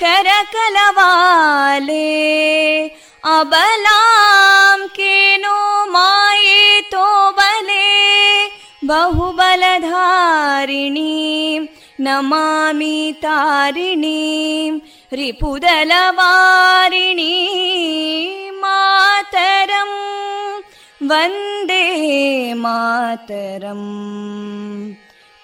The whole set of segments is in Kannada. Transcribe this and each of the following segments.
कलकल निनाद कराले कोटि कोटि भुजैदृता करकलवाले अबलां केनो मायेतो बले बहुबलधारिणीं नमामि तारिणीं रिपुदलवारिणी मातरम् वन्दे मातरम्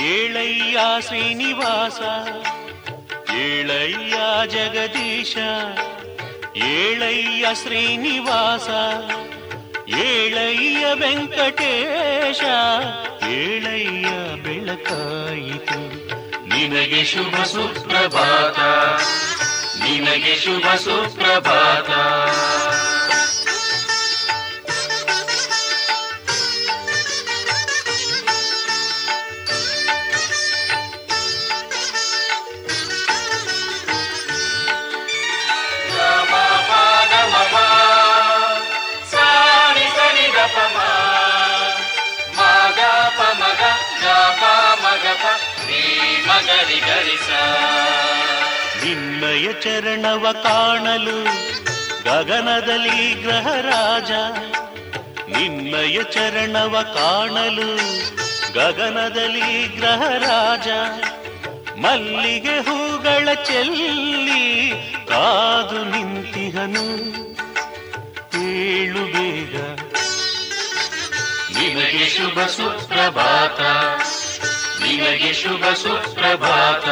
ಏಳಯ್ಯ ಶ್ರೀನಿವಾಸ, ಏಳಯ್ಯ ಜಗದೀಶ, ಏಳಯ್ಯ ಶ್ರೀನಿವಾಸ, ಏಳಯ್ಯ ವೆಂಕಟೇಶ, ಏಳಯ್ಯ ಬೆಳಕಾಯಿತು. ನಿನಗೆ ಶುಭ ಸುಪ್ರಭಾತ, ನಿನಗೆ ಶುಭ ಸುಪ್ರಭಾತ. ಚರಣವ ಕಾಣಲು ಗಗನದಲ್ಲಿ ಗ್ರಹರಾಜ ನಿನ್ನಯ ಚರಣವ ಕಾಣಲು ಗಗನದಲ್ಲಿ ಗ್ರಹರಾಜ ಮಲ್ಲಿಗೆ ಹೂಗಳ ಚೆಲ್ಲಿ ಕಾದು ನಿಂತಿಹನು, ಏಳು ಬೇಗ. ನಿನಗೆ ಶುಭ ಸುಪ್ರಭಾತ, ನಿನಗೆ ಶುಭ ಸುಪ್ರಭಾತ.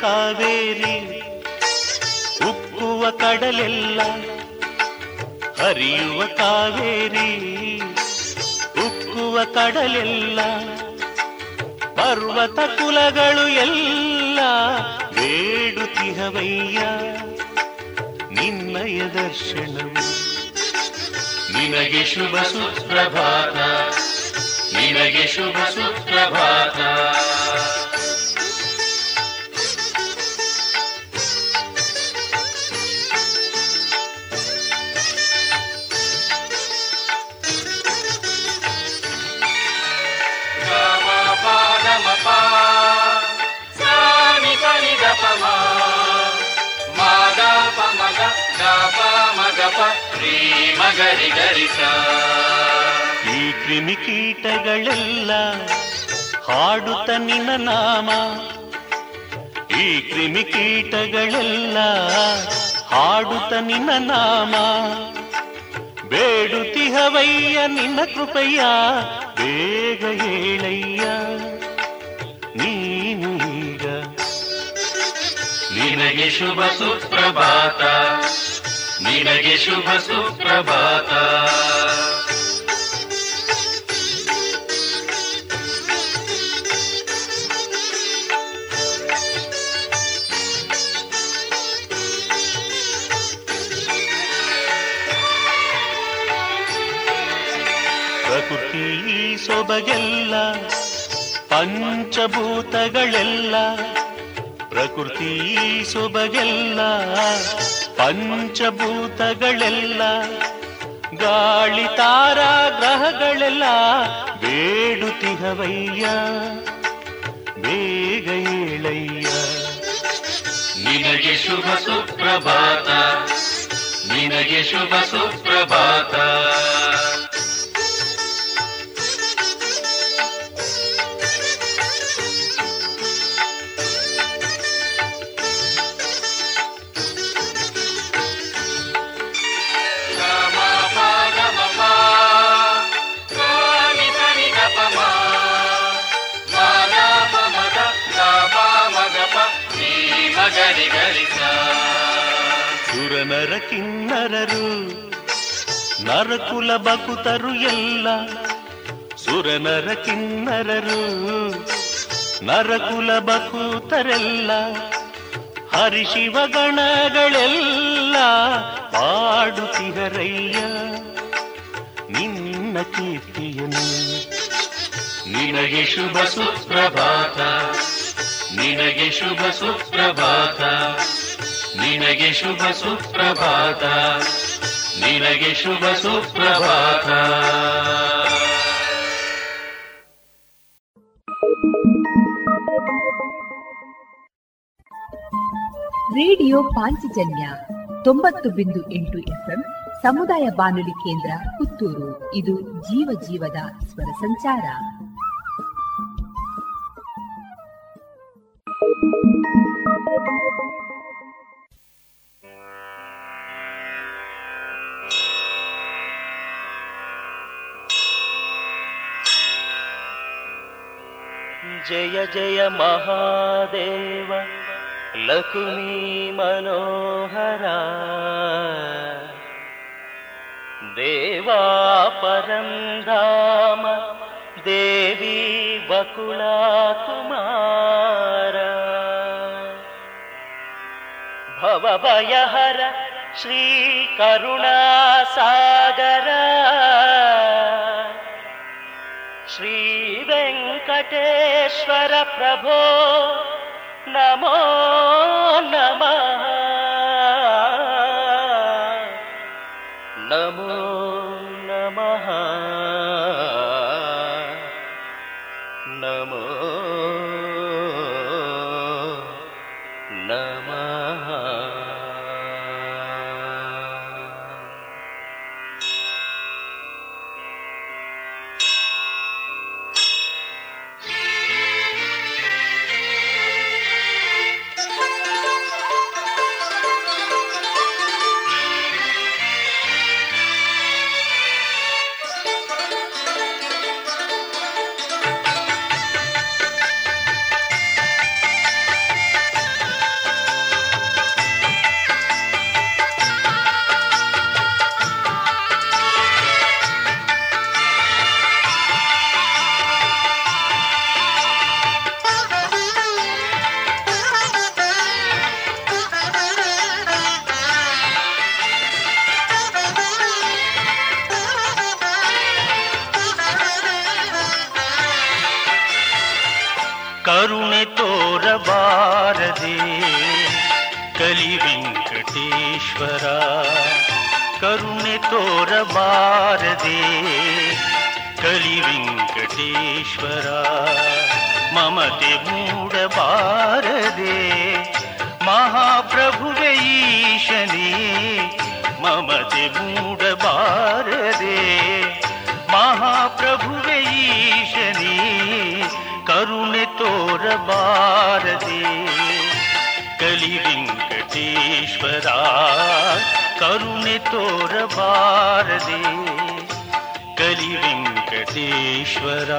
ಕಾವೇರಿ ಉಕ್ಕುವ ಕಡಲೆಲ್ಲ ಹರಿಯುವ ಕಾವೇರಿ ಉಕ್ಕುವ ಕಡಲೆಲ್ಲ ಪರ್ವತ ಕುಲಗಳು ಎಲ್ಲ ಬೇಡುತ್ತಿಹವಯ್ಯ ನಿನ್ನಯ ದರ್ಶನವು. ನಿನಗೆ ಶುಭ ಸುಪ್ರಭಾತ. ನಿನಗೆ ಶುಭ ಸುಪ್ರಭಾತ. ಸಾ ಈ ಕ್ರಿಮಿಕೀಟಗಳೆಲ್ಲ ಹಾಡುತ್ತ ನಿನ್ನ ನಾಮ. ಈ ಕ್ರಿಮಿಕೀಟಗಳೆಲ್ಲ ಹಾಡುತ್ತ ನಿನ್ನ ನಾಮ. ಬೇಡುತ್ತಿಹವಯ್ಯ ನಿನ್ನ ಕೃಪಯ್ಯ ಬೇಗ ಹೇಳಯ್ಯ. ನೀನು ಈಗ ನಿನಗೆ ಶುಭ ಸುಪ್ರಭಾತ. ನಿನಗೆ ಶುಭ ಸುಪ್ರಭಾತ. ಪ್ರಕೃತಿ ಸೊಬಗೆಲ್ಲ ಪಂಚಭೂತಗಳೆಲ್ಲ ಪ್ರಕೃತಿ ಸೊಬಗೆಲ್ಲ ಪಂಚಭೂತಗಳೆಲ್ಲ ಗಾಳಿ ತಾರಾ ಗ್ರಹಗಳೆಲ್ಲ ಬೇಡುತಿಹವಯ್ಯ ಬೇಗ ಏಳಯ್ಯ. ನಿನಗೆ ಶುಭ ಸುಪ್ರಭಾತ ನಿನಗೆ ಶುಭ ಸುಪ್ರಭಾತ. ಸುರನರ ಕಿನ್ನರರು ನರಕುಲ ಬಕುತರು ಎಲ್ಲ. ಸುರನರ ಕಿನ್ನರರು ನರಕುಲ ಬಕುತರೆಲ್ಲ. ಹರಿಶಿವ ಗಣಗಳೆಲ್ಲ ಪಾಡುತ್ತಿಹರಯ್ಯ ನಿನ್ನ ಕೀರ್ತಿಯನು ನಿನಗೆ ಶುಭ ಸುಪ್ರಭಾತ. ನಿನಗೆ ಶುಭ ಸುಪ್ರಭಾತ. ನಿನಗೆ ಶುಭ ಸುಪ್ರಭಾತ. ನಿನಗೆ ಶುಭ ಸುಪ್ರಭಾತ. ರೇಡಿಯೋ ಪಾಂಚಜನ್ಯ ತೊಂಬತ್ತು ಬಿಂದು ಎಂಟು ಎಫ್ಎಂ ಸಮುದಾಯ ಬಾನುಲಿ ಕೇಂದ್ರ ಪುತ್ತೂರು. ಇದು ಜೀವ ಜೀವದ ಸ್ವರ ಸಂಚಾರ. जय जय महादेव लक्ष्मी मनोहरा। देवा परं धाम देवी बकुला तु भवभयहर श्रीकरुणासागर। श्रीवेङ्कटेश्वर प्रभो नमो नमः। बारदे कलिवेङ्कटेश्वरा ममते मूढबारदे महाप्रभुवे ईशने। ममते मूढबारदे महाप्रभुवे ईशने। करुणे तोरबारदे कलिवेङ्कटेश्वरा ಕರುಣೆ ತೋರಬಾರದೆ ಕಲಿ ವೆಂಕಟೇಶ್ವರ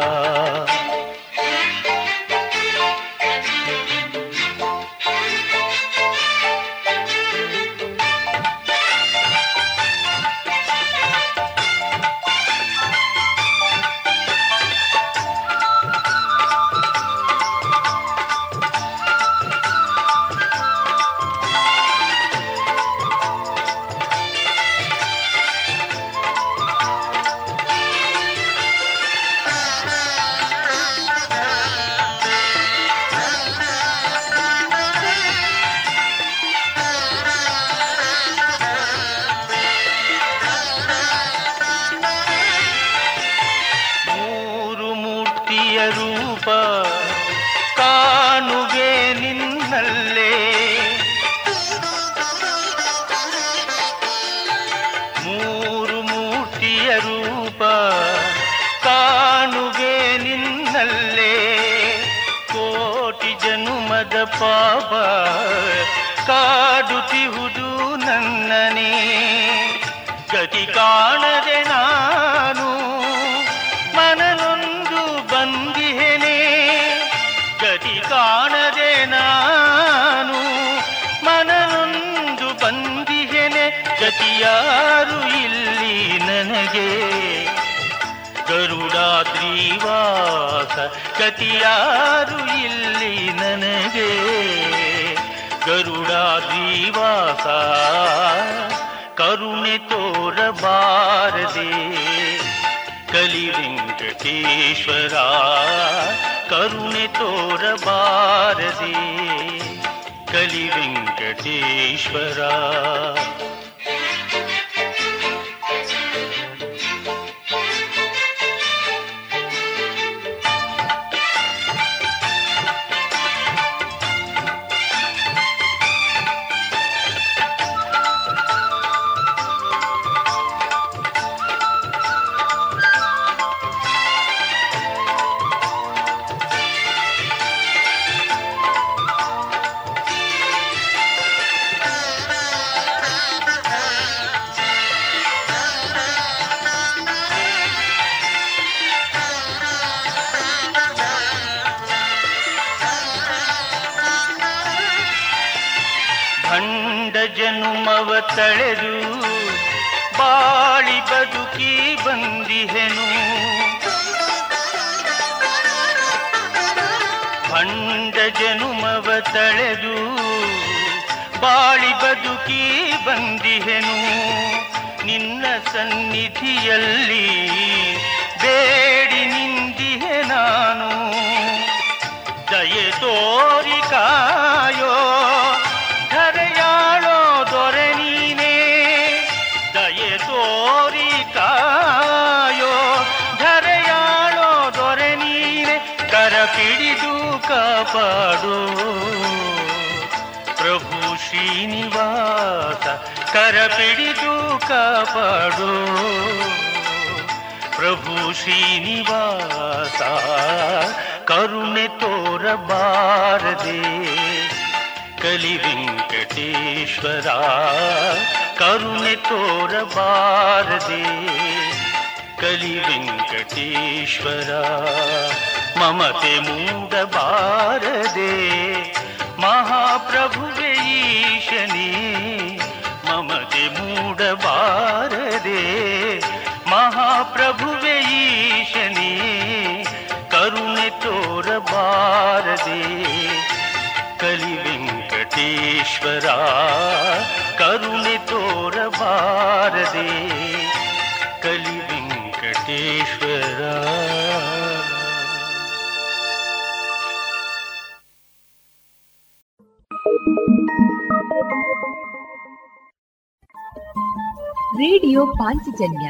ವೆಂಕಟೇಶ್ವರ ಕರುಣೆ ತೋರಬಾರದೆ ಕಲಿ ವೆಂಕಟೇಶ್ವರ ಬದುಕಿ ಬಂದಿಹೆನು. ನಿನ್ನ ಸನ್ನಿಧಿಯಲ್ಲಿ ಕರ ಪಿಡಿದು ಕಾಪಾಡು ಪ್ರಭು ಶ್ರೀನಿವಾಸ ಕರುಣೆ ತೋರಬಾರದೆ ಕಲಿ ವೆಂಕಟೇಶ್ವರ ಕರುಣೆ ತೋರಬಾರದೆ ಕಲಿ ವೆಂಕಟೇಶ್ವರ ಮಮತೆ ಮೂಡಬಾರದೆ ಮಹಾಪ್ರಭುವೆ ಮಹಾಪ್ರಭುವೆ ಈಶನೇ ಕರುಣೆ ತೋರಬಾರದೆ ಕಲಿ ವೆಂಕಟೇಶ್ವರ ಕರುಣೆ ತೋರಬಾರದೆ ಕಲಿ ವೆಂಕಟೇಶ್ವರ ರೇಡಿಯೋ ಪಾಂಚಜನ್ಯ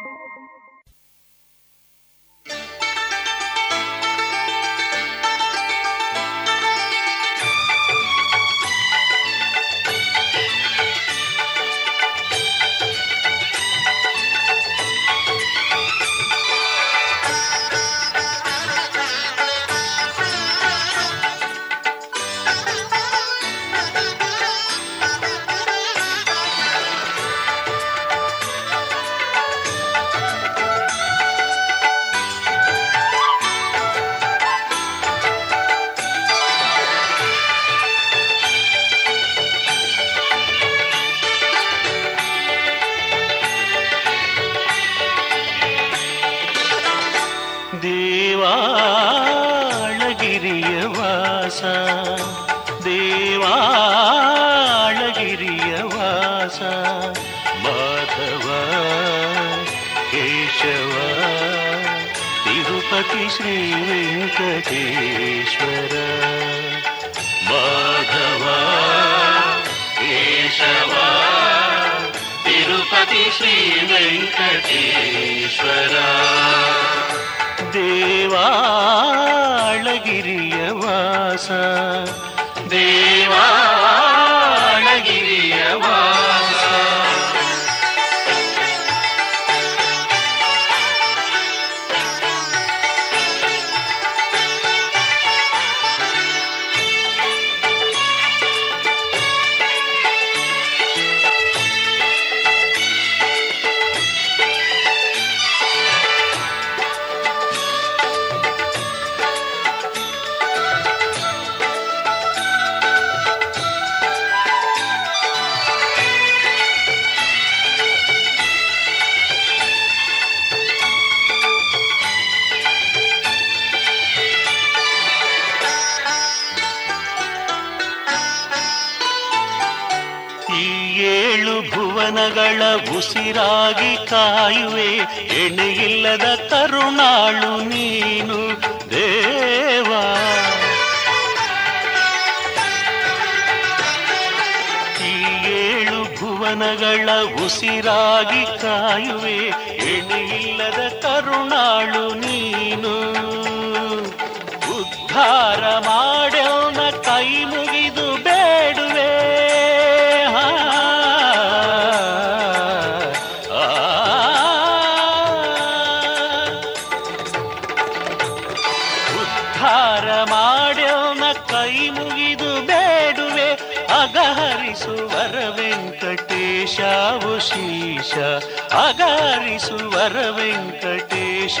ಅಗಹರಿಸುವರ ವೆಂಕಟೇಶ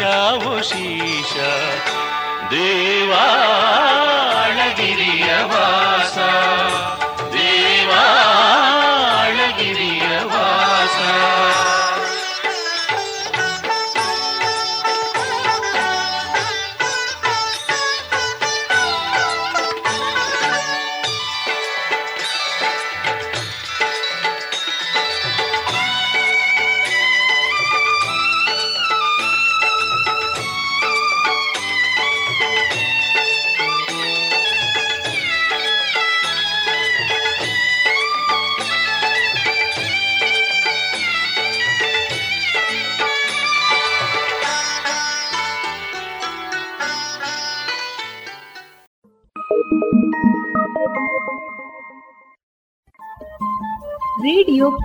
ಶೀಶ. ದೇವಾಳಗಿರಿಯ ವಾಸ.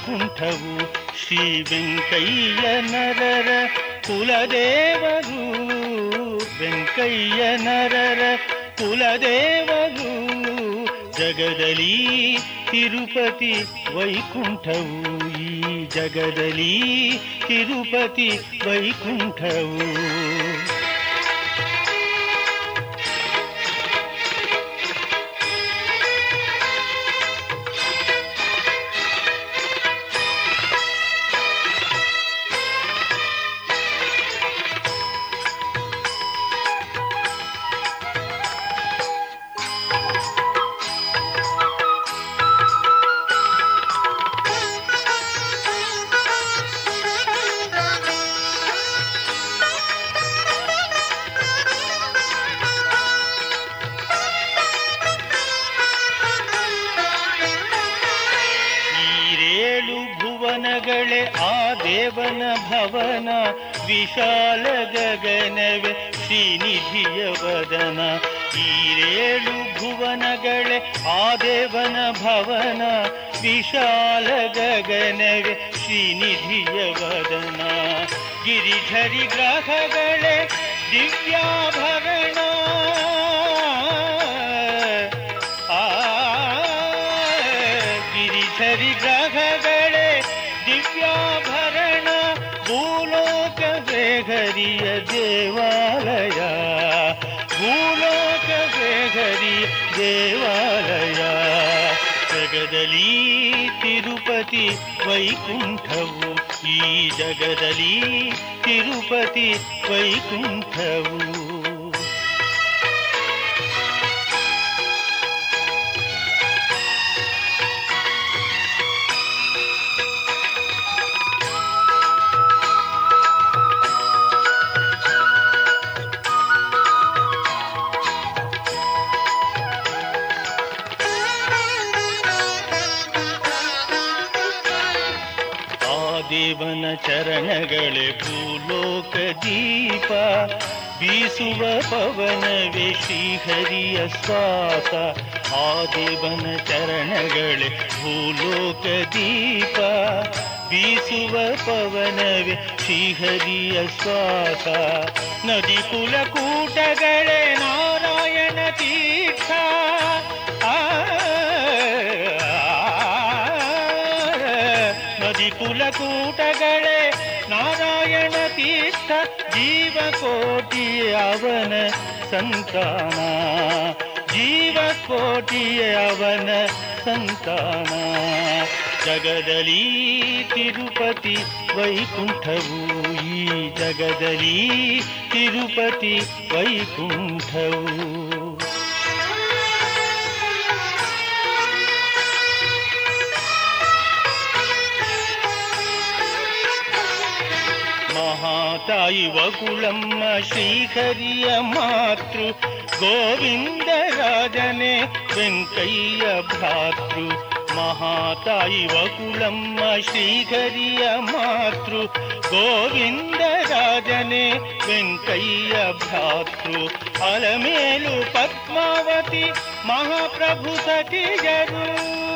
ವೈಕುಂಠವು ಶ್ರೀ ವೆಂಕಯ್ಯ ನರರ ಕುಲದೇವರು. ವೆಂಕಯ್ಯ ನರರ ಕುಲದೇವರು. ಜಗದಲಿ ತಿರುಪತಿ ವೈಕುಂಠವು. ಈ ಜಗದಲಿ ತಿರುಪತಿ ವೈಕುಂಠವು. ವೈಕುಂಠವು ಈ ಜಗದಲ್ಲಿ ತಿರುಪತಿ ವೈಕುಂಠವು ಬೀಸುವ ಪವನವೇ ಶ್ರೀಹರಿಯ ಶ್ವಾಸ ಆ ದೇವನ ಚರಣಗಳೇ ಭೂಲೋಕ ದೀಪ ಬೀಸುವ ಪವನವೇ ಶ್ರೀಹರಿಯ ಶ್ವಾಸ ನದಿ ಕುಲಕೂಟಗಳೇ ನಾರಾಯಣ ತೀರ್ಥ ಆ ನದಿ ಕುಲಕೂಟಗಳೇ ನಾರಾಯಣ ತೀರ್ಥ ಜೀವಕೋಟಿ ಅವನ ಸಂತಾನ. ಜೀವಕೋಟಿ ಅವನ ಸಂತಾನ. ಜಗದಲ್ಲಿ ತಿರುಪತಿ ವೈಕುಂಠವು ಈ ಜಗದಲ್ಲಿ ತಿರುಪತಿ ವೈಕುಂಠವು. ಮಹಾತಾಯಿ ವಕುಳಮ್ಮ ಶ್ರೀಹರಿಯ ಮಾತೃ, ಗೋವಿಂದ ರಾಜನೇ, ವೆಂಕಯ್ಯ ಭ್ರಾತೃ. ಮಹಾತಾಯಿ ವಕುಳಮ್ಮ ಶ್ರೀಹರಿಯ ಮಾತೃ, ಗೋವಿಂದ ರಾಜನೆ, ವೆಂಕಯ್ಯ ಭ್ರಾತೃ. ಅಲಮೇಲು ಪದ್ಮಾವತಿ, ಮಹಾಪ್ರಭು ಸತಿಯರು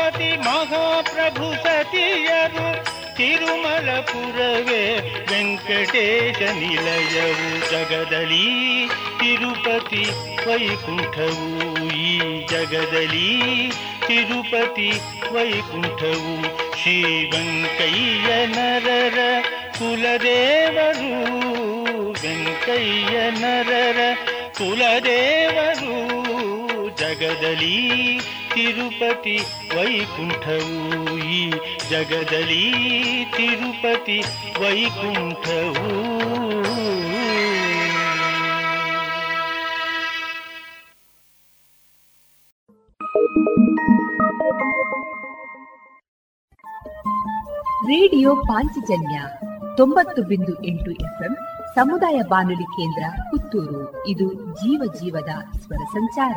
ಪದ್ಮಾವತಿ ಮಹಾಪ್ರಭು ಸತಿಯರು, ತಿರುಮಲಪುರವೇ ವೆಂಕಟೇಶ ನಿಲಯವು ಜಗದಲಿ ತಿರುಪತಿ ವೈಕುಂಠವು, ಈ ಜಗದಲಿ ತಿರುಪತಿ ವೈಕುಂಠವು, ಶ್ರೀ ವೆಂಕಯ್ಯ ನರರ ಕುಲದೇವರು, ವೆಂಕಯ್ಯ ನರರ ಕುಲದೇವರು ಜಗದಲ್ಲಿ ತಿರುಪತಿ ವೈಕುಂಠವು ಈ ಜಗದಲ್ಲಿ ತಿರುಪತಿ ವೈಕುಂಠವೂ. ರೇಡಿಯೋ ಪಾಂಚಜನ್ಯ ತೊಂಬತ್ತು ಬಿಂದು ಎಂಟು ಎಫ್ಎಂ ಸಮುದಾಯ ಬಾನುಲಿ ಕೇಂದ್ರ ಪುತ್ತೂರು. ಇದು ಜೀವ ಜೀವದ ಸ್ವರ ಸಂಚಾರ.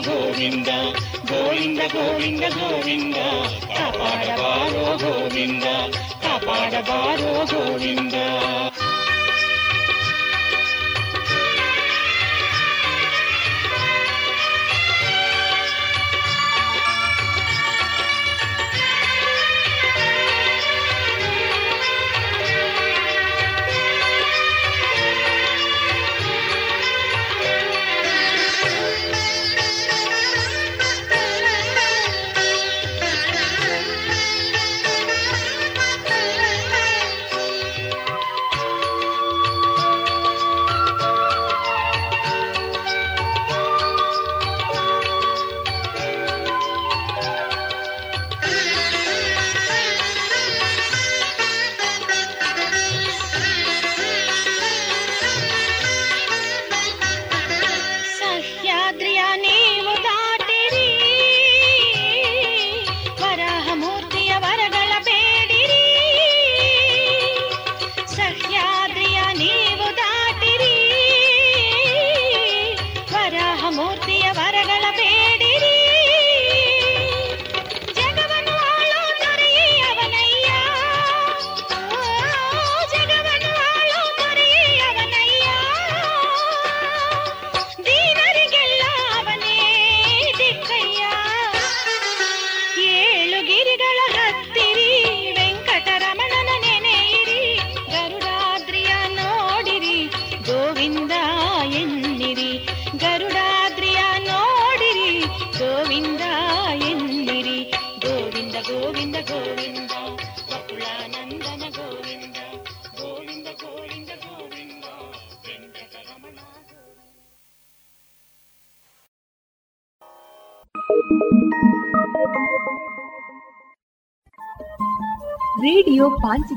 ನೀಡೋ ಗೋವಿಂದ ಗೋವಿಂದ ಗೋವಿಂದ ಗೋವಿಂದ ಕಾಪಾಡಬಾರೋ ಗೋವಿಂದ ಕಾಪಾಡಬಾರೋ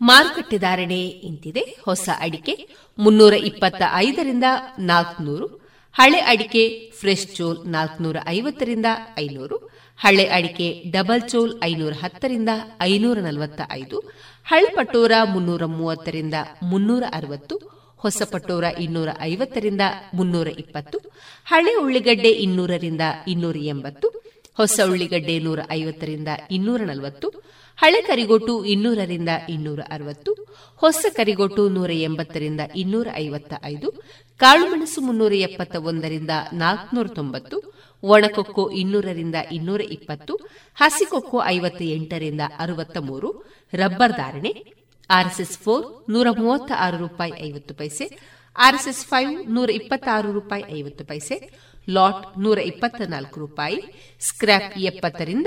ಮಾರುಕಟ್ಟೆ ಧಾರಣೆ ಇಂತಿದೆ. ಹೊಸ ಅಡಿಕೆ ಮುನ್ನೂರ ಇಪ್ಪತ್ತ ಐದರಿಂದ ನಾಲ್ಕುನೂರು, ಹಳೆ ಅಡಿಕೆ ಫ್ರೆಶ್ ಚೋಲ್ ನಾಲ್ಕುನೂರ ಐವತ್ತರಿಂದ ಐನೂರು, ಹಳೆ ಅಡಿಕೆ ಡಬಲ್ ಚೋಲ್ ಐನೂರ ಹತ್ತರಿಂದ ಐನೂರ ನಲವತ್ತ ಐದು ಹಳೆ ಪಟೋರ ಮುನ್ನೂರ ಮೂವತ್ತರಿಂದ ಮುನ್ನೂರ ಅರವತ್ತು ಹೊಸಪಟ್ಟೂರ ಇನ್ನೂರ ಐವತ್ತರಿಂದ ಮುನ್ನೂರ ಇಪ್ಪತ್ತು ಹಳೆ ಉಳ್ಳಿಗಡ್ಡೆ ಇನ್ನೂರರಿಂದ ಇನ್ನೂರ ಎಂಬತ್ತು ಹೊಸ ಉಳ್ಳಿಗಡ್ಡೆ ನೂರ ಐವತ್ತರಿಂದ ಇನ್ನೂರ ನಲವತ್ತು ಹಳೆ ಕರಿಗೊಟ್ಟು ಇನ್ನೂರರಿಂದ ಇನ್ನೂರ ಅರವತ್ತು ಹೊಸ ಕರಿಗೊಟ್ಟು ನೂರ ಎಂಬತ್ತರಿಂದ ಇನ್ನೂರ ಐವತ್ತ ಐದು ಕಾಳುಮೆಣಸು ಮುನ್ನೂರ ಎಪ್ಪತ್ತ ಒಂದರಿಂದ ನಾಲ್ಕುನೂರ ತೊಂಬತ್ತು ಒಣಕೊಕ್ಕೋ ಇನ್ನೂರರಿಂದ ಇನ್ನೂರ ಇಪ್ಪತ್ತು ಹಸಿಕೊಕ್ಕೋ ಐವತ್ತ ಎಂಟರಿಂದ ಅರವತ್ತ ಮೂರು ರಬ್ಬರ್ ಧಾರಣೆ, ಆರ್ಎಸ್ಎಸ್ ಫೋರ್ ನೂರ ಮೂವತ್ತ ಆರು ರೂಪಾಯಿ ಐವತ್ತು ಪೈಸೆ, ಆರ್ಎಸ್ಎಸ್ ಫೈವ್ ನೂರ ಇಪ್ಪತ್ತಾರು ರೂಪಾಯಿ ಐವತ್ತು ಪೈಸೆ, ಲಾಟ್ ನೂರ ಇಪ್ಪತ್ತ ನಾಲ್ಕು ರೂಪಾಯಿ ಸ್ಕ್ರಾಪ್ ಎಪ್ಪತ್ತರಿಂದ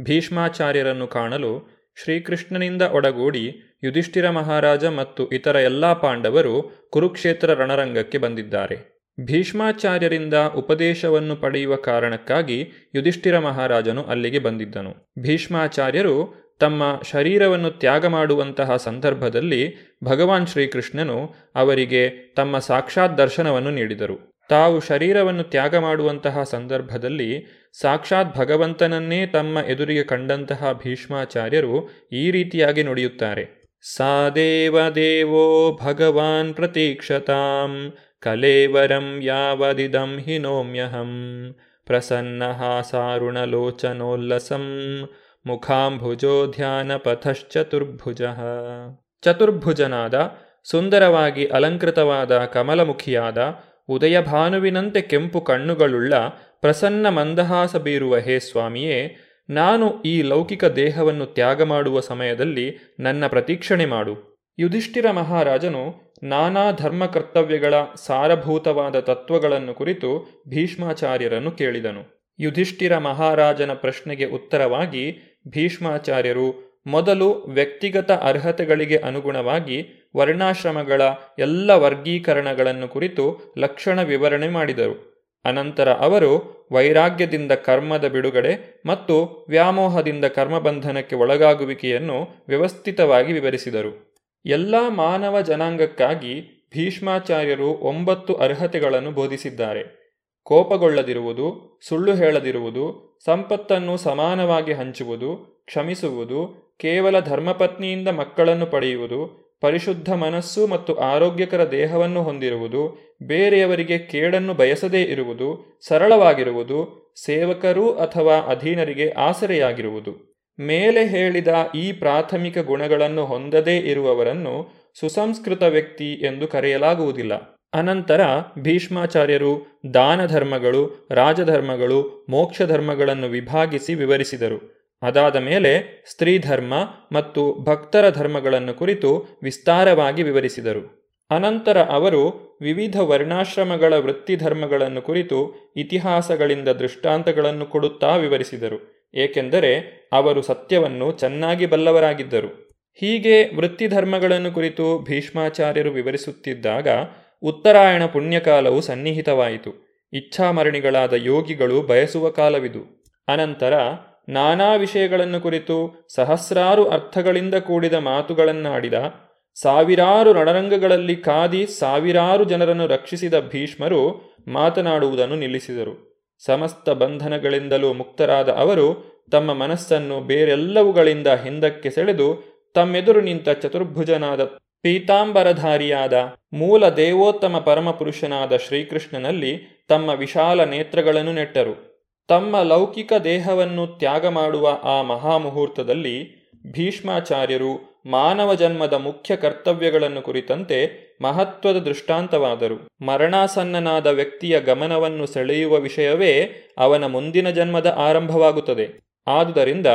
ಭೀಷ್ಮಾಚಾರ್ಯರನ್ನು ಕಾಣಲು ಶ್ರೀಕೃಷ್ಣನಿಂದ ಒಡಗೂಡಿ ಯುಧಿಷ್ಠಿರ ಮಹಾರಾಜ ಮತ್ತು ಇತರ ಎಲ್ಲಾ ಪಾಂಡವರು ಕುರುಕ್ಷೇತ್ರ ರಣರಂಗಕ್ಕೆ ಬಂದಿದ್ದಾರೆ. ಭೀಷ್ಮಾಚಾರ್ಯರಿಂದ ಉಪದೇಶವನ್ನು ಪಡೆಯುವ ಕಾರಣಕ್ಕಾಗಿ ಯುಧಿಷ್ಠಿರ ಮಹಾರಾಜನು ಅಲ್ಲಿಗೆ ಬಂದಿದ್ದನು. ಭೀಷ್ಮಾಚಾರ್ಯರು ತಮ್ಮ ಶರೀರವನ್ನು ತ್ಯಾಗ ಮಾಡುವಂತಹ ಸಂದರ್ಭದಲ್ಲಿ ಭಗವಾನ್ ಶ್ರೀಕೃಷ್ಣನು ಅವರಿಗೆ ತಮ್ಮ ಸಾಕ್ಷಾತ್ ದರ್ಶನವನ್ನು ನೀಡಿದರು. ತಾವು ಶರೀರವನ್ನು ತ್ಯಾಗ ಮಾಡುವಂತಹ ಸಂದರ್ಭದಲ್ಲಿ ಸಾಕ್ಷಾತ್ ಭಗವಂತನನ್ನೇ ತಮ್ಮ ಎದುರಿಗೆ ಕಂಡಂತಹ ಭೀಷ್ಮಾಚಾರ್ಯರು ಈ ರೀತಿಯಾಗಿ ನುಡಿಯುತ್ತಾರೆ. ಸಾದೇವ ದೇವೋ ಭಗವಾನ್ ಪ್ರತೀಕ್ಷತಾಂ, ಕಲೇವರಂ ಯಾವದಿದಂ ಹಿನೋಮ್ಯಹಂ ಪ್ರಸನ್ನ ಸಾರುಣಲೋಚನೋಲ್ಲಸಂ, ಮುಖಾಂಭುಜೋ ಧ್ಯಾನಪಥಶ್ಚತುರ್ಭುಜ ಚತುರ್ಭುಜನಾದ, ಸುಂದರವಾಗಿ ಅಲಂಕೃತವಾದ ಕಮಲಮುಖಿಯಾದ ಉದಯಭಾನುವಿನಂತೆ ಕೆಂಪು ಕಣ್ಣುಗಳುಳ್ಳ ಪ್ರಸನ್ನ ಮಂದಹಾಸ ಬೀರುವ ಹೇ ಸ್ವಾಮಿಯೇ, ನಾನು ಈ ಲೌಕಿಕ ದೇಹವನ್ನು ತ್ಯಾಗ ಮಾಡುವ ಸಮಯದಲ್ಲಿ ನನ್ನ ಪ್ರತೀಕ್ಷಣೆ ಮಾಡು. ಯುಧಿಷ್ಠಿರ ಮಹಾರಾಜನು ನಾನಾ ಧರ್ಮ ಕರ್ತವ್ಯಗಳ ಸಾರಭೂತವಾದ ತತ್ವಗಳನ್ನು ಕುರಿತು ಭೀಷ್ಮಾಚಾರ್ಯರನ್ನು ಕೇಳಿದನು. ಯುಧಿಷ್ಠಿರ ಮಹಾರಾಜನ ಪ್ರಶ್ನೆಗೆ ಉತ್ತರವಾಗಿ, ಭೀಷ್ಮಾಚಾರ್ಯರು ಮೊದಲು ವ್ಯಕ್ತಿಗತ ಅರ್ಹತೆಗಳಿಗೆ ಅನುಗುಣವಾಗಿ ವರ್ಣಾಶ್ರಮಗಳ ಎಲ್ಲ ವರ್ಗೀಕರಣಗಳನ್ನು ಕುರಿತು ಲಕ್ಷಣ ವಿವರಣೆ ಮಾಡಿದರು. ಅನಂತರ ಅವರು ವೈರಾಗ್ಯದಿಂದ ಕರ್ಮದ ಬಿಡುಗಡೆ ಮತ್ತು ವ್ಯಾಮೋಹದಿಂದ ಕರ್ಮಬಂಧನಕ್ಕೆ ಒಳಗಾಗುವಿಕೆಯನ್ನು ವ್ಯವಸ್ಥಿತವಾಗಿ ವಿವರಿಸಿದರು. ಎಲ್ಲ ಮಾನವ ಜನಾಂಗಕ್ಕಾಗಿ ಭೀಷ್ಮಾಚಾರ್ಯರು ಒಂಬತ್ತು ಅರ್ಹತೆಗಳನ್ನು ಬೋಧಿಸಿದ್ದಾರೆ. ಕೋಪಗೊಳ್ಳದಿರುವುದು, ಸುಳ್ಳು ಹೇಳದಿರುವುದು, ಸಂಪತ್ತನ್ನು ಸಮಾನವಾಗಿ ಹಂಚುವುದು, ಕ್ಷಮಿಸುವುದು ಕೇವಲ ಧರ್ಮಪತ್ನಿಯಿಂದ ಮಕ್ಕಳನ್ನು ಪಡೆಯುವುದು, ಪರಿಶುದ್ಧ ಮನಸ್ಸು ಮತ್ತು ಆರೋಗ್ಯಕರ ದೇಹವನ್ನು ಹೊಂದಿರುವುದು, ಬೇರೆಯವರಿಗೆ ಕೇಡನ್ನು ಬಯಸದೇ ಇರುವುದು, ಸರಳವಾಗಿರುವುದು, ಸೇವಕರು ಅಥವಾ ಅಧೀನರಿಗೆ ಆಸರೆಯಾಗಿರುವುದು. ಮೇಲೆ ಹೇಳಿದ ಈ ಪ್ರಾಥಮಿಕ ಗುಣಗಳನ್ನು ಹೊಂದದೇ ಇರುವವರನ್ನು ಸುಸಂಸ್ಕೃತ ವ್ಯಕ್ತಿ ಎಂದು ಕರೆಯಲಾಗುವುದಿಲ್ಲ. ಅನಂತರ ಭೀಷ್ಮಾಚಾರ್ಯರು ದಾನ ಧರ್ಮಗಳು ರಾಜಧರ್ಮಗಳು ಮೋಕ್ಷ ಧರ್ಮಗಳನ್ನು ವಿಭಾಗಿಸಿ ವಿವರಿಸಿದರು. ಅದಾದ ಮೇಲೆ ಸ್ತ್ರೀಧರ್ಮ ಮತ್ತು ಭಕ್ತರ ಧರ್ಮಗಳನ್ನು ಕುರಿತು ವಿಸ್ತಾರವಾಗಿ ವಿವರಿಸಿದರು. ಅನಂತರ ಅವರು ವಿವಿಧ ವರ್ಣಾಶ್ರಮಗಳ ವೃತ್ತಿ ಧರ್ಮಗಳನ್ನು ಕುರಿತು ಇತಿಹಾಸಗಳಿಂದ ದೃಷ್ಟಾಂತಗಳನ್ನು ಕೊಡುತ್ತಾ ವಿವರಿಸಿದರು. ಏಕೆಂದರೆ ಅವರು ಸತ್ಯವನ್ನು ಚೆನ್ನಾಗಿ ಬಲ್ಲವರಾಗಿದ್ದರು. ಹೀಗೆ ವೃತ್ತಿಧರ್ಮಗಳನ್ನು ಕುರಿತು ಭೀಷ್ಮಾಚಾರ್ಯರು ವಿವರಿಸುತ್ತಿದ್ದಾಗ ಉತ್ತರಾಯಣ ಪುಣ್ಯಕಾಲವು ಸನ್ನಿಹಿತವಾಯಿತು. ಇಚ್ಛಾಮರಣಿಗಳಾದ ಯೋಗಿಗಳು ಬಯಸುವ ಕಾಲವಿದು. ಅನಂತರ ನಾನಾ ವಿಷಯಗಳನ್ನು ಕುರಿತು ಸಹಸ್ರಾರು ಅರ್ಥಗಳಿಂದ ಕೂಡಿದ ಮಾತುಗಳನ್ನಾಡಿದ ಸಾವಿರಾರು ರಣರಂಗಗಳಲ್ಲಿ ಕಾದಿ ಸಾವಿರಾರು ಜನರನ್ನು ರಕ್ಷಿಸಿದ ಭೀಷ್ಮರು ಮಾತನಾಡುವುದನ್ನು ನಿಲ್ಲಿಸಿದರು. ಸಮಸ್ತ ಬಂಧನಗಳಿಂದಲೂ ಮುಕ್ತರಾದ ಅವರು ತಮ್ಮ ಮನಸ್ಸನ್ನು ಬೇರೆಲ್ಲವುಗಳಿಂದ ಹಿಂದಕ್ಕೆ ಸೆಳೆದು ತಮ್ಮೆದುರು ನಿಂತ ಚತುರ್ಭುಜನಾದ ಪೀತಾಂಬರಧಾರಿಯಾದ ಮೂಲ ದೇವೋತ್ತಮ ಪರಮಪುರುಷನಾದ ಶ್ರೀಕೃಷ್ಣನಲ್ಲಿ ತಮ್ಮ ವಿಶಾಲ ನೇತ್ರಗಳನ್ನು ನೆಟ್ಟರು. ತಮ್ಮ ಲೌಕಿಕ ದೇಹವನ್ನು ತ್ಯಾಗ ಮಾಡುವ ಆ ಮಹಾಮುಹೂರ್ತದಲ್ಲಿ ಭೀಷ್ಮಾಚಾರ್ಯರು ಮಾನವ ಜನ್ಮದ ಮುಖ್ಯ ಕರ್ತವ್ಯಗಳನ್ನು ಕುರಿತಂತೆ ಮಹತ್ವದ ದೃಷ್ಟಾಂತವಾದರು. ಮರಣಾಸನ್ನನಾದ ವ್ಯಕ್ತಿಯ ಗಮನವನ್ನು ಸೆಳೆಯುವ ವಿಷಯವೇ ಅವನ ಮುಂದಿನ ಜನ್ಮದ ಆರಂಭವಾಗುತ್ತದೆ. ಆದುದರಿಂದ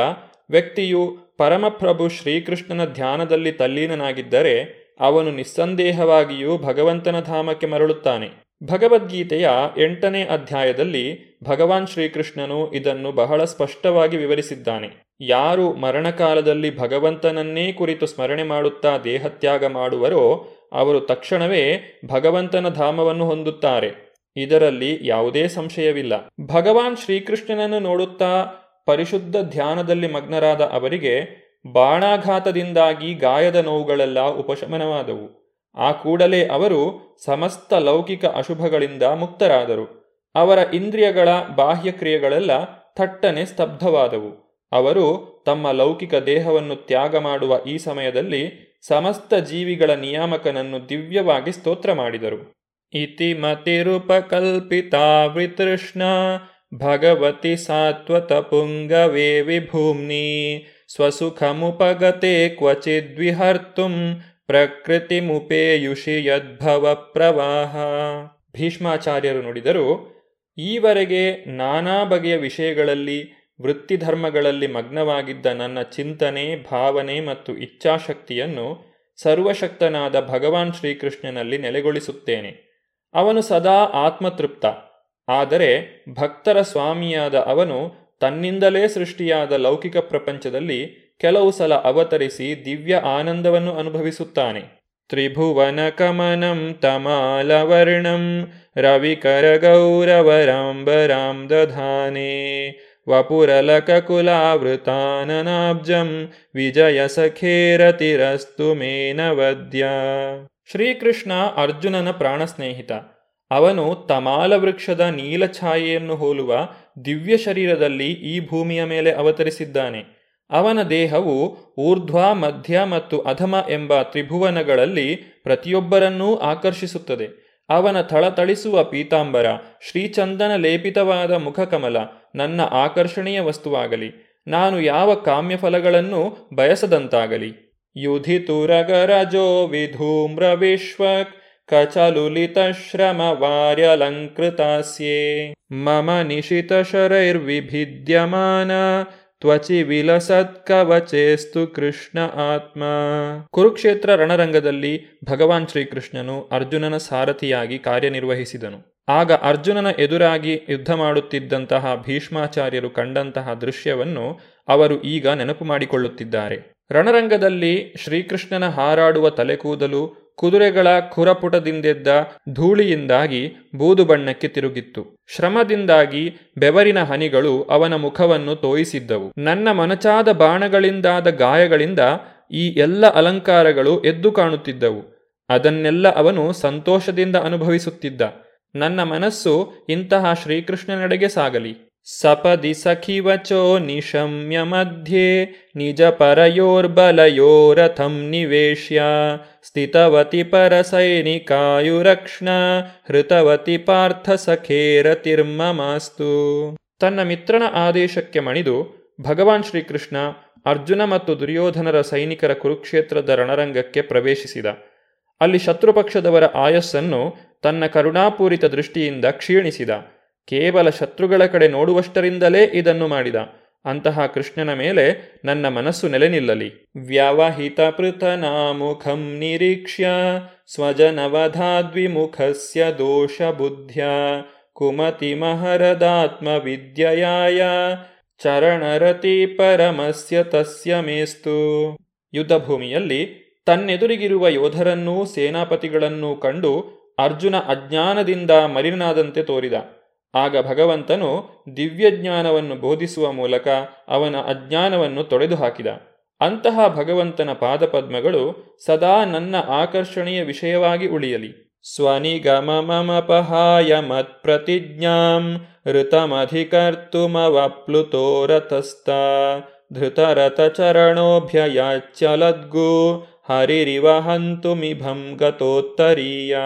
ವ್ಯಕ್ತಿಯು ಪರಮಪ್ರಭು ಶ್ರೀಕೃಷ್ಣನ ಧ್ಯಾನದಲ್ಲಿ ತಲ್ಲೀನನಾಗಿದ್ದರೆ ಅವನು ನಿಸ್ಸಂದೇಹವಾಗಿಯೂ ಭಗವಂತನ ಧಾಮಕ್ಕೆ ಮರಳುತ್ತಾನೆ. ಭಗವದ್ಗೀತೆಯ ಎಂಟನೇ ಅಧ್ಯಾಯದಲ್ಲಿ ಭಗವಾನ್ ಶ್ರೀಕೃಷ್ಣನು ಇದನ್ನು ಬಹಳ ಸ್ಪಷ್ಟವಾಗಿ ವಿವರಿಸಿದ್ದಾನೆ. ಯಾರು ಮರಣಕಾಲದಲ್ಲಿ ಭಗವಂತನನ್ನೇ ಕುರಿತು ಸ್ಮರಣೆ ಮಾಡುತ್ತಾ ದೇಹತ್ಯಾಗ ಮಾಡುವರೋ ಅವರು ತಕ್ಷಣವೇ ಭಗವಂತನ ಧಾಮವನ್ನು ಹೊಂದುತ್ತಾರೆ. ಇದರಲ್ಲಿ ಯಾವುದೇ ಸಂಶಯವಿಲ್ಲ. ಭಗವಾನ್ ಶ್ರೀಕೃಷ್ಣನನ್ನು ನೋಡುತ್ತಾ ಪರಿಶುದ್ಧ ಧ್ಯಾನದಲ್ಲಿ ಮಗ್ನರಾದ ಅವರಿಗೆ ಬಾಣಾಘಾತದಿಂದಾಗಿ ಗಾಯದ ನೋವುಗಳೆಲ್ಲ ಉಪಶಮನವಾದವು. ಆ ಕೂಡಲೇ ಅವರು ಸಮಸ್ತ ಲೌಕಿಕ ಅಶುಭಗಳಿಂದ ಮುಕ್ತರಾದರು. ಅವರ ಇಂದ್ರಿಯಗಳ ಬಾಹ್ಯ ಕ್ರಿಯೆಗಳೆಲ್ಲ ಥಟ್ಟನೆ ಸ್ತಬ್ಧವಾದವು. ಅವರು ತಮ್ಮ ಲೌಕಿಕ ದೇಹವನ್ನು ತ್ಯಾಗ ಮಾಡುವ ಈ ಸಮಯದಲ್ಲಿ ಸಮಸ್ತ ಜೀವಿಗಳ ನಿಯಾಮಕನನ್ನು ದಿವ್ಯವಾಗಿ ಸ್ತೋತ್ರ ಮಾಡಿದರು. ಇತಿ ಮತಿರುಪಕಲ್ಪಿತಾವೃತೃಷ್ಣ ಭಗವತಿ ಸಾತ್ವತ ಪುಂಗವೇ ವಿಭೂಮ್ನಿ. ಸ್ವಸುಖಮುಪಗತೆ ಕ್ವಚಿದ್ವಿಹರ್ತುಂ ಪ್ರಕೃತಿಮುಪೇಯುಷಿ ಯದ್ಭವ ಪ್ರವಾಹ ಭೀಷ್ಮಾಚಾರ್ಯರು ನುಡಿದರು, ಈವರೆಗೆ ನಾನಾ ಬಗೆಯ ವಿಷಯಗಳಲ್ಲಿ, ವೃತ್ತಿಧರ್ಮಗಳಲ್ಲಿ ಮಗ್ನವಾಗಿದ್ದ ನನ್ನ ಚಿಂತನೆ, ಭಾವನೆ ಮತ್ತು ಇಚ್ಛಾಶಕ್ತಿಯನ್ನು ಸರ್ವಶಕ್ತನಾದ ಭಗವಾನ್ ಶ್ರೀಕೃಷ್ಣನಲ್ಲಿ ನೆಲೆಗೊಳಿಸುತ್ತೇನೆ. ಅವನು ಸದಾ ಆತ್ಮತೃಪ್ತ. ಆದರೆ ಭಕ್ತರ ಸ್ವಾಮಿಯಾದ ಅವನು ತನ್ನಿಂದಲೇ ಸೃಷ್ಟಿಯಾದ ಲೌಕಿಕ ಪ್ರಪಂಚದಲ್ಲಿ ಕೆಲವು ಸಲ ಅವತರಿಸಿ ದಿವ್ಯ ಆನಂದವನ್ನು ಅನುಭವಿಸುತ್ತಾನೆ. ತ್ರಿಭುವನ ಕಮನಂ ತಮಾಲವರ್ಣಂ ರವಿಕರ ಗೌರವರಾಂಬರಾಂ ದಧಾನೆ. ವಪುರಲಕುಲಾವೃತಾನನಾಬ್ಜಂ ವಿಜಯ ಸಖೇರತಿರಸ್ತು ಮೇನವದ್ಯ ಶ್ರೀಕೃಷ್ಣ ಅರ್ಜುನನ ಪ್ರಾಣ ಸ್ನೇಹಿತ ಅವನು ತಮಾಲ ವೃಕ್ಷದ ನೀಲಛಾಯೆಯನ್ನು ಹೋಲುವ ದಿವ್ಯ ಶರೀರದಲ್ಲಿ ಈ ಭೂಮಿಯ ಮೇಲೆ ಅವತರಿಸಿದ್ದಾನೆ. ಅವನ ದೇಹವು ಊರ್ಧ್ವ, ಮಧ್ಯ ಮತ್ತು ಅಧಮ ಎಂಬ ತ್ರಿಭುವನಗಳಲ್ಲಿ ಪ್ರತಿಯೊಬ್ಬರನ್ನೂ ಆಕರ್ಷಿಸುತ್ತದೆ. ಅವನ ಥಳಥಳಿಸುವ ಪೀತಾಂಬರ, ಶ್ರೀಚಂದನ ಲೇಪಿತವಾದ ಮುಖಕಮಲ ನನ್ನ ಆಕರ್ಷಣೀಯ ವಸ್ತುವಾಗಲಿ. ನಾನು ಯಾವ ಕಾಮ್ಯಫಲಗಳನ್ನು ಬಯಸದಂತಾಗಲಿ. ಯುಧಿತುರಗರಜೋ ವಿಧೂಮ್ರ ಕಚಲುಲಿತ ಶ್ರಮ ವಾರ್ಯಲಂಕೃತಾಸ್ಯೆ ಮಮ ನಿಶಿತ ಶರೈರ್ವಿಭಿದ್ಯಮಾನ ತ್ವಚಿ ವಿಲಸತ್ಕವಚೇಸ್ತು ಕೃಷ್ಣ ಆತ್ಮ. ಕುರುಕ್ಷೇತ್ರ ರಣರಂಗದಲ್ಲಿ ಭಗವಾನ್ ಶ್ರೀಕೃಷ್ಣನು ಅರ್ಜುನನ ಸಾರಥಿಯಾಗಿ ಕಾರ್ಯನಿರ್ವಹಿಸಿದನು. ಆಗ ಅರ್ಜುನನ ಎದುರಾಗಿ ಯುದ್ಧ ಮಾಡುತ್ತಿದ್ದಂತಹ ಭೀಷ್ಮಾಚಾರ್ಯರು ಕಂಡಂತಹ ದೃಶ್ಯವನ್ನು ಅವರು ಈಗ ನೆನಪು ಮಾಡಿಕೊಳ್ಳುತ್ತಿದ್ದಾರೆ. ರಣರಂಗದಲ್ಲಿ ಶ್ರೀಕೃಷ್ಣನ ಹಾರಾಡುವ ತಲೆಕೂದಲು ಕುದುರೆಗಳ ಖುರಪುಟದಿಂದೆದ್ದ ಧೂಳಿಯಿಂದಾಗಿ ಬೂದು ಬಣ್ಣಕ್ಕೆ ತಿರುಗಿತ್ತು. ಶ್ರಮದಿಂದಾಗಿ ಬೆವರಿನ ಹನಿಗಳು ಅವನ ಮುಖವನ್ನು ತೋಯಿಸಿದ್ದವು. ನನ್ನ ಮನಚಾದ ಬಾಣಗಳಿಂದಾದ ಗಾಯಗಳಿಂದ ಈ ಎಲ್ಲ ಅಲಂಕಾರಗಳು ಎದ್ದು ಕಾಣುತ್ತಿದ್ದವು. ಅದನ್ನೆಲ್ಲ ಅವನು ಸಂತೋಷದಿಂದ ಅನುಭವಿಸುತ್ತಿದ್ದ. ನನ್ನ ಮನಸ್ಸು ಇಂತಹ ಶ್ರೀಕೃಷ್ಣನೆಡೆಗೆ ಸಾಗಲಿ. ಸಖಿವಚೋ ನಿಶಮ್ಯ ಮಧ್ಯೆ ನಿಜ ಪರಯೋರ್ಬಲಯೋರಥಂ ನಿವೇಶ್ಯ. ಸ್ಥಿತವತಿ ಪರಸೈನಿಕಾಯುರಕ್ಷ್ಣ, ಹೃತವತಿ ಪಾರ್ಥ ಸಖೇರತಿರ್ಮಮಾಸ್ತು ತನ್ನ ಮಿತ್ರನ ಆದೇಶಕ್ಕೆ ಮಣಿದು ಭಗವಾನ್ ಶ್ರೀಕೃಷ್ಣ ಅರ್ಜುನ ಮತ್ತು ದುರ್ಯೋಧನರ ಸೈನಿಕರ ಕುರುಕ್ಷೇತ್ರದ ರಣರಂಗಕ್ಕೆ ಪ್ರವೇಶಿಸಿದ. ಅಲ್ಲಿ ಶತ್ರುಪಕ್ಷದವರ ಆಯಸ್ಸನ್ನು ತನ್ನ ಕರುಣಾಪೂರಿತ ದೃಷ್ಟಿಯಿಂದ ಕ್ಷೀಣಿಸಿದ. ಕೇವಲ ಶತ್ರುಗಳ ಕಡೆ ನೋಡುವಷ್ಟರಿಂದಲೇ ಇದನ್ನು ಮಾಡಿದ. ಅಂತಹ ಕೃಷ್ಣನ ಮೇಲೆ ನನ್ನ ಮನಸ್ಸು ನೆಲೆ ನಿಲ್ಲಲಿ ವ್ಯವಹಿತ ಪೃತನಾಮುಖಂ ನಿರೀಕ್ಷ್ಯ, ಸ್ವಜನವಧಾದ್ವಿಮುಖಸ್ಯ ದೋಷ ಬುದ್ಧ್ಯ ಕುಮತಿ ಮಹರದಾತ್ಮ ವಿದ್ಯಯಾಯ ಚರಣರತಿ ಪರಮಸ್ಯ ತಸ್ಯ ಮೇಸ್ತು. ಯುದ್ಧಭೂಮಿಯಲ್ಲಿ ತನ್ನೆದುರಿಗಿರುವ ಯೋಧರನ್ನೂ ಸೇನಾಪತಿಗಳನ್ನೂ ಕಂಡು ಅರ್ಜುನ ಅಜ್ಞಾನದಿಂದ ಮರಿನಾದಂತೆ ತೋರಿದ. ಆಗ ಭಗವಂತನು ದಿವ್ಯಜ್ಞಾನವನ್ನು ಬೋಧಿಸುವ ಮೂಲಕ ಅವನ ಅಜ್ಞಾನವನ್ನು ತೊಡೆದು ಹಾಕಿದ ಅಂತಹ ಭಗವಂತನ ಪಾದಪದ್ಮಗಳು ಸದಾ ನನ್ನ ಆಕರ್ಷಣೀಯ ವಿಷಯವಾಗಿ ಉಳಿಯಲಿ. ಸ್ವನಿಗಮಮಪಹಾಯ ಮತ್ಪ್ರತಿಜ್ಞಾಂ ಋತಮಧಿಕರ್ತುಮವಪ್ಲುತೋರತಸ್ತ ಧೃತರಥಚರಣೋಭ್ಯಯಾಚ್ಯಲದ್ಗು ಹರಿರಿವ ಹಂತುಮಿಭಂ ಗತೋತ್ತರೀಯ.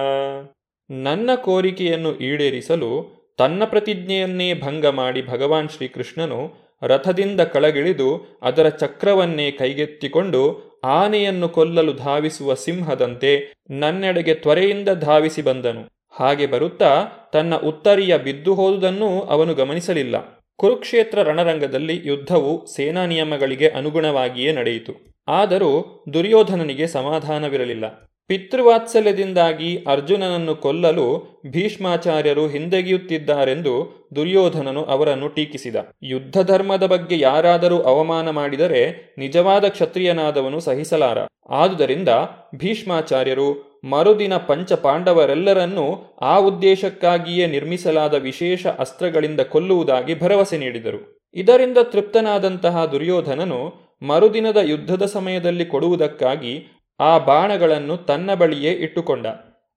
ನನ್ನ ಕೋರಿಕೆಯನ್ನು ಈಡೇರಿಸಲು ತನ್ನ ಪ್ರತಿಜ್ಞೆಯನ್ನೇ ಭಂಗ ಮಾಡಿ ಭಗವಾನ್ ಶ್ರೀಕೃಷ್ಣನು ರಥದಿಂದ ಕಳಗಿಳಿದು ಅದರ ಚಕ್ರವನ್ನೇ ಕೈಗೆತ್ತಿಕೊಂಡು ಆನೆಯನ್ನು ಕೊಲ್ಲಲು ಧಾವಿಸುವ ಸಿಂಹದಂತೆ ನನ್ನೆಡೆಗೆ ತ್ವರೆಯಿಂದ ಧಾವಿಸಿ ಬಂದನು. ಹಾಗೆ ಬರುತ್ತಾ ತನ್ನ ಉತ್ತರಿಯ ಬಿದ್ದು ಹೋದುದನ್ನೂ ಅವನು ಗಮನಿಸಲಿಲ್ಲ. ಕುರುಕ್ಷೇತ್ರ ರಣರಂಗದಲ್ಲಿ ಯುದ್ಧವು ಸೇನಾ ನಿಯಮಗಳಿಗೆ ಅನುಗುಣವಾಗಿಯೇ ನಡೆಯಿತು. ಆದರೂ ದುರ್ಯೋಧನನಿಗೆ ಸಮಾಧಾನವಿರಲಿಲ್ಲ. ಪಿತೃವಾತ್ಸಲ್ಯದಿಂದಾಗಿ ಅರ್ಜುನನನ್ನು ಕೊಲ್ಲಲು ಭೀಷ್ಮಾಚಾರ್ಯರು ಹಿಂದೆಗೆಯುತ್ತಿದ್ದಾರೆಂದು ದುರ್ಯೋಧನನು ಅವರನ್ನು ಟೀಕಿಸಿದ. ಯುದ್ಧ ಧರ್ಮದ ಬಗ್ಗೆ ಯಾರಾದರೂ ಅವಮಾನ ಮಾಡಿದರೆ ನಿಜವಾದ ಕ್ಷತ್ರಿಯನಾದವನು ಸಹಿಸಲಾರ. ಆದುದರಿಂದ ಭೀಷ್ಮಾಚಾರ್ಯರು ಮರುದಿನ ಪಂಚ ಪಾಂಡವರೆಲ್ಲರನ್ನೂ ಆ ಉದ್ದೇಶಕ್ಕಾಗಿಯೇ ನಿರ್ಮಿಸಲಾದ ವಿಶೇಷ ಅಸ್ತ್ರಗಳಿಂದ ಕೊಲ್ಲುವುದಾಗಿ ಭರವಸೆ ನೀಡಿದರು. ಇದರಿಂದ ತೃಪ್ತನಾದಂತಹ ದುರ್ಯೋಧನನು ಮರುದಿನದ ಯುದ್ಧದ ಸಮಯದಲ್ಲಿ ಕೊಡುವುದಕ್ಕಾಗಿ ಆ ಬಾಣಗಳನ್ನು ತನ್ನ ಬಳಿಯೇ ಇಟ್ಟುಕೊಂಡ.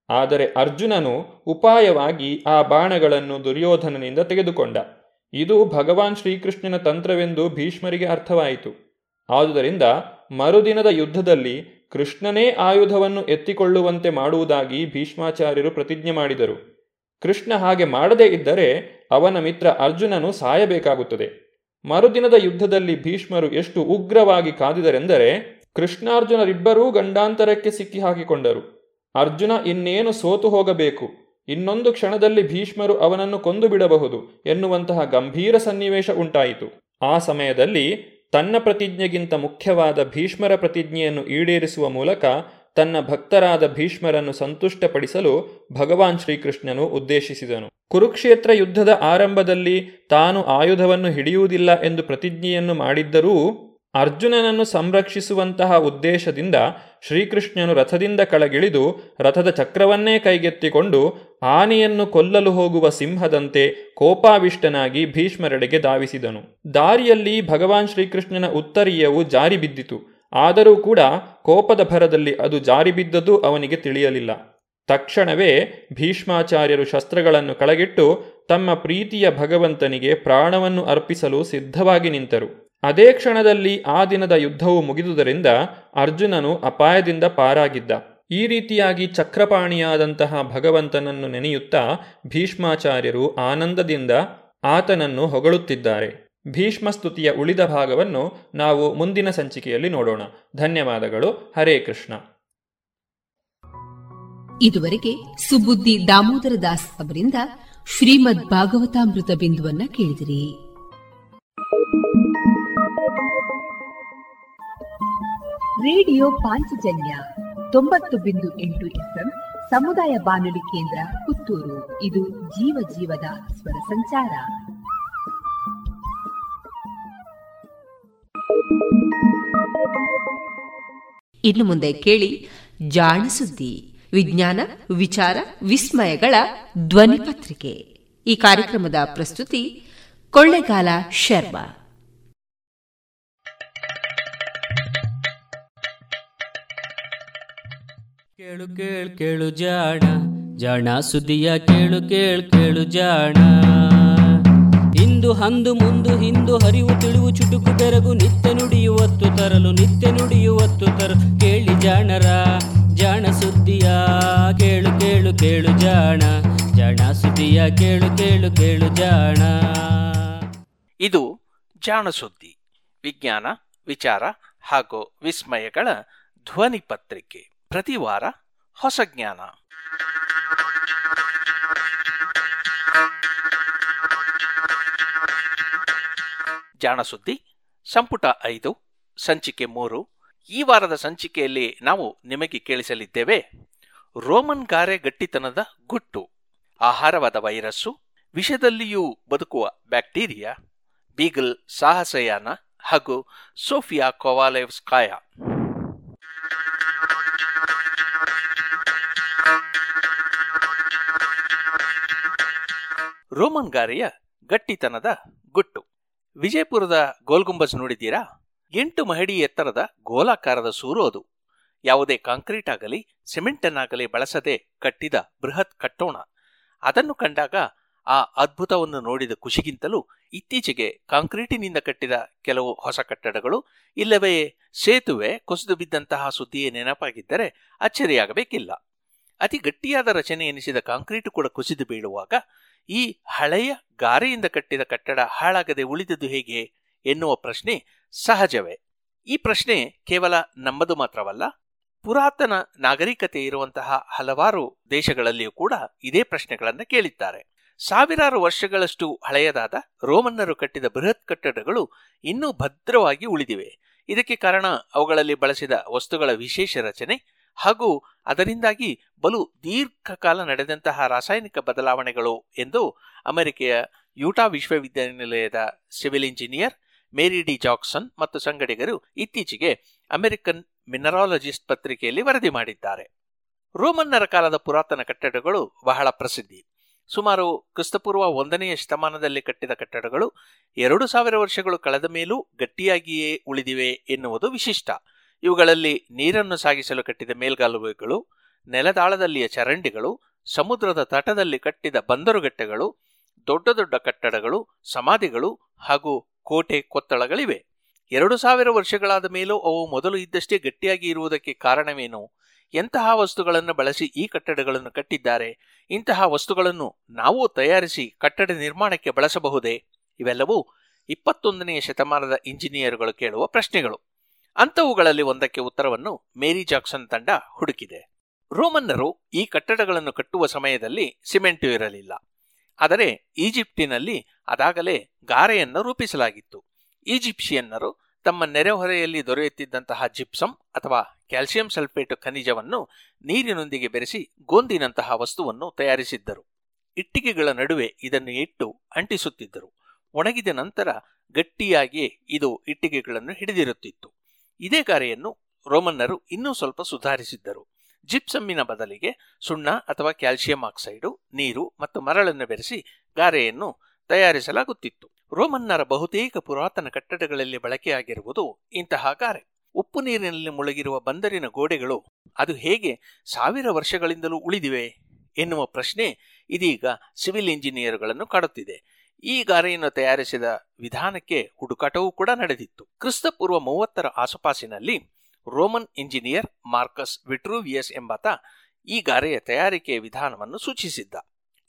ಆದರೆ ಅರ್ಜುನನು ಉಪಾಯವಾಗಿ ಆ ಬಾಣಗಳನ್ನು ದುರ್ಯೋಧನನಿಂದ ತೆಗೆದುಕೊಂಡ. ಇದು ಭಗವಾನ್ ಶ್ರೀಕೃಷ್ಣನ ತಂತ್ರವೆಂದು ಭೀಷ್ಮರಿಗೆ ಅರ್ಥವಾಯಿತು. ಆದುದರಿಂದ ಮರುದಿನದ ಯುದ್ಧದಲ್ಲಿ ಕೃಷ್ಣನೇ ಆಯುಧವನ್ನು ಎತ್ತಿಕೊಳ್ಳುವಂತೆ ಮಾಡುವುದಾಗಿ ಭೀಷ್ಮಾಚಾರ್ಯರು ಪ್ರತಿಜ್ಞೆ ಮಾಡಿದರು. ಕೃಷ್ಣ ಹಾಗೆ ಮಾಡದೇ ಇದ್ದರೆ ಅವನ ಮಿತ್ರ ಅರ್ಜುನನು ಸಾಯಬೇಕಾಗುತ್ತದೆ. ಮರುದಿನದ ಯುದ್ಧದಲ್ಲಿ ಭೀಷ್ಮರು ಎಷ್ಟು ಉಗ್ರವಾಗಿ ಕಾದಿದರೆಂದರೆ ಕೃಷ್ಣಾರ್ಜುನರಿಬ್ಬರೂ ಗಂಡಾಂತರಕ್ಕೆ ಸಿಕ್ಕಿ ಹಾಕಿಕೊಂಡರು ಅರ್ಜುನ ಇನ್ನೇನು ಸೋತು ಹೋಗಬೇಕು? ಇನ್ನೊಂದು ಕ್ಷಣದಲ್ಲಿ ಭೀಷ್ಮರು ಅವನನ್ನು ಕೊಂದು ಬಿಡಬಹುದು ಎನ್ನುವಂತಹ ಗಂಭೀರ ಸನ್ನಿವೇಶ ಉಂಟಾಯಿತು. ಆ ಸಮಯದಲ್ಲಿ ತನ್ನ ಪ್ರತಿಜ್ಞೆಗಿಂತ ಮುಖ್ಯವಾದ ಭೀಷ್ಮರ ಪ್ರತಿಜ್ಞೆಯನ್ನು ಈಡೇರಿಸುವ ಮೂಲಕ ತನ್ನ ಭಕ್ತರಾದ ಭೀಷ್ಮರನ್ನು ಸಂತುಷ್ಟಪಡಿಸಲು ಭಗವಾನ್ ಶ್ರೀಕೃಷ್ಣನು ಉದ್ದೇಶಿಸಿದನು. ಕುರುಕ್ಷೇತ್ರ ಯುದ್ಧದ ಆರಂಭದಲ್ಲಿ ತಾನು ಆಯುಧವನ್ನು ಹಿಡಿಯುವುದಿಲ್ಲ ಎಂದು ಪ್ರತಿಜ್ಞೆಯನ್ನು ಮಾಡಿದ್ದರೂ ಅರ್ಜುನನನ್ನು ಸಂರಕ್ಷಿಸುವಂತಹ ಉದ್ದೇಶದಿಂದ ಶ್ರೀಕೃಷ್ಣನು ರಥದಿಂದ ಕಳಗಿಳಿದು ರಥದ ಚಕ್ರವನ್ನೇ ಕೈಗೆತ್ತಿಕೊಂಡು ಆನೆಯನ್ನು ಕೊಲ್ಲಲು ಹೋಗುವ ಸಿಂಹದಂತೆ ಕೋಪಾವಿಷ್ಟನಾಗಿ ಭೀಷ್ಮರೆಡೆಗೆ ಧಾವಿಸಿದನು. ದಾರಿಯಲ್ಲಿ ಭಗವಾನ್ ಶ್ರೀಕೃಷ್ಣನ ಉತ್ತರೀಯವು ಜಾರಿ ಬಿದ್ದಿತು. ಆದರೂ ಕೂಡ ಕೋಪದ ಭರದಲ್ಲಿ ಅದು ಜಾರಿ ಬಿದ್ದದ್ದು ಅವನಿಗೆ ತಿಳಿಯಲಿಲ್ಲ. ತಕ್ಷಣವೇ ಭೀಷ್ಮಾಚಾರ್ಯರು ಶಸ್ತ್ರಗಳನ್ನು ಕಳಗಿಟ್ಟು ತಮ್ಮ ಪ್ರೀತಿಯ ಭಗವಂತನಿಗೆ ಪ್ರಾಣವನ್ನು ಅರ್ಪಿಸಲು ಸಿದ್ಧವಾಗಿ ನಿಂತರು. ಅದೇ ಕ್ಷಣದಲ್ಲಿ ಆ ದಿನದ ಯುದ್ಧವು ಮುಗಿದುದರಿಂದ ಅರ್ಜುನನು ಅಪಾಯದಿಂದ ಪಾರಾಗಿದ್ದ. ಈ ರೀತಿಯಾಗಿ ಚಕ್ರಪಾಣಿಯಾದಂತಹ ಭಗವಂತನನ್ನು ನೆನೆಯುತ್ತಾ ಭೀಷ್ಮಾಚಾರ್ಯರು ಆನಂದದಿಂದ ಆತನನ್ನು ಹೊಗಳುತ್ತಿದ್ದಾರೆ. ಭೀಷ್ಮಸ್ತುತಿಯ ಉಳಿದ ಭಾಗವನ್ನು ನಾವು ಮುಂದಿನ ಸಂಚಿಕೆಯಲ್ಲಿ ನೋಡೋಣ. ಧನ್ಯವಾದಗಳು. ಹರೇ ಕೃಷ್ಣ. ಇದುವರೆಗೆ ಸುಬುದ್ದಿ ದಾಮೋದರ ದಾಸ್ ಅವರಿಂದ ಶ್ರೀಮದ್ ಭಾಗವತಾಮೃತ ಬಿಂದುವನ್ನ ಕೇಳಿದಿರಿ. ರೇಡಿಯೋ ಪಾಂಚಜನ್ಯ ತೊಂಬತ್ತು ಬಿಂದು ಎಂಟು ಎಫ್ಎಂ ಸಮುದಾಯ ಬಾನುಲಿ ಕೇಂದ್ರ ಪುತ್ತೂರು. ಇದು ಜೀವ ಜೀವದ ಸ್ವರ ಸಂಚಾರ. ಇನ್ನು ಮುಂದೆ ಕೇಳಿ ಜಾಣ ಸುದ್ದಿ, ವಿಜ್ಞಾನ, ವಿಚಾರ, ವಿಸ್ಮಯಗಳ ಧ್ವನಿ ಪತ್ರಿಕೆ. ಈ ಕಾರ್ಯಕ್ರಮದ ಪ್ರಸ್ತುತಿ ಕೊಳ್ಳೆಗಾಲ ಶರ್ಮಾ. ಕೇಳು ಕೇಳು ಕೇಳು ಜಾಣ ಜಾಣ ಸುದಿಯ ಕೇಳು ಕೇಳು ಕೇಳು ಜಾಣ. ಇಂದು ಹಂದು ಮುಂದು ಹಿಂದು ಹರಿವು ತಿಳಿವು ಚುಟುಕು ಬೆರಗು ನಿತ್ಯ ನುಡಿಯುವತ್ತು ತರಲು, ನಿತ್ಯ ನುಡಿಯುವತ್ತು ತರಲು ಕೇಳಿ ಜಾಣರ, ಜಾಣ ಸುದ್ದಿಯ ಕೇಳು ಕೇಳು ಕೇಳು ಜಾಣ ಜಾಣ ಸುದ್ದಿಯ ಕೇಳು ಕೇಳು ಕೇಳು ಜಾಣ. ಇದು ಜಾಣ ಸುದ್ದಿ, ವಿಜ್ಞಾನ, ವಿಚಾರ ಹಾಗೂ ವಿಸ್ಮಯಗಳ ಧ್ವನಿ ಪತ್ರಿಕೆ ಪ್ರತಿ ವಾರ ಹೊಸ ಜ್ಞಾನ. ಜಾಣಸುದ್ದಿ ಸಂಪುಟ ಐದು, ಸಂಚಿಕೆ ಮೂರು. ಈ ವಾರದ ಸಂಚಿಕೆಯಲ್ಲಿ ನಾವು ನಿಮಗೆ ಕೇಳಿಸಲಿದ್ದೇವೆ, ರೋಮನ್ ಗಾರೆ ಗಟ್ಟಿತನದ ಗುಟ್ಟು, ಆಹಾರವಾದ ವೈರಸ್ಸು, ವಿಷದಲ್ಲಿಯೂ ಬದುಕುವ ಬ್ಯಾಕ್ಟೀರಿಯಾ, ಬೀಗಲ್ ಸಾಹಸಯಾನ ಹಾಗೂ ಸೋಫಿಯಾ ಕೊವಾಲೆವ್ಸ್ಕಾಯ. ರೋಮನ್ ಗಾರೆಯ ಗಟ್ಟಿತನದ ಗುಟ್ಟು. ವಿಜಯಪುರದ ಗೋಲ್ಗುಂಬಜ್ ನೋಡಿದ್ದೀರಾ? ಎಂಟು ಮಹಡಿ ಎತ್ತರದ ಗೋಲಾಕಾರದ ಸೂರು ಅದು. ಯಾವುದೇ ಕಾಂಕ್ರೀಟ್ ಆಗಲಿ, ಸಿಮೆಂಟನ್ನಾಗಲಿ ಬಳಸದೆ ಕಟ್ಟಿದ ಬೃಹತ್ ಕಟ್ಟೋಣ. ಅದನ್ನು ಕಂಡಾಗ ಆ ಅದ್ಭುತವನ್ನು ನೋಡಿದ ಖುಷಿಗಿಂತಲೂ ಇತ್ತೀಚೆಗೆ ಕಾಂಕ್ರೀಟಿನಿಂದ ಕಟ್ಟಿದ ಕೆಲವು ಹೊಸ ಕಟ್ಟಡಗಳು, ಇಲ್ಲವೇ ಸೇತುವೆ ಕುಸಿದು ಬಿದ್ದಂತಹ ಸುದ್ದಿಯೇ ನೆನಪಾಗಿದ್ದರೆ ಅಚ್ಚರಿಯಾಗಬೇಕಿಲ್ಲ. ಅತಿ ಗಟ್ಟಿಯಾದ ರಚನೆ ಎನಿಸಿದ ಕಾಂಕ್ರೀಟು ಕೂಡ ಕುಸಿದು ಬೀಳುವಾಗ ಈ ಹಳೆಯ ಗಾರೆಯಿಂದ ಕಟ್ಟಿದ ಕಟ್ಟಡ ಹಾಳಾಗದೆ ಉಳಿದದ್ದು ಹೇಗೆ ಎನ್ನುವ ಪ್ರಶ್ನೆ ಸಹಜವೇ. ಈ ಪ್ರಶ್ನೆ ಕೇವಲ ನಮ್ಮದು ಮಾತ್ರವಲ್ಲ, ಪುರಾತನ ನಾಗರಿಕತೆ ಇರುವಂತಹ ಹಲವಾರು ದೇಶಗಳಲ್ಲಿಯೂ ಕೂಡ ಇದೇ ಪ್ರಶ್ನೆಗಳನ್ನು ಕೇಳಿದ್ದಾರೆ. ಸಾವಿರಾರು ವರ್ಷಗಳಷ್ಟು ಹಳೆಯದಾದ ರೋಮನ್ನರು ಕಟ್ಟಿದ ಬೃಹತ್ ಕಟ್ಟಡಗಳು ಇನ್ನೂ ಭದ್ರವಾಗಿ ಉಳಿದಿವೆ. ಇದಕ್ಕೆ ಕಾರಣ ಅವುಗಳಲ್ಲಿ ಬಳಸಿದ ವಸ್ತುಗಳ ವಿಶೇಷ ರಚನೆ ಹಾಗೂ ಅದರಿಂದಾಗಿ ಬಲು ದೀರ್ಘಕಾಲ ನಡೆದಂತಹ ರಾಸಾಯನಿಕ ಬದಲಾವಣೆಗಳು ಎಂದು ಅಮೆರಿಕೆಯ ಯೂಟಾ ವಿಶ್ವವಿದ್ಯಾನಿಲಯದ civil engineer Mary D Jackson ಮತ್ತು ಸಂಗಡಿಗರು ಇತ್ತೀಚೆಗೆ ಅಮೆರಿಕನ್ ಮಿನರಾಲಜಿಸ್ಟ್ ಪತ್ರಿಕೆಯಲ್ಲಿ ವರದಿ ಮಾಡಿದ್ದಾರೆ. ರೋಮನ್ನರ ಕಾಲದ ಪುರಾತನ ಕಟ್ಟಡಗಳು ಬಹಳ ಪ್ರಸಿದ್ಧಿ. ಸುಮಾರು ಕ್ರಿಸ್ತಪೂರ್ವ ಒಂದನೆಯ ಶತಮಾನದಲ್ಲಿ ಕಟ್ಟಿದ ಕಟ್ಟಡಗಳು ಎರಡು ಸಾವಿರ ವರ್ಷಗಳು ಕಳೆದ ಮೇಲೂ ಗಟ್ಟಿಯಾಗಿಯೇ ಉಳಿದಿವೆ ಎನ್ನುವುದು ವಿಶಿಷ್ಟ. ಇವುಗಳಲ್ಲಿ ನೀರನ್ನು ಸಾಗಿಸಲು ಕಟ್ಟಿದ ಮೇಲ್ಗಾಲುವೆಗಳು, ನೆಲದಾಳದಲ್ಲಿಯ ಚರಂಡಿಗಳು, ಸಮುದ್ರದ ತಟದಲ್ಲಿ ಕಟ್ಟಿದ ಬಂದರುಗಟ್ಟೆಗಳು ದೊಡ್ಡ ದೊಡ್ಡ ಕಟ್ಟಡಗಳು, ಸಮಾಧಿಗಳು ಹಾಗೂ ಕೋಟೆ ಕೊತ್ತಳಗಳಿವೆ. ಎರಡು ಸಾವಿರ ವರ್ಷಗಳಾದ ಮೇಲೂ ಅವು ಮೊದಲು ಇದ್ದಷ್ಟೇ ಗಟ್ಟಿಯಾಗಿ ಇರುವುದಕ್ಕೆ ಕಾರಣವೇನು? ಎಂತಹ ವಸ್ತುಗಳನ್ನು ಬಳಸಿ ಈ ಕಟ್ಟಡಗಳನ್ನು ಕಟ್ಟಿದ್ದಾರೆ? ಇಂತಹ ವಸ್ತುಗಳನ್ನು ನಾವು ತಯಾರಿಸಿ ಕಟ್ಟಡ ನಿರ್ಮಾಣಕ್ಕೆ ಬಳಸಬಹುದೇ? ಇವೆಲ್ಲವೂ ಇಪ್ಪತ್ತೊಂದನೆಯ ಶತಮಾನದ ಇಂಜಿನಿಯರುಗಳು ಕೇಳುವ ಪ್ರಶ್ನೆಗಳು. ಅಂಥವುಗಳಲ್ಲಿ ಒಂದಕ್ಕೆ ಉತ್ತರವನ್ನು ಮೇರಿ ಜಾಕ್ಸನ್ ತಂಡ ಹುಡುಕಿದೆ. ರೋಮನ್ನರು ಈ ಕಟ್ಟಡಗಳನ್ನು ಕಟ್ಟುವ ಸಮಯದಲ್ಲಿ ಸಿಮೆಂಟು ಇರಲಿಲ್ಲ. ಆದರೆ ಈಜಿಪ್ಟಿನಲ್ಲಿ ಅದಾಗಲೇ ಗಾರೆಯನ್ನು ರೂಪಿಸಲಾಗಿತ್ತು. ಈಜಿಪ್ಷಿಯನ್ನರು ತಮ್ಮ ನೆರೆಹೊರೆಯಲ್ಲಿ ದೊರೆಯುತ್ತಿದ್ದಂತಹ ಜಿಪ್ಸಮ್ ಅಥವಾ ಕ್ಯಾಲ್ಸಿಯಂ ಸಲ್ಫೇಟ್ ಖನಿಜವನ್ನು ನೀರಿನೊಂದಿಗೆ ಬೆರೆಸಿ ಗೋಂದಿನಂತಹ ವಸ್ತುವನ್ನು ತಯಾರಿಸಿದ್ದರು. ಇಟ್ಟಿಗೆಗಳ ನಡುವೆ ಇದನ್ನು ಇಟ್ಟು ಅಂಟಿಸುತ್ತಿದ್ದರು. ಒಣಗಿದ ನಂತರ ಗಟ್ಟಿಯಾಗಿ ಇದು ಇಟ್ಟಿಗೆಗಳನ್ನು ಹಿಡಿದಿರುತ್ತಿತ್ತು. ಇದೇ ಗಾರೆಯನ್ನು ರೋಮನ್ನರು ಇನ್ನೂ ಸ್ವಲ್ಪ ಸುಧಾರಿಸಿದ್ದರು. ಜಿಪ್ಸಮ್ಮಿನ ಬದಲಿಗೆ ಸುಣ್ಣ ಅಥವಾ ಕ್ಯಾಲ್ಸಿಯಂ ಆಕ್ಸೈಡು, ನೀರು ಮತ್ತು ಮರಳನ್ನು ಬೆರೆಸಿ ಗಾರೆಯನ್ನು ತಯಾರಿಸಲಾಗುತ್ತಿತ್ತು. ರೋಮನ್ನರ ಬಹುತೇಕ ಪುರಾತನ ಕಟ್ಟಡಗಳಲ್ಲಿ ಬಳಕೆಯಾಗಿರುವುದು ಇಂತಹ ಗಾರೆ. ಉಪ್ಪು ನೀರಿನಲ್ಲಿ ಮುಳುಗಿರುವ ಬಂದರಿನ ಗೋಡೆಗಳು, ಅದು ಹೇಗೆ ಸಾವಿರ ವರ್ಷಗಳಿಂದಲೂ ಉಳಿದಿವೆ ಎನ್ನುವ ಪ್ರಶ್ನೆ ಇದೀಗ ಸಿವಿಲ್ ಇಂಜಿನಿಯರ್ಗಳನ್ನು ಕಾಡುತ್ತಿದೆ. ಈ ಗಾರೆಯನ್ನು ತಯಾರಿಸಿದ ವಿಧಾನಕ್ಕೆ ಹುಡುಕಾಟವೂ ಕೂಡ ನಡೆದಿತ್ತು. ಕ್ರಿಸ್ತಪೂರ್ವ ಮೂವತ್ತರ ಆಸುಪಾಸಿನಲ್ಲಿ ರೋಮನ್ ಇಂಜಿನಿಯರ್ ಮಾರ್ಕಸ್ ವಿಟ್ರೂವಿಯಸ್ ಎಂಬಾತ ಈ ಗಾರೆಯ ತಯಾರಿಕೆಯ ವಿಧಾನವನ್ನು ಸೂಚಿಸಿದ್ದ.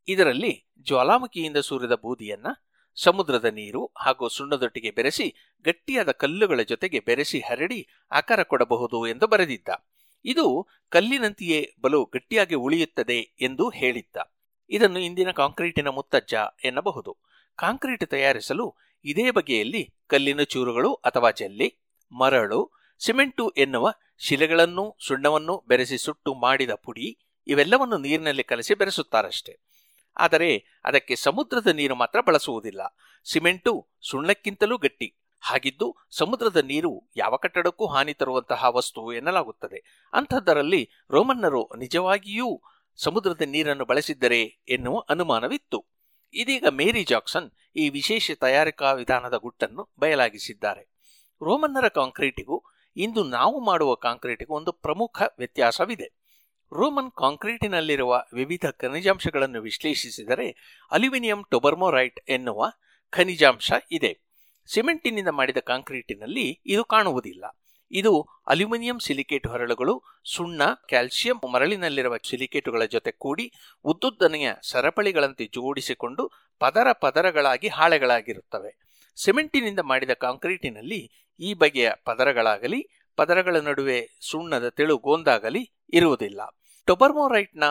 ಇದರಲ್ಲಿ ಜ್ವಾಲಾಮುಖಿಯಿಂದ ಸುರಿದ ಬೂದಿಯನ್ನ, ಸಮುದ್ರದ ನೀರು ಹಾಗೂ ಸುಣ್ಣದೊಟ್ಟಿಗೆ ಬೆರೆಸಿ, ಗಟ್ಟಿಯಾದ ಕಲ್ಲುಗಳ ಜೊತೆಗೆ ಬೆರೆಸಿ ಹರಡಿ ಆಕಾರ ಕೊಡಬಹುದು ಎಂದು ಬರೆದಿದ್ದ. ಇದು ಕಲ್ಲಿನಂತೆಯೇ ಬಲು ಗಟ್ಟಿಯಾಗಿ ಉಳಿಯುತ್ತದೆ ಎಂದು ಹೇಳಿದ್ದ. ಇದನ್ನು ಇಂದಿನ ಕಾಂಕ್ರೀಟಿನ ಮುತ್ತಜ್ಜ ಎನ್ನಬಹುದು. ಕಾಂಕ್ರೀಟ್ ತಯಾರಿಸಲು ಇದೇ ಬಗೆಯಲ್ಲಿ ಕಲ್ಲಿನ ಚೂರುಗಳು ಅಥವಾ ಜಲ್ಲಿ, ಮರಳು, ಸಿಮೆಂಟು ಎನ್ನುವ ಶಿಲೆಗಳನ್ನು ಸುಣ್ಣವನ್ನು ಬೆರೆಸಿ ಸುಟ್ಟು ಮಾಡಿದ ಪುಡಿ ಇವೆಲ್ಲವನ್ನು ನೀರಿನಲ್ಲಿ ಕಲಸಿ ಬೆರೆಸುತ್ತಾರಷ್ಟೆ. ಆದರೆ ಅದಕ್ಕೆ ಸಮುದ್ರದ ನೀರು ಮಾತ್ರ ಬಳಸುವುದಿಲ್ಲ. ಸಿಮೆಂಟು ಸುಣ್ಣಕ್ಕಿಂತಲೂ ಗಟ್ಟಿ. ಹಾಗಿದ್ದು ಸಮುದ್ರದ ನೀರು ಯಾವ ಕಟ್ಟಡಕ್ಕೂ ಹಾನಿ ತರುವಂತಹ ವಸ್ತು ಎನ್ನಲಾಗುತ್ತದೆ. ಅಂಥದ್ದರಲ್ಲಿ ರೋಮನ್ನರು ನಿಜವಾಗಿಯೂ ಸಮುದ್ರದ ನೀರನ್ನು ಬಳಸಿದ್ದರೆ ಎನ್ನುವ ಅನುಮಾನವಿತ್ತು. ಇದೀಗ ಮೇರಿ ಜಾಕ್ಸನ್ ಈ ವಿಶೇಷ ತಯಾರಿಕಾ ವಿಧಾನದ ಗುಟ್ಟನ್ನು ಬಯಲಾಗಿಸಿದ್ದಾರೆ. ರೋಮನ್ನರ ಕಾಂಕ್ರೀಟಿಗೂ ಇಂದು ನಾವು ಮಾಡುವ ಕಾಂಕ್ರೀಟಿಗೂ ಒಂದು ಪ್ರಮುಖ ವ್ಯತ್ಯಾಸವಿದೆ. ರೋಮನ್ ಕಾಂಕ್ರೀಟಿನಲ್ಲಿರುವ ವಿವಿಧ ಖನಿಜಾಂಶಗಳನ್ನು ವಿಶ್ಲೇಷಿಸಿದರೆ ಅಲ್ಯೂಮಿನಿಯಂ ಟೊಬರ್ಮೊರೈಟ್ ಎನ್ನುವ ಖನಿಜಾಂಶ ಇದೆ. ಸಿಮೆಂಟಿನಿಂದ ಮಾಡಿದ ಕಾಂಕ್ರೀಟಿನಲ್ಲಿ ಇದು ಕಾಣುವುದಿಲ್ಲ. ಇದು ಅಲ್ಯೂಮಿನಿಯಂ ಸಿಲಿಕೇಟ್ ಹೊರಳುಗಳು, ಸುಣ್ಣ, ಕ್ಯಾಲ್ಸಿಯಂ ಮರಳಿನಲ್ಲಿರುವ ಸಿಲಿಕೇಟುಗಳ ಜೊತೆ ಕೂಡಿ ಉದ್ದುದ್ದನೆಯ ಸರಪಳಿಗಳಂತೆ ಜೋಡಿಸಿಕೊಂಡು ಪದರ ಪದರಗಳಾಗಿ ಹಾಳೆಗಳಾಗಿರುತ್ತವೆ. ಸಿಮೆಂಟಿನಿಂದ ಮಾಡಿದ ಕಾಂಕ್ರೀಟಿನಲ್ಲಿ ಈ ಬಗೆಯ ಪದರಗಳಾಗಲಿ, ಪದರಗಳ ನಡುವೆ ಸುಣ್ಣದ ತೆಳು ಗೋಂದಾಗಲಿ ಇರುವುದಿಲ್ಲ. ಟೊಬರ್ಮೊರೈಟ್ನ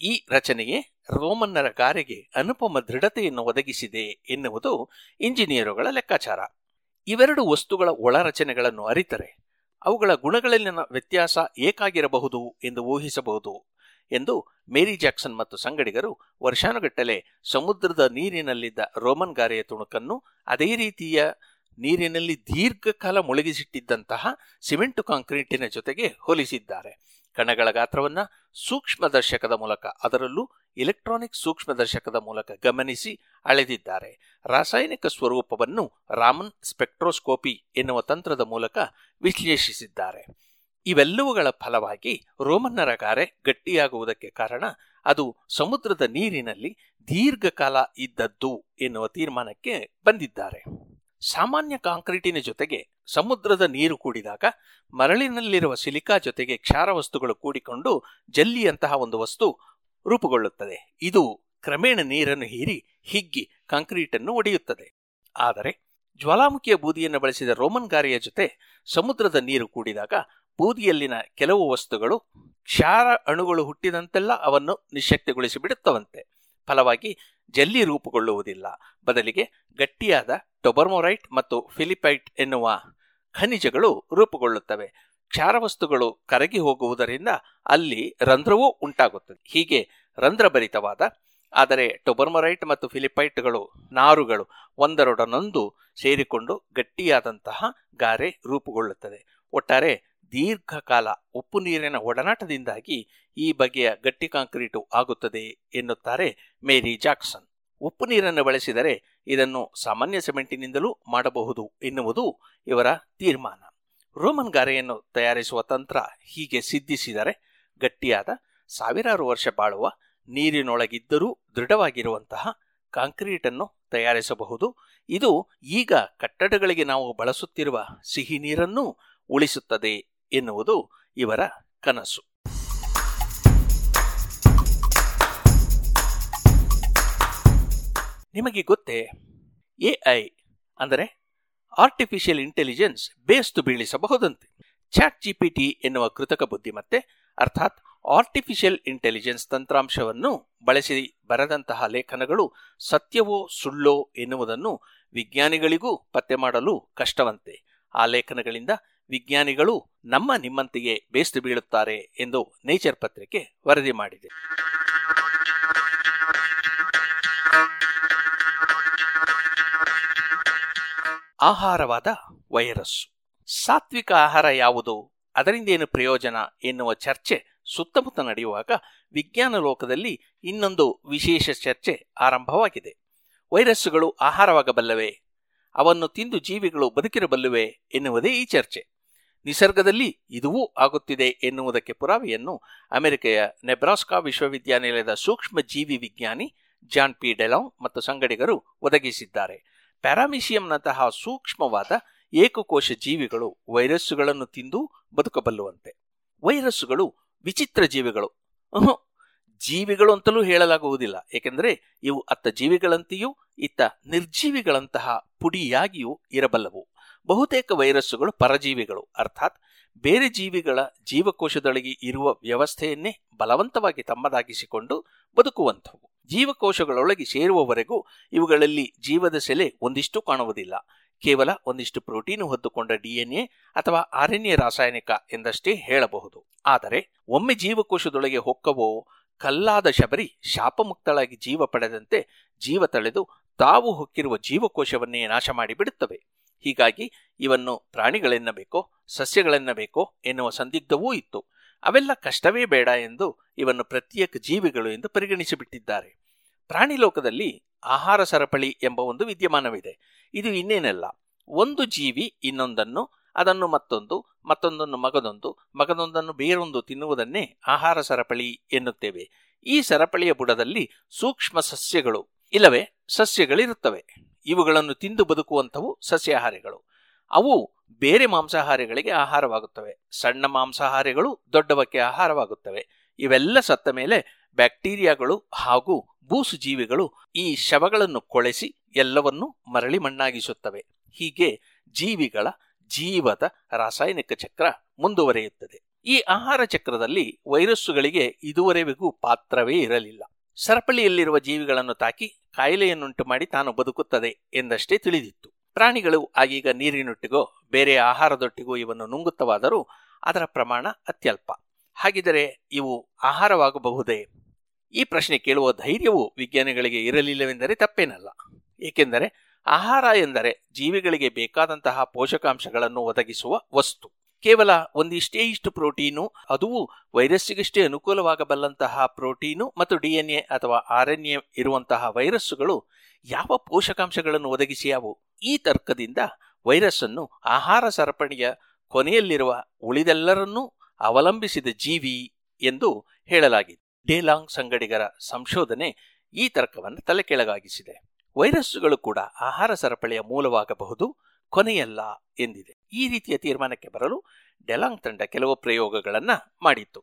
ಈ ರಚನೆಯೇ ರೋಮನ್ನರ ಗಾರೆಗೆ ಅನುಪಮ ದೃಢತೆಯನ್ನು ಒದಗಿಸಿದೆ ಎನ್ನುವುದು ಇಂಜಿನಿಯರುಗಳ ಲೆಕ್ಕಾಚಾರ. ಇವೆರಡು ವಸ್ತುಗಳ ಒಳರಚನೆಗಳನ್ನು ಅರಿತರೆ. ಅವುಗಳ ಗುಣಗಳಲ್ಲಿನ ವ್ಯತ್ಯಾಸ ಏಕಾಗಿರಬಹುದು ಎಂದು ಊಹಿಸಬಹುದು ಎಂದು ಮೇರಿ ಜಾಕ್ಸನ್ ಮತ್ತು ಸಂಗಡಿಗರು ವರ್ಷಾನುಗಟ್ಟಲೆ ಸಮುದ್ರದ ನೀರಿನಲ್ಲಿದ್ದ ರೋಮನ್ ಗಾರೆಯ ತುಣುಕನ್ನು ಅದೇ ರೀತಿಯ ನೀರಿನಲ್ಲಿ ದೀರ್ಘಕಾಲ ಮುಳುಗಿಸಿಟ್ಟಿದ್ದಂತಹ ಸಿಮೆಂಟು ಕಾಂಕ್ರೀಟಿನ ಜೊತೆಗೆ ಹೋಲಿಸಿದ್ದಾರೆ. ಕಣಗಳ ಗಾತ್ರವನ್ನು ಸೂಕ್ಷ್ಮದರ್ಶಕದ ಮೂಲಕ ಅದರಲ್ಲೂ ಇಲೆಕ್ಟ್ರಾನಿಕ್ ಸೂಕ್ಷ್ಮದರ್ಶಕದ ಮೂಲಕ ಗಮನಿಸಿ ಅಳೆದಿದ್ದಾರೆ. ರಾಸಾಯನಿಕ ಸ್ವರೂಪವನ್ನು ರಾಮನ್ ಸ್ಪೆಕ್ಟ್ರೋಸ್ಕೋಪಿ ಎನ್ನುವ ತಂತ್ರದ ಮೂಲಕ ವಿಶ್ಲೇಷಿಸಿದ್ದಾರೆ. ಇವೆಲ್ಲವುಗಳ ಫಲವಾಗಿ ರೋಮನ್ನರ ಗಾರೆ ಗಟ್ಟಿಯಾಗುವುದಕ್ಕೆ ಕಾರಣ ಅದು ಸಮುದ್ರದ ನೀರಿನಲ್ಲಿ ದೀರ್ಘಕಾಲ ಇದ್ದದ್ದು ಎನ್ನುವ ತೀರ್ಮಾನಕ್ಕೆ ಬಂದಿದ್ದಾರೆ. ಸಾಮಾನ್ಯ ಕಾಂಕ್ರೀಟಿನ ಜೊತೆಗೆ ಸಮುದ್ರದ ನೀರು ಕೂಡಿದಾಗ ಮರಳಿನಲ್ಲಿರುವ ಸಿಲಿಕಾ ಜೊತೆಗೆ ಕ್ಷಾರ ವಸ್ತುಗಳು ಕೂಡಿಕೊಂಡು ಜಲ್ಲಿಯಂತಹ ಒಂದು ವಸ್ತು ರೂಪುಗೊಳ್ಳುತ್ತದೆ. ಇದು ಕ್ರಮೇಣ ನೀರನ್ನು ಹೀರಿ ಹಿಗ್ಗಿ ಕಾಂಕ್ರೀಟನ್ನು ಒಡೆಯುತ್ತದೆ. ಆದರೆ ಜ್ವಾಲಾಮುಖಿಯ ಬೂದಿಯನ್ನು ಬಳಸಿದ ರೋಮನ್ ಗಾರಿಯ ಜೊತೆ ಸಮುದ್ರದ ನೀರು ಕೂಡಿದಾಗ ಬೂದಿಯಲ್ಲಿನ ಕೆಲವು ವಸ್ತುಗಳು ಕ್ಷಾರ ಅಣುಗಳು ಹುಟ್ಟಿದಂತೆಲ್ಲ ಅವನ್ನು ನಿಶಕ್ತಿಗೊಳಿಸಿ ಬಿಡುತ್ತವಂತೆ ಫಲವಾಗಿ ಜಲ್ಲಿ ರೂಪುಗೊಳ್ಳುವುದಿಲ್ಲ. ಬದಲಿಗೆ ಗಟ್ಟಿಯಾದ ಟೊಬರ್ಮೊರೈಟ್ ಮತ್ತು ಫಿಲಿಪೈಟ್ ಎನ್ನುವ ಖನಿಜಗಳು ರೂಪುಗೊಳ್ಳುತ್ತವೆ. ಕ್ಷಾರವಸ್ತುಗಳು ಕರಗಿ ಹೋಗುವುದರಿಂದ ಅಲ್ಲಿ ರಂಧ್ರವೂ ಉಂಟಾಗುತ್ತದೆ. ಹೀಗೆ ರಂಧ್ರಭರಿತವಾದ, ಆದರೆ ಟೊಬರ್ಮರೈಟ್ ಮತ್ತು ಫಿಲಿಪೈಟ್ಗಳು ನಾರುಗಳು ಒಂದರೊಡನೊಂದು ಸೇರಿಕೊಂಡು ಗಟ್ಟಿಯಾದಂತಹ ಗಾರೆ ರೂಪುಗೊಳ್ಳುತ್ತದೆ ಒಟ್ಟಾರೆ ದೀರ್ಘಕಾಲ ಉಪ್ಪು ನೀರಿನ ಒಡನಾಟದಿಂದಾಗಿ ಈ ಬಗೆಯ ಗಟ್ಟಿ ಕಾಂಕ್ರೀಟು ಆಗುತ್ತದೆ ಎನ್ನುತ್ತಾರೆ ಮೇರಿ ಜಾಕ್ಸನ್. ಉಪ್ಪು ನೀರನ್ನು ಬಳಸಿದರೆ ಇದನ್ನು ಸಾಮಾನ್ಯ ಸಿಮೆಂಟಿನಿಂದಲೂ ಮಾಡಬಹುದು ಎನ್ನುವುದು ಇವರ ತೀರ್ಮಾನ. ರೋಮನ್ ಗಾರೆಯನ್ನು ತಯಾರಿಸುವ ತಂತ್ರ ಹೀಗೆ ಸಿದ್ಧಿಸಿದರೆ ಗಟ್ಟಿಯಾದ ಸಾವಿರಾರು ವರ್ಷ ಬಾಳುವ ನೀರಿನೊಳಗಿದ್ದರೂ ದೃಢವಾಗಿರುವಂತಹ ಕಾಂಕ್ರೀಟನ್ನು ತಯಾರಿಸಬಹುದು. ಇದು ಈಗ ಕಟ್ಟಡಗಳಿಗೆ ನಾವು ಬಳಸುತ್ತಿರುವ ಸಿಹಿ ನೀರನ್ನು ಉಳಿಸುತ್ತದೆ ಎನ್ನುವುದು ಇವರ ಕನಸು. ನಿಮಗೆ ಗೊತ್ತೇ ಎಐ ಅಂದರೆ ಆರ್ಟಿಫಿಷಿಯಲ್ ಇಂಟೆಲಿಜೆನ್ಸ್ ಬೇಸ್ತು ಬೀಳಿಸಬಹುದಂತೆ. ಚಾಟ್ ಜಿಪಿಟಿ ಎನ್ನುವ ಕೃತಕ ಬುದ್ಧಿಮತ್ತೆ, ಅರ್ಥಾತ್ ಆರ್ಟಿಫಿಷಿಯಲ್ ಇಂಟೆಲಿಜೆನ್ಸ್ ತಂತ್ರಾಂಶವನ್ನು ಬಳಸಿ ಬರೆದಂತಹ ಲೇಖನಗಳು ಸತ್ಯವೋ ಸುಳ್ಳೋ ಎನ್ನುವುದನ್ನು ವಿಜ್ಞಾನಿಗಳಿಗೂ ಪತ್ತೆ ಮಾಡಲು ಕಷ್ಟವಂತೆ. ಆ ಲೇಖನಗಳಿಂದ ವಿಜ್ಞಾನಿಗಳು ನಮ್ಮ ನಿಮ್ಮಂತೆಯೇ ಬೇಸ್ತು ಬೀಳುತ್ತಾರೆ ಎಂದು ನೇಚರ್ ಪತ್ರಿಕೆ ವರದಿ ಮಾಡಿದೆ. ಆಹಾರವಾದ ವೈರಸ್ ಸಾತ್ವಿಕ ಆಹಾರ ಯಾವುದು? ಅದರಿಂದೇನು ಪ್ರಯೋಜನ ಎನ್ನುವ ಚರ್ಚೆ ಸುತ್ತಮುತ್ತ ನಡೆಯುವಾಗ ವಿಜ್ಞಾನ ಲೋಕದಲ್ಲಿ ಇನ್ನೊಂದು ವಿಶೇಷ ಚರ್ಚೆ ಆರಂಭವಾಗಿದೆ. ವೈರಸ್ಸುಗಳು ಆಹಾರವಾಗಬಲ್ಲವೆ? ಅವನ್ನು ತಿಂದು ಜೀವಿಗಳು ಬದುಕಿರಬಲ್ಲುವೆ ಎನ್ನುವುದೇ ಈ ಚರ್ಚೆ. ನಿಸರ್ಗದಲ್ಲಿ ಇದುವೂ ಆಗುತ್ತಿದೆ ಎನ್ನುವುದಕ್ಕೆ ಪುರಾವೆಯನ್ನು ಅಮೆರಿಕೆಯ ನೆಬ್ರಾಸ್ಕಾ ವಿಶ್ವವಿದ್ಯಾನಿಲಯದ ಸೂಕ್ಷ್ಮ ಜೀವಿ ವಿಜ್ಞಾನಿ ಜಾನ್ ಪಿ. ಡೆಲಾಂಗ್ ಮತ್ತು ಸಂಗಡಿಗರು ಒದಗಿಸಿದ್ದಾರೆ. ಪ್ಯಾರಾಮಿಷಿಯಂನಂತಹ ಸೂಕ್ಷ್ಮವಾದ ಏಕಕೋಶ ಜೀವಿಗಳು ವೈರಸ್ಸುಗಳನ್ನು ತಿಂದು ಬದುಕಬಲ್ಲುವಂತೆ. ವೈರಸ್ಸುಗಳು ವಿಚಿತ್ರ ಜೀವಿಗಳು. ಜೀವಿಗಳು ಅಂತಲೂ ಹೇಳಲಾಗುವುದಿಲ್ಲ. ಏಕೆಂದರೆ ಇವು ಅತ್ತ ಜೀವಿಗಳಂತೆಯೂ ಇತ್ತ ನಿರ್ಜೀವಿಗಳಂತಹ ಪುಡಿಯಾಗಿಯೂ ಇರಬಲ್ಲವು. ಬಹುತೇಕ ವೈರಸ್ಸುಗಳು ಪರಜೀವಿಗಳು. ಅರ್ಥಾತ್ ಬೇರೆ ಜೀವಿಗಳ ಜೀವಕೋಶದೊಳಗೆ ಇರುವ ವ್ಯವಸ್ಥೆಯನ್ನೇ ಬಲವಂತವಾಗಿ ತಮ್ಮದಾಗಿಸಿಕೊಂಡು ಬದುಕುವಂಥವು. ಜೀವಕೋಶಗಳೊಳಗೆ ಸೇರುವವರೆಗೂ ಇವುಗಳಲ್ಲಿ ಜೀವದ ಸೆಲೆ ಒಂದಿಷ್ಟು ಕಾಣುವುದಿಲ್ಲ. ಕೇವಲ ಒಂದಿಷ್ಟು ಪ್ರೋಟೀನು ಹೊತ್ತುಕೊಂಡ ಡಿಎನ್ಎ ಅಥವಾ ಆರ್ಎನ್ಎ ರಾಸಾಯನಿಕ ಎಂದಷ್ಟೇ ಹೇಳಬಹುದು. ಆದರೆ ಒಮ್ಮೆ ಜೀವಕೋಶದೊಳಗೆ ಹೊಕ್ಕವೋ, ಕಲ್ಲಾದ ಶಬರಿ ಶಾಪಮುಕ್ತಳಾಗಿ ಜೀವ ಪಡೆದಂತೆ ಜೀವ ತಳೆದು ತಾವು ಹೊಕ್ಕಿರುವ ಜೀವಕೋಶವನ್ನೇ ನಾಶ ಮಾಡಿಬಿಡುತ್ತವೆ. ಹೀಗಾಗಿ ಇವನ್ನು ಪ್ರಾಣಿಗಳೆನ್ನಬೇಕೋ, ಸಸ್ಯಗಳೆನ್ನಬೇಕೋ ಎನ್ನುವ ಸಂದಿಗ್ಧವೂ ಇತ್ತು. ಅವೆಲ್ಲ ಕಷ್ಟವೇ ಬೇಡ ಎಂದು ಇವನ್ನು ಪ್ರತ್ಯೇಕ ಜೀವಿಗಳು ಎಂದು ಪರಿಗಣಿಸಿಬಿಟ್ಟಿದ್ದಾರೆ. ಪ್ರಾಣಿ ಲೋಕದಲ್ಲಿ ಆಹಾರ ಸರಪಳಿ ಎಂಬ ಒಂದು ವಿದ್ಯಮಾನವಿದೆ. ಇದು ಇನ್ನೇನಲ್ಲ. ಒಂದು ಜೀವಿ ಇನ್ನೊಂದನ್ನು, ಅದನ್ನು ಮತ್ತೊಂದು, ಮತ್ತೊಂದನ್ನು ಮಗದೊಂದು, ಮಗದೊಂದನ್ನು ಬೇರೊಂದು ತಿನ್ನುವುದನ್ನೇ ಆಹಾರ ಸರಪಳಿ ಎನ್ನುತ್ತೇವೆ. ಈ ಸರಪಳಿಯ ಬುಡದಲ್ಲಿ ಸೂಕ್ಷ್ಮ ಸಸ್ಯಗಳು, ಇಲ್ಲವೇ ಸಸ್ಯಗಳಿರುತ್ತವೆ. ಇವುಗಳನ್ನು ತಿಂದು ಬದುಕುವಂಥವು ಸಸ್ಯಾಹಾರಿಗಳು. ಅವು ಬೇರೆ ಮಾಂಸಾಹಾರಿಗಳಿಗೆ ಆಹಾರವಾಗುತ್ತವೆ. ಸಣ್ಣ ಮಾಂಸಾಹಾರಿಗಳು ದೊಡ್ಡವಕ್ಕೆ ಆಹಾರವಾಗುತ್ತವೆ. ಇವೆಲ್ಲ ಸತ್ತ ಮೇಲೆ ಬ್ಯಾಕ್ಟೀರಿಯಾಗಳು ಹಾಗೂ ಬೂಸು ಜೀವಿಗಳು ಈ ಶವಗಳನ್ನು ಕೊಳೆಸಿ ಎಲ್ಲವನ್ನೂ ಮರಳಿ ಮಣ್ಣಾಗಿಸುತ್ತವೆ. ಹೀಗೆ ಜೀವಿಗಳ ಜೀವದ ರಾಸಾಯನಿಕ ಚಕ್ರ ಮುಂದುವರಿಯುತ್ತದೆ. ಈ ಆಹಾರ ಚಕ್ರದಲ್ಲಿ ವೈರಸ್ಸುಗಳಿಗೆ ಇದುವರೆವಿಗೂ ಪಾತ್ರವೇ ಇರಲಿಲ್ಲ. ಸರಪಳಿಯಲ್ಲಿರುವ ಜೀವಿಗಳನ್ನು ತಾಕಿ ಕಾಯಿಲೆಯನ್ನುಂಟು ಮಾಡಿ ತಾನು ಬದುಕುತ್ತದೆ ಎಂದಷ್ಟೇ ತಿಳಿದಿತ್ತು. ಪ್ರಾಣಿಗಳು ಆಗೀಗ ನೀರಿನೊಟ್ಟಿಗೋ, ಬೇರೆ ಆಹಾರದೊಟ್ಟಿಗೋ ಇವನ್ನು ನುಂಗುತ್ತವಾದರೂ ಅದರ ಪ್ರಮಾಣ ಅತ್ಯಲ್ಪ. ಹಾಗಿದರೆ ಇವು ಆಹಾರವಾಗಬಹುದೇ? ಈ ಪ್ರಶ್ನೆ ಕೇಳುವ ಧೈರ್ಯವು ವಿಜ್ಞಾನಿಗಳಿಗೆ ಇರಲಿಲ್ಲವೆಂದರೆ ತಪ್ಪೇನಲ್ಲ. ಏಕೆಂದರೆ ಆಹಾರ ಎಂದರೆ ಜೀವಿಗಳಿಗೆ ಬೇಕಾದಂತಹ ಪೋಷಕಾಂಶಗಳನ್ನು ಒದಗಿಸುವ ವಸ್ತು. ಕೇವಲ ಒಂದಿಷ್ಟೇ ಇಷ್ಟು ಪ್ರೋಟೀನು, ಅದು ವೈರಸ್ಸಿಗಷ್ಟೇ ಅನುಕೂಲವಾಗಬಲ್ಲಂತಹ ಪ್ರೋಟೀನು ಮತ್ತು ಡಿಎನ್ಎ ಅಥವಾ ಆರ್ಎನ್ಎ ಇರುವಂತಹ ವೈರಸ್ಸುಗಳು ಯಾವ ಪೋಷಕಾಂಶಗಳನ್ನು ಒದಗಿಸಿಯಾವು ಈ ತರ್ಕದಿಂದ ವೈರಸ್ ಅನ್ನು ಆಹಾರ ಸರಪಣಿಯ ಕೊನೆಯಲ್ಲಿರುವ ಉಳಿದೆಲ್ಲರನ್ನೂ ಅವಲಂಬಿಸಿದ ಜೀವಿ ಎಂದು ಹೇಳಲಾಗಿದೆ. ಡೇಲಾಂಗ್ ಸಂಗಡಿಗರ ಸಂಶೋಧನೆ ಈ ತರ್ಕವನ್ನು ತಲೆಕೆಳಗಾಗಿಸಿದೆ. ವೈರಸ್ಸುಗಳು ಕೂಡ ಆಹಾರ ಸರಪಳಿಯ ಮೂಲವಾಗಬಹುದು, ಕೊನೆಯಲ್ಲ ಎಂದಿದೆ. ಈ ರೀತಿಯ ತೀರ್ಮಾನಕ್ಕೆ ಬರಲು ಡೆಲಾಂಗ್ ತಂಡ ಕೆಲವು ಪ್ರಯೋಗಗಳನ್ನು ಮಾಡಿತ್ತು.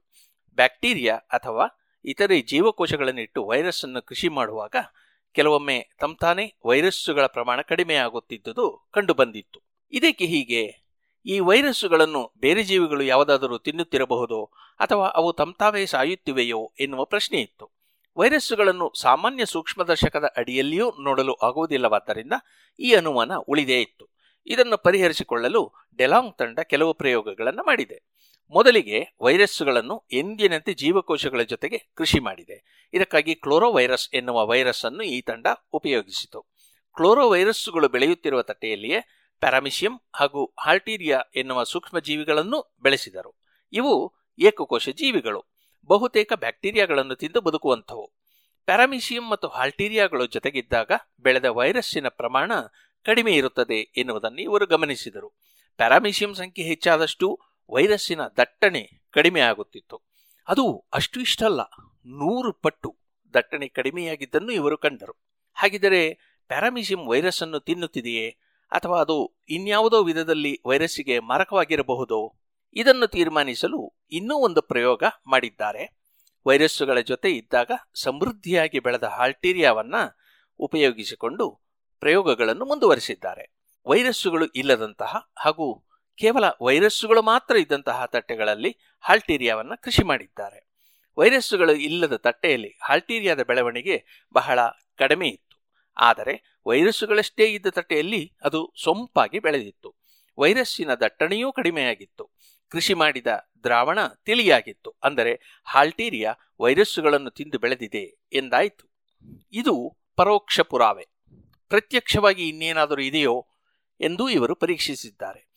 ಬ್ಯಾಕ್ಟೀರಿಯಾ ಅಥವಾ ಇತರೆ ಜೀವಕೋಶಗಳನ್ನಿಟ್ಟು ವೈರಸ್ ಅನ್ನು ಕೃಷಿ ಮಾಡುವಾಗ ಕೆಲವೊಮ್ಮೆ ತಂತಾನೆ ವೈರಸ್ಸುಗಳ ಪ್ರಮಾಣ ಕಡಿಮೆಯಾಗುತ್ತಿದ್ದುದು ಕಂಡುಬಂದಿತ್ತು. ಇದಕ್ಕೆ ಹೀಗೆ ಈ ವೈರಸ್ಸುಗಳನ್ನು ಬೇರೆ ಜೀವಿಗಳು ಯಾವುದಾದರೂ ತಿನ್ನುತ್ತಿರಬಹುದೋ ಅಥವಾ ಅವು ತಂತಾವೇ ಸಾಯುತ್ತಿವೆಯೋ ಎನ್ನುವ ಪ್ರಶ್ನೆ ಇತ್ತು. ವೈರಸ್ಸುಗಳನ್ನು ಸಾಮಾನ್ಯ ಸೂಕ್ಷ್ಮದರ್ಶಕದ ಅಡಿಯಲ್ಲಿಯೂ ನೋಡಲು ಆಗುವುದಿಲ್ಲವಾದ್ದರಿಂದ ಈ ಅನುಮಾನ ಉಳಿದೇ ಇತ್ತು. ಇದನ್ನು ಪರಿಹರಿಸಿಕೊಳ್ಳಲು ಡೆಲಾಂಗ್ ತಂಡ ಕೆಲವು ಪ್ರಯೋಗಗಳನ್ನು ಮಾಡಿದೆ. ಮೊದಲಿಗೆ ವೈರಸ್ಸುಗಳನ್ನು ಎಂದಿನಂತೆ ಜೀವಕೋಶಗಳ ಜೊತೆಗೆ ಕೃಷಿ ಮಾಡಿದೆ. ಇದಕ್ಕಾಗಿ ಕ್ಲೋರೋವೈರಸ್ ಎನ್ನುವ ವೈರಸ್ ಅನ್ನು ಈ ತಂಡ ಉಪಯೋಗಿಸಿತು. ಕ್ಲೋರೋವೈರಸ್ಸುಗಳು ಬೆಳೆಯುತ್ತಿರುವ ತಟ್ಟೆಯಲ್ಲಿಯೇ ಪ್ಯಾರಾಮಿಷಿಯಂ ಹಾಗೂ ಹಾಲ್ಟೀರಿಯಾ ಎನ್ನುವ ಸೂಕ್ಷ್ಮ ಜೀವಿಗಳನ್ನು ಬೆಳೆಸಿದರು. ಇವು ಏಕಕೋಶ ಜೀವಿಗಳು. ಬಹುತೇಕ ಬ್ಯಾಕ್ಟೀರಿಯಾಗಳನ್ನು ತಿಂದು ಬದುಕುವಂಥವು. ಪ್ಯಾರಾಮಿಷಿಯಂ ಮತ್ತು ಹಾಲ್ಟೀರಿಯಾಗಳು ಜೊತೆಗಿದ್ದಾಗ ಬೆಳೆದ ವೈರಸ್ಸಿನ ಪ್ರಮಾಣ ಕಡಿಮೆ ಇರುತ್ತದೆ ಎನ್ನುವುದನ್ನು ಇವರು ಗಮನಿಸಿದರು. ಪ್ಯಾರಾಮಿಷಿಯಂ ಸಂಖ್ಯೆ ಹೆಚ್ಚಾದಷ್ಟು ವೈರಸ್ಸಿನ ದಟ್ಟಣೆ ಕಡಿಮೆ ಆಗುತ್ತಿತ್ತು. ಅದು ಅಷ್ಟು ಇಷ್ಟಲ್ಲ ನೂರು ಪಟ್ಟು ದಟ್ಟಣೆ ಕಡಿಮೆಯಾಗಿದ್ದನ್ನು ಇವರು ಕಂಡರು. ಹಾಗಿದ್ದರೆ ಪ್ಯಾರಾಮಿಸಿಯಂ ವೈರಸ್ ಅನ್ನು ತಿನ್ನುತ್ತಿದೆಯೇ? ಅಥವಾ ಅದು ಇನ್ಯಾವುದೋ ವಿಧದಲ್ಲಿ ವೈರಸ್ಸಿಗೆ ಮಾರಕವಾಗಿರಬಹುದು? ಇದನ್ನು ತೀರ್ಮಾನಿಸಲು ಇನ್ನೂ ಒಂದು ಪ್ರಯೋಗ ಮಾಡಿದ್ದಾರೆ. ವೈರಸ್ಸುಗಳ ಜೊತೆ ಇದ್ದಾಗ ಸಮೃದ್ಧಿಯಾಗಿ ಬೆಳೆದ ಹಾಲ್ಟೀರಿಯಾವನ್ನ ಉಪಯೋಗಿಸಿಕೊಂಡು ಪ್ರಯೋಗಗಳನ್ನು ಮುಂದುವರಿಸಿದ್ದಾರೆ. ವೈರಸ್ಸುಗಳು ಇಲ್ಲದಂತಹ ಹಾಗೂ ಕೇವಲ ವೈರಸ್ಸುಗಳು ಮಾತ್ರ ಇದ್ದಂತಹ ತಟ್ಟೆಗಳಲ್ಲಿ ಹಾಲ್ಟೀರಿಯಾವನ್ನು ಕೃಷಿ ಮಾಡಿದ್ದಾರೆ. ವೈರಸ್ಸುಗಳು ಇಲ್ಲದ ತಟ್ಟೆಯಲ್ಲಿ ಹಾಲ್ಟೀರಿಯಾದ ಬೆಳವಣಿಗೆ ಬಹಳ ಕಡಿಮೆ ಇತ್ತು. ಆದರೆ ವೈರಸ್ಸುಗಳಷ್ಟೇ ಇದ್ದ ತಟ್ಟೆಯಲ್ಲಿ ಅದು ಸೊಂಪಾಗಿ ಬೆಳೆದಿತ್ತು. ವೈರಸ್ಸಿನ ದಟ್ಟಣೆಯೂ ಕಡಿಮೆಯಾಗಿತ್ತು. ಕೃಷಿ ಮಾಡಿದ ದ್ರಾವಣ ತಿಳಿಯಾಗಿತ್ತು. ಅಂದರೆ ಹಾಲ್ಟೀರಿಯಾ ವೈರಸ್ಸುಗಳನ್ನು ತಿಂದು ಬೆಳೆದಿದೆ ಎಂದಾಯಿತು. ಇದು ಪರೋಕ್ಷ ಪುರಾವೆ. ಪ್ರತ್ಯಕ್ಷವಾಗಿ ಇನ್ನೇನಾದರೂ ಇದೆಯೋ ಎಂದು ಇವರು ಪರೀಕ್ಷಿಸಿದ್ದಾರೆ.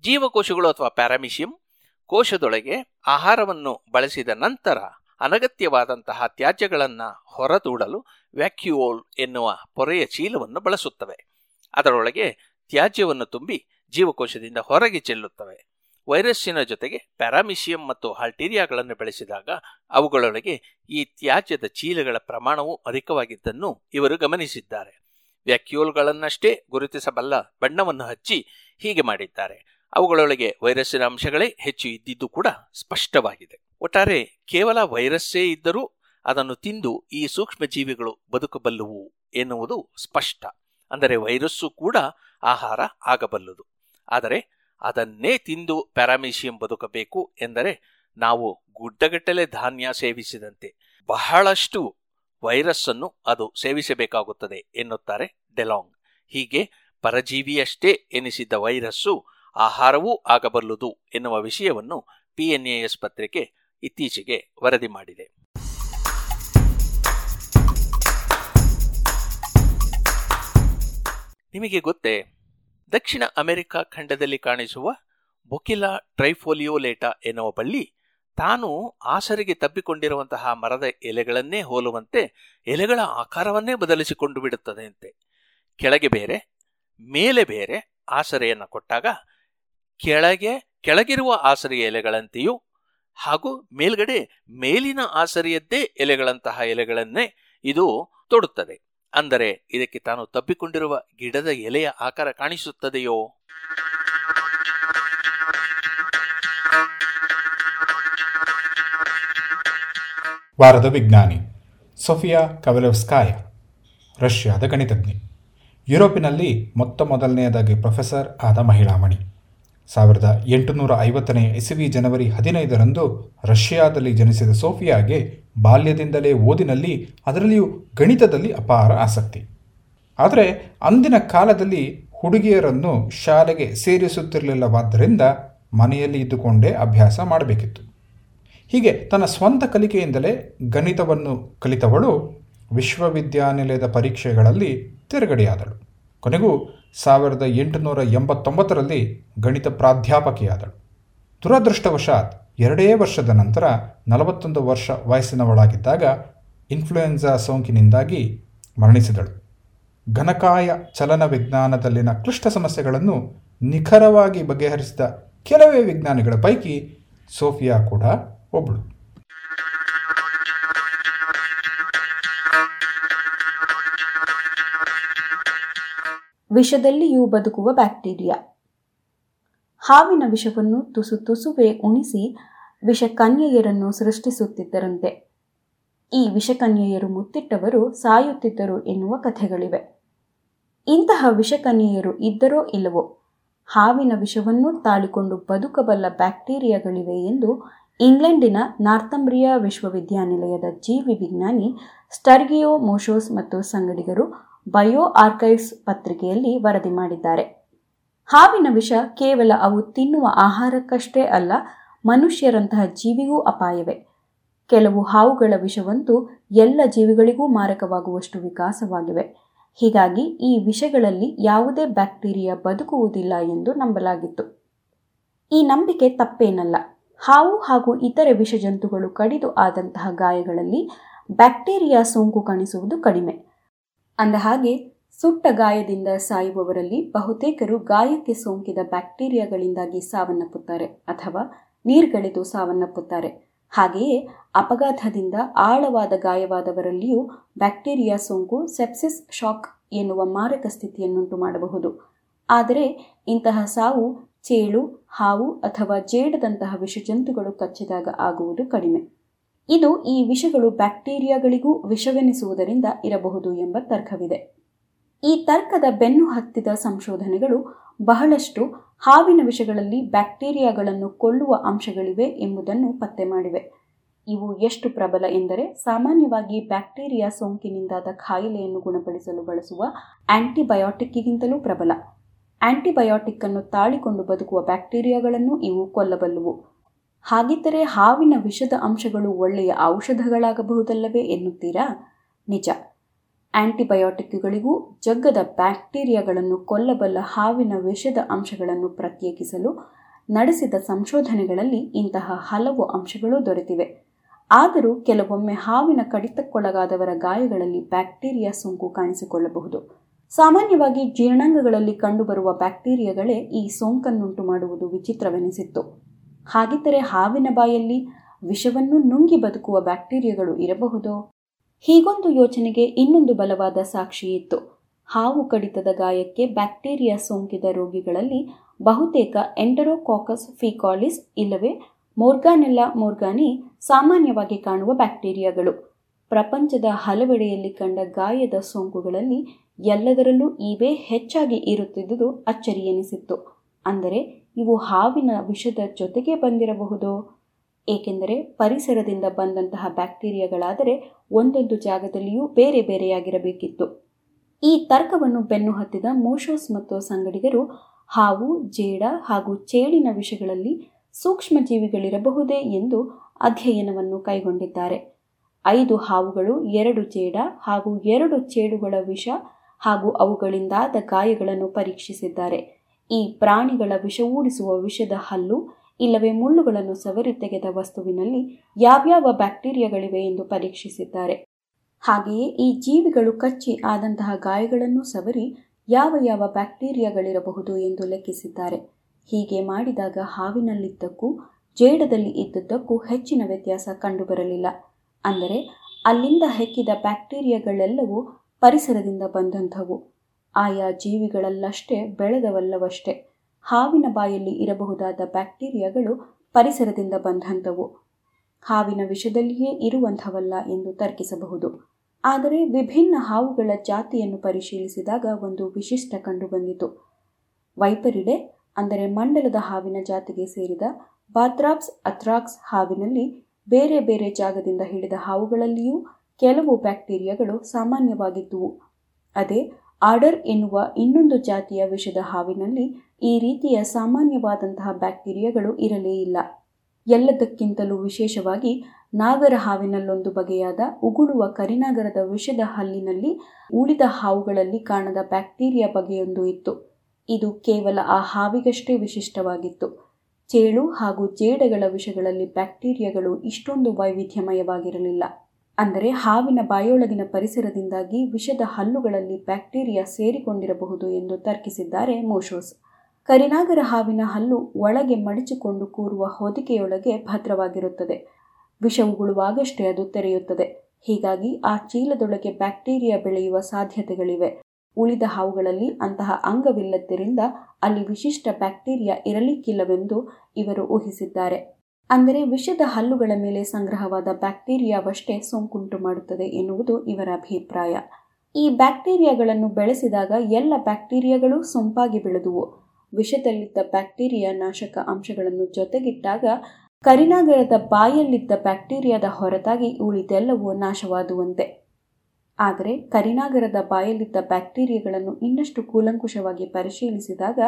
ಜೀವಕೋಶಗಳು ಅಥವಾ ಪ್ಯಾರಾಮಿಷಿಯಂ ಕೋಶದೊಳಗೆ ಆಹಾರವನ್ನು ಬಳಸಿದ ನಂತರ ಅನಗತ್ಯವಾದಂತಹ ತ್ಯಾಜ್ಯಗಳನ್ನು ಹೊರದೂಡಲು ವ್ಯಾಕ್ಯೂಲ್ ಎನ್ನುವ ಪೊರೆಯ ಚೀಲವನ್ನು ಬಳಸುತ್ತವೆ. ಅದರೊಳಗೆ ತ್ಯಾಜ್ಯವನ್ನು ತುಂಬಿ ಜೀವಕೋಶದಿಂದ ಹೊರಗೆ ಚೆಲ್ಲುತ್ತವೆ. ವೈರಸ್ಸಿನ ಜೊತೆಗೆ ಪ್ಯಾರಾಮಿಷಿಯಂ ಮತ್ತು ಹಾಲ್ಟೀರಿಯಾಗಳನ್ನು ಬೆಳೆಸಿದಾಗ ಅವುಗಳೊಳಗೆ ಈ ತ್ಯಾಜ್ಯದ ಚೀಲಗಳ ಪ್ರಮಾಣವು ಅಧಿಕವಾಗಿದ್ದನ್ನು ಇವರು ಗಮನಿಸಿದ್ದಾರೆ. ವ್ಯಾಕ್ಯೂಲ್ಗಳನ್ನಷ್ಟೇ ಗುರುತಿಸಬಲ್ಲ ಬಣ್ಣವನ್ನು ಹಚ್ಚಿ ಹೀಗೆ ಮಾಡಿದ್ದಾರೆ. ಅವುಗಳೊಳಗೆ ವೈರಸ್ಸಿನ ಅಂಶಗಳೇ ಹೆಚ್ಚು ಇದ್ದಿದ್ದು ಕೂಡ ಸ್ಪಷ್ಟವಾಗಿದೆ. ಒಟ್ಟಾರೆ ಕೇವಲ ವೈರಸ್ಸೇ ಇದ್ದರೂ ಅದನ್ನು ತಿಂದು ಈ ಸೂಕ್ಷ್ಮ ಜೀವಿಗಳು ಬದುಕಬಲ್ಲುವು ಎನ್ನುವುದು ಸ್ಪಷ್ಟ. ಅಂದರೆ ವೈರಸ್ಸು ಕೂಡ ಆಹಾರ ಆಗಬಲ್ಲದು. ಆದರೆ ಅದನ್ನೇ ತಿಂದು ಪ್ಯಾರಾಮಿಷಿಯಂ ಬದುಕಬೇಕು ಎಂದರೆ ನಾವು ಗುಡ್ಡಗಟ್ಟಲೆ ಧಾನ್ಯ ಸೇವಿಸಿದಂತೆ ಬಹಳಷ್ಟು ವೈರಸ್ಸನ್ನು ಅದು ಸೇವಿಸಬೇಕಾಗುತ್ತದೆ ಎನ್ನುತ್ತಾರೆ ಡೆಲಾಂಗ್. ಹೀಗೆ ಪರಜೀವಿಯಷ್ಟೇ ಎನಿಸಿದ್ದ ವೈರಸ್ಸು ಆಹಾರವೂ ಆಗಬಲ್ಲುದು ಎನ್ನುವ ವಿಷಯವನ್ನು ಪಿಎನ್ಎಎಸ್ ಪತ್ರಿಕೆ ಇತ್ತೀಚೆಗೆ ವರದಿ ಮಾಡಿದೆ. ನಿಮಗೆ ಗೊತ್ತೇ? ದಕ್ಷಿಣ ಅಮೆರಿಕ ಖಂಡದಲ್ಲಿ ಕಾಣಿಸುವ ಬೊಕಿಲಾ ಟ್ರೈಫೋಲಿಯೋಲೇಟಾ ಎನ್ನುವ ಬಳ್ಳಿ ತಾನು ಆಸರಿಗೆ ತಬ್ಬಿಕೊಂಡಿರುವಂತಹ ಮರದ ಎಲೆಗಳನ್ನೇ ಹೋಲುವಂತೆ ಎಲೆಗಳ ಆಕಾರವನ್ನೇ ಬದಲಿಸಿಕೊಂಡು ಬಿಡುತ್ತದೆಯಂತೆ. ಕೆಳಗೆ ಬೇರೆ, ಮೇಲೆ ಬೇರೆ ಆಸರೆಯನ್ನು ಕೊಟ್ಟಾಗ ಕೆಳಗೆ, ಕೆಳಗಿರುವ ಆಸರಿಯ ಎಲೆಗಳಂತೆಯೂ ಹಾಗೂ ಮೇಲ್ಗಡೆ ಮೇಲಿನ ಆಸರಿಯದ್ದೇ ಎಲೆಗಳಂತಹ ಎಲೆಗಳನ್ನೇ ಇದು ತೊಡುತ್ತದೆ. ಅಂದರೆ ಇದಕ್ಕೆ ತಾನು ತಬ್ಬಿಕೊಂಡಿರುವ ಗಿಡದ ಎಲೆಯ ಆಕಾರ ಕಾಣಿಸುತ್ತದೆಯೋ? ವಾರದ ವಿಜ್ಞಾನಿ ಸೊಫಿಯಾ ಕವಲೆವ್ಸ್ಕಾಯ, ರಷ್ಯಾದ ಗಣಿತಜ್ಞೆ. ಯುರೋಪಿನಲ್ಲಿ ಮೊತ್ತ ಮೊದಲನೆಯದಾಗಿ ಪ್ರೊಫೆಸರ್ ಆದ ಮಹಿಳಾಮಣಿ. ಸಾವಿರದ ಎಂಟುನೂರ ಐವತ್ತನೇ ಇಸವಿ ಜನವರಿ ಹದಿನೈದರಂದು ರಷ್ಯಾದಲ್ಲಿ ಜನಿಸಿದ ಸೋಫಿಯಾಗೆ ಬಾಲ್ಯದಿಂದಲೇ ಓದಿನಲ್ಲಿ ಅದರಲ್ಲಿಯೂ ಗಣಿತದಲ್ಲಿ ಅಪಾರ ಆಸಕ್ತಿ. ಆದರೆ ಅಂದಿನ ಕಾಲದಲ್ಲಿ ಹುಡುಗಿಯರನ್ನು ಶಾಲೆಗೆ ಸೇರಿಸುತ್ತಿರಲಿಲ್ಲವಾದ್ದರಿಂದ ಮನೆಯಲ್ಲಿ ಇದ್ದುಕೊಂಡೇ ಅಭ್ಯಾಸ ಮಾಡಬೇಕಿತ್ತು. ಹೀಗೆ ತನ್ನ ಸ್ವಂತ ಕಲಿಕೆಯಿಂದಲೇ ಗಣಿತವನ್ನು ಕಲಿತವಳು ವಿಶ್ವವಿದ್ಯಾನಿಲಯದ ಪರೀಕ್ಷೆಗಳಲ್ಲಿ ತಿರುಗಡೆಯಾದಳು. ಕೊನೆಗೂ ಸಾವಿರದ ಎಂಟುನೂರ ಎಂಬತ್ತೊಂಬತ್ತರಲ್ಲಿ ಗಣಿತ ಪ್ರಾಧ್ಯಾಪಕಿಯಾದಳು. ದುರದೃಷ್ಟವಶಾತ್ ಎರಡೇ ವರ್ಷದ ನಂತರ ನಲವತ್ತೊಂದು ವರ್ಷ ವಯಸ್ಸಿನವಳಾಗಿದ್ದಾಗ ಇನ್ಫ್ಲೂಯೆನ್ಸಾ ಸೋಂಕಿನಿಂದಾಗಿ ಮರಣಿಸಿದಳು. ಘನಕಾಯ ಚಲನ ವಿಜ್ಞಾನದಲ್ಲಿನ ಕ್ಲಿಷ್ಟ ಸಮಸ್ಯೆಗಳನ್ನು ನಿಖರವಾಗಿ ಬಗೆಹರಿಸಿದ ಕೆಲವೇ ವಿಜ್ಞಾನಿಗಳ ಪೈಕಿ ಸೋಫಿಯಾ ಕೂಡ ಒಬ್ಬಳು. ವಿಷದಲ್ಲಿಯೂ ಬದುಕುವ ಬ್ಯಾಕ್ಟೀರಿಯಾ. ಹಾವಿನ ವಿಷವನ್ನು ತುಸು ತುಸುವೆ ಉಣಿಸಿ ವಿಷ ಕನ್ಯೆಯರನ್ನು ಸೃಷ್ಟಿಸುತ್ತಿದ್ದರಂತೆ. ಈ ವಿಷಕನ್ಯೆಯರು ಮುತ್ತಿಟ್ಟವರು ಸಾಯುತ್ತಿದ್ದರು ಎನ್ನುವ ಕಥೆಗಳಿವೆ. ಇಂತಹ ವಿಷಕನ್ಯೆಯರು ಇದ್ದರೋ ಇಲ್ಲವೋ, ಹಾವಿನ ವಿಷವನ್ನು ತಾಳಿಕೊಂಡು ಬದುಕಬಲ್ಲ ಬ್ಯಾಕ್ಟೀರಿಯಾಗಳಿವೆ ಎಂದು ಇಂಗ್ಲೆಂಡಿನ ನಾರ್ಥಂಬ್ರಿಯಾ ವಿಶ್ವವಿದ್ಯಾನಿಲಯದ ಜೀವಿ ವಿಜ್ಞಾನಿ ಸ್ಟರ್ಗಿಯೋ ಮೋಶೋಸ್ ಮತ್ತು ಸಂಗಡಿಗರು ಬಯೋ ಆರ್ಕೈವ್ಸ್ ಪತ್ರಿಕೆಯಲ್ಲಿ ವರದಿ ಮಾಡಿದ್ದಾರೆ. ಹಾವಿನ ವಿಷ ಕೇವಲ ಅವು ತಿನ್ನುವ ಆಹಾರಕ್ಕಷ್ಟೇ ಅಲ್ಲ, ಮನುಷ್ಯರಂತಹ ಜೀವಿಗೂ ಅಪಾಯವೇ. ಕೆಲವು ಹಾವುಗಳ ವಿಷವಂತೂ ಎಲ್ಲ ಜೀವಿಗಳಿಗೂ ಮಾರಕವಾಗುವಷ್ಟು ವಿಕಾಸವಾಗಿವೆ. ಹೀಗಾಗಿ ಈ ವಿಷಗಳಲ್ಲಿ ಯಾವುದೇ ಬ್ಯಾಕ್ಟೀರಿಯಾ ಬದುಕುವುದಿಲ್ಲ ಎಂದು ನಂಬಲಾಗಿತ್ತು. ಈ ನಂಬಿಕೆ ತಪ್ಪೇನಲ್ಲ. ಹಾವು ಹಾಗೂ ಇತರೆ ವಿಷಜಂತುಗಳು ಕಡಿದು ಆದಂತಹ ಗಾಯಗಳಲ್ಲಿ ಬ್ಯಾಕ್ಟೀರಿಯಾ ಸೋಂಕು ಕಾಣಿಸುವುದು ಕಡಿಮೆ. ಅಂದಹಾಗೆ, ಸುಟ್ಟ ಗಾಯದಿಂದ ಸಾಯುವವರಲ್ಲಿ ಬಹುತೇಕರು ಗಾಯಕ್ಕೆ ಸೋಂಕಿದ ಬ್ಯಾಕ್ಟೀರಿಯಾಗಳಿಂದಾಗಿ ಸಾವನ್ನಪ್ಪುತ್ತಾರೆ ಅಥವಾ ನೀರ್ಗಳೆದು ಸಾವನ್ನಪ್ಪುತ್ತಾರೆ. ಹಾಗೆಯೇ, ಅಪಘಾತದಿಂದ ಆಳವಾದ ಗಾಯವಾದವರಲ್ಲಿಯೂ ಬ್ಯಾಕ್ಟೀರಿಯಾ ಸೋಂಕು, ಸೆಪ್ಸಿಸ್ ಶಾಕ್ ಎನ್ನುವ ಮಾರಕ ಸ್ಥಿತಿಯನ್ನುಂಟು ಮಾಡಬಹುದು ಆದರೆ, ಇಂತಹ ಸಾವು ಚೇಳು, ಹಾವು ಅಥವಾ ಜೇಡದಂತಹ ವಿಷಜಂತುಗಳು ಕಚ್ಚಿದಾಗ ಆಗುವುದು ಕಡಿಮೆ. ಇದು ಈ ವಿಷಗಳು ಬ್ಯಾಕ್ಟೀರಿಯಾಗಳಿಗೂ ವಿಷವೆನಿಸುವುದರಿಂದ ಇರಬಹುದು ಎಂಬ ತರ್ಕವಿದೆ. ಈ ತರ್ಕದ ಬೆನ್ನು ಹತ್ತಿದ ಸಂಶೋಧನೆಗಳು ಬಹಳಷ್ಟು ಹಾವಿನ ವಿಷಗಳಲ್ಲಿ ಬ್ಯಾಕ್ಟೀರಿಯಾಗಳನ್ನು ಕೊಲ್ಲುವ ಅಂಶಗಳಿವೆ ಎಂಬುದನ್ನು ಪತ್ತೆ ಮಾಡಿವೆ. ಇವು ಎಷ್ಟು ಪ್ರಬಲ ಎಂದರೆ ಸಾಮಾನ್ಯವಾಗಿ ಬ್ಯಾಕ್ಟೀರಿಯಾ ಸೋಂಕಿನಿಂದಾದ ಕಾಯಿಲೆಯನ್ನು ಗುಣಪಡಿಸಲು ಬಳಸುವ ಆಂಟಿಬಯೋಟಿಕ್ಗಿಂತಲೂ ಪ್ರಬಲ. ಆಂಟಿಬಯೋಟಿಕ್ ಅನ್ನು ತಾಳಿಕೊಂಡು ಬದುಕುವ ಬ್ಯಾಕ್ಟೀರಿಯಾಗಳನ್ನು ಇವು ಕೊಲ್ಲಬಲ್ಲುವು. ಹಾಗಿದ್ದರೆ ಹಾವಿನ ವಿಷದ ಅಂಶಗಳು ಒಳ್ಳೆಯ ಔಷಧಗಳಾಗಬಹುದಲ್ಲವೇ ಎನ್ನುತ್ತೀರಾ? ನಿಜ. ಆಂಟಿಬಯೋಟಿಕ್ಗಳಿಗೂ ಜಗ್ಗದ ಬ್ಯಾಕ್ಟೀರಿಯಾಗಳನ್ನು ಕೊಲ್ಲಬಲ್ಲ ಹಾವಿನ ವಿಷದ ಅಂಶಗಳನ್ನು ಪ್ರತ್ಯೇಕಿಸಲು ನಡೆಸಿದ ಸಂಶೋಧನೆಗಳಲ್ಲಿ ಇಂತಹ ಹಲವು ಅಂಶಗಳು ದೊರೆತಿವೆ. ಆದರೂ ಕೆಲವೊಮ್ಮೆ ಹಾವಿನ ಕಡಿತಕ್ಕೊಳಗಾದವರ ಗಾಯಗಳಲ್ಲಿ ಬ್ಯಾಕ್ಟೀರಿಯಾ ಸೋಂಕು ಕಾಣಿಸಿಕೊಳ್ಳಬಹುದು. ಸಾಮಾನ್ಯವಾಗಿ ಜೀರ್ಣಾಂಗಗಳಲ್ಲಿ ಕಂಡುಬರುವ ಬ್ಯಾಕ್ಟೀರಿಯಾಗಳೇ ಈ ಸೋಂಕನ್ನುಂಟು ಮಾಡುವುದು ವಿಚಿತ್ರವೆನಿಸಿತ್ತು. ಹಾಗಿದ್ದರೆ ಹಾವಿನ ಬಾಯಲ್ಲಿ ವಿಷವನ್ನು ನುಂಗಿ ಬದುಕುವ ಬ್ಯಾಕ್ಟೀರಿಯಾಗಳು ಇರಬಹುದೋ? ಹೀಗೊಂದು ಯೋಚನೆಗೆ ಇನ್ನೊಂದು ಬಲವಾದ ಸಾಕ್ಷಿಯಿತ್ತು ಹಾವು ಕಡಿತದ ಗಾಯಕ್ಕೆ ಬ್ಯಾಕ್ಟೀರಿಯಾ ಸೋಂಕಿದ ರೋಗಿಗಳಲ್ಲಿ ಬಹುತೇಕ ಎಂಟರೋಕಾಕಸ್ ಫಿಕಾಲಿಸ್ ಇಲ್ಲವೇ ಮೋರ್ಗಾನೆಲ್ಲಾ ಮೋರ್ಗಾನಿ ಸಾಮಾನ್ಯವಾಗಿ ಕಾಣುವ ಬ್ಯಾಕ್ಟೀರಿಯಾಗಳು. ಪ್ರಪಂಚದ ಹಲವೆಡೆಯಲ್ಲಿ ಕಂಡ ಗಾಯದ ಸೋಂಕುಗಳಲ್ಲಿ ಎಲ್ಲದರಲ್ಲೂ ಇವೇ ಹೆಚ್ಚಾಗಿ ಇರುತ್ತಿದ್ದುದು ಅಚ್ಚರಿಯೆನಿಸಿತ್ತು. ಅಂದರೆ ಇವು ಹಾವಿನ ವಿಷದ ಜೊತೆಗೆ ಬಂದಿರಬಹುದು. ಏಕೆಂದರೆ ಪರಿಸರದಿಂದ ಬಂದಂತಹ ಬ್ಯಾಕ್ಟೀರಿಯಾಗಳಾದರೆ ಒಂದೊಂದು ಜಾಗದಲ್ಲಿಯೂ ಬೇರೆ ಬೇರೆಯಾಗಿರಬೇಕಿತ್ತು. ಈ ತರ್ಕವನ್ನು ಬೆನ್ನು ಹತ್ತಿದ ಮೋಶೋಸ್ ಮತ್ತು ಸಂಗಡಿಗರು ಹಾವು, ಜೇಡ ಹಾಗೂ ಚೇಳಿನ ವಿಷಗಳಲ್ಲಿ ಸೂಕ್ಷ್ಮ ಜೀವಿಗಳಿರಬಹುದೇ ಎಂದು ಅಧ್ಯಯನವನ್ನು ಕೈಗೊಂಡಿದ್ದಾರೆ. ಐದು ಹಾವುಗಳು, ಎರಡು ಜೇಡ ಹಾಗೂ ಎರಡು ಚೇಡುಗಳ ವಿಷ ಹಾಗೂ ಅವುಗಳಿಂದಾದ ಗಾಯಗಳನ್ನು ಪರೀಕ್ಷಿಸಿದ್ದಾರೆ. ಈ ಪ್ರಾಣಿಗಳ ವಿಷವೂಡಿಸುವ ವಿಷದ ಹಲ್ಲು, ಇಲ್ಲವೇ ಮುಳ್ಳುಗಳನ್ನು ಸವರಿ ತೆಗೆದ ವಸ್ತುವಿನಲ್ಲಿ ಯಾವ್ಯಾವ ಬ್ಯಾಕ್ಟೀರಿಯಾಗಳಿವೆ ಎಂದು ಪರೀಕ್ಷಿಸಿದ್ದಾರೆ. ಹಾಗೆಯೇ ಈ ಜೀವಿಗಳು ಕಚ್ಚಿ ಆದಂತಹ ಗಾಯಗಳನ್ನು ಸವರಿ ಯಾವ ಯಾವ ಬ್ಯಾಕ್ಟೀರಿಯಾಗಳಿರಬಹುದು ಎಂದು ಲೆಕ್ಕಿಸಿದ್ದಾರೆ. ಹೀಗೆ ಮಾಡಿದಾಗ ಹಾವಿನಲ್ಲಿದ್ದಕ್ಕೂ, ಜೇಡದಲ್ಲಿ ಇದ್ದದ್ದಕ್ಕೂ ಹೆಚ್ಚಿನ ವ್ಯತ್ಯಾಸ ಕಂಡುಬರಲಿಲ್ಲ. ಅಂದರೆ, ಅಲ್ಲಿಂದ ಹೆಕ್ಕಿದ ಬ್ಯಾಕ್ಟೀರಿಯಾಗಳೆಲ್ಲವೂ ಪರಿಸರದಿಂದ ಬಂದಂಥವು. ಆಯಾ ಜೀವಿಗಳಲ್ಲಷ್ಟೇ ಬೆಳೆದವಲ್ಲವಷ್ಟೇ. ಹಾವಿನ ಬಾಯಲ್ಲಿ ಇರಬಹುದಾದ ಬ್ಯಾಕ್ಟೀರಿಯಾಗಳು ಪರಿಸರದಿಂದ ಬಂದಂಥವು. ಹಾವಿನ ವಿಷದಲ್ಲಿಯೇ ಇರುವಂಥವಲ್ಲ ಎಂದು ತರ್ಕಿಸಬಹುದು. ಆದರೆ ವಿಭಿನ್ನ ಹಾವುಗಳ ಜಾತಿಯನ್ನು ಪರಿಶೀಲಿಸಿದಾಗ ಒಂದು ವಿಶಿಷ್ಟ ಕಂಡುಬಂದಿತು. ವೈಪರಿಡೆ, ಅಂದರೆ ಮಂಡಲದ ಹಾವಿನ ಜಾತಿಗೆ ಸೇರಿದ ಬಾತ್ರಾಪ್ಸ್ ಅಥ್ರಾಕ್ಸ್ ಹಾವಿನಲ್ಲಿ ಬೇರೆ ಬೇರೆ ಜಾಗದಿಂದ ಹಿಡಿದ ಹಾವುಗಳಲ್ಲಿಯೂ ಕೆಲವು ಬ್ಯಾಕ್ಟೀರಿಯಾಗಳು ಸಾಮಾನ್ಯವಾಗಿದ್ದುವು. ಅದೇ ಆರ್ಡರ್ ಎನ್ನುವ ಇನ್ನೊಂದು ಜಾತಿಯ ವಿಷದ ಹಾವಿನಲ್ಲಿ ಈ ರೀತಿಯ ಸಾಮಾನ್ಯವಾದಂತಹ ಬ್ಯಾಕ್ಟೀರಿಯಾಗಳು ಇರಲೇ ಇಲ್ಲ. ಎಲ್ಲದಕ್ಕಿಂತಲೂ ವಿಶೇಷವಾಗಿ ನಾಗರ ಹಾವಿನಲ್ಲೊಂದು ಬಗೆಯಾದ ಉಗುಳುವ ಕರಿನಾಗರದ ವಿಷದ ಹಲ್ಲಿನಲ್ಲಿ ಉಳಿದ ಹಾವುಗಳಲ್ಲಿ ಕಾಣದ ಬ್ಯಾಕ್ಟೀರಿಯಾ ಬಗೆಯೊಂದು ಇತ್ತು. ಇದು ಕೇವಲ ಆ ಹಾವಿಗಷ್ಟೇ ವಿಶಿಷ್ಟವಾಗಿತ್ತು. ಚೇಳು ಹಾಗೂ ಜೇಡಗಳ ವಿಷಗಳಲ್ಲಿ ಬ್ಯಾಕ್ಟೀರಿಯಾಗಳು ಇಷ್ಟೊಂದು ವೈವಿಧ್ಯಮಯವಾಗಿರಲಿಲ್ಲ. ಅಂದರೆ ಹಾವಿನ ಬಾಯೊಳಗಿನ ಪರಿಸರದಿಂದಾಗಿ ವಿಷದ ಹಲ್ಲುಗಳಲ್ಲಿ ಬ್ಯಾಕ್ಟೀರಿಯಾ ಸೇರಿಕೊಂಡಿರಬಹುದು ಎಂದು ತರ್ಕಿಸಿದ್ದಾರೆ ಮೋಶೋಸ್ ಕರಿನಾಗರ ಹಾವಿನ ಹಲ್ಲು ಒಳಗೆ ಮಡಚಿಕೊಂಡು ಕೂರುವ ಹೊದಿಕೆಯೊಳಗೆ ಭದ್ರವಾಗಿರುತ್ತದೆ. ವಿಷ ಉಗುಳುವಾಗಷ್ಟೇ ಅದು ತೆರೆಯುತ್ತದೆ. ಹೀಗಾಗಿ ಆ ಚೀಲದೊಳಗೆ ಬ್ಯಾಕ್ಟೀರಿಯಾ ಬೆಳೆಯುವ ಸಾಧ್ಯತೆಗಳಿವೆ. ಉಳಿದ ಹಾವುಗಳಲ್ಲಿ ಅಂತಹ ಅಂಗವಿಲ್ಲದ್ದರಿಂದ ಅಲ್ಲಿ ವಿಶಿಷ್ಟ ಬ್ಯಾಕ್ಟೀರಿಯಾ ಇರಲಿಕ್ಕಿಲ್ಲವೆಂದು ಇವರು ಊಹಿಸಿದ್ದಾರೆ. ಅಂದರೆ ವಿಷದ ಹಲ್ಲುಗಳ ಮೇಲೆ ಸಂಗ್ರಹವಾದ ಬ್ಯಾಕ್ಟೀರಿಯಾವಷ್ಟೇ ಸೋಂಕುಂಟು ಮಾಡುತ್ತದೆ ಎನ್ನುವುದು ಇವರ ಅಭಿಪ್ರಾಯ. ಈ ಬ್ಯಾಕ್ಟೀರಿಯಾಗಳನ್ನು ಬೆಳೆಸಿದಾಗ ಎಲ್ಲ ಬ್ಯಾಕ್ಟೀರಿಯಾಗಳು ಸೊಂಪಾಗಿ ಬೆಳೆದುವು. ವಿಷದಲ್ಲಿದ್ದ ಬ್ಯಾಕ್ಟೀರಿಯಾ ನಾಶಕ ಅಂಶಗಳನ್ನು ಜೊತೆಗಿಟ್ಟಾಗ ಕರಿನಾಗರದ ಬಾಯಲ್ಲಿದ್ದ ಬ್ಯಾಕ್ಟೀರಿಯಾದ ಹೊರತಾಗಿ ಉಳಿದೆಲ್ಲವೂ ನಾಶವಾದುವಂತೆ. ಆದರೆ ಕರಿನಾಗರದ ಬಾಯಲ್ಲಿದ್ದ ಬ್ಯಾಕ್ಟೀರಿಯಾಗಳನ್ನು ಇನ್ನಷ್ಟು ಕೂಲಂಕುಷವಾಗಿ ಪರಿಶೀಲಿಸಿದಾಗ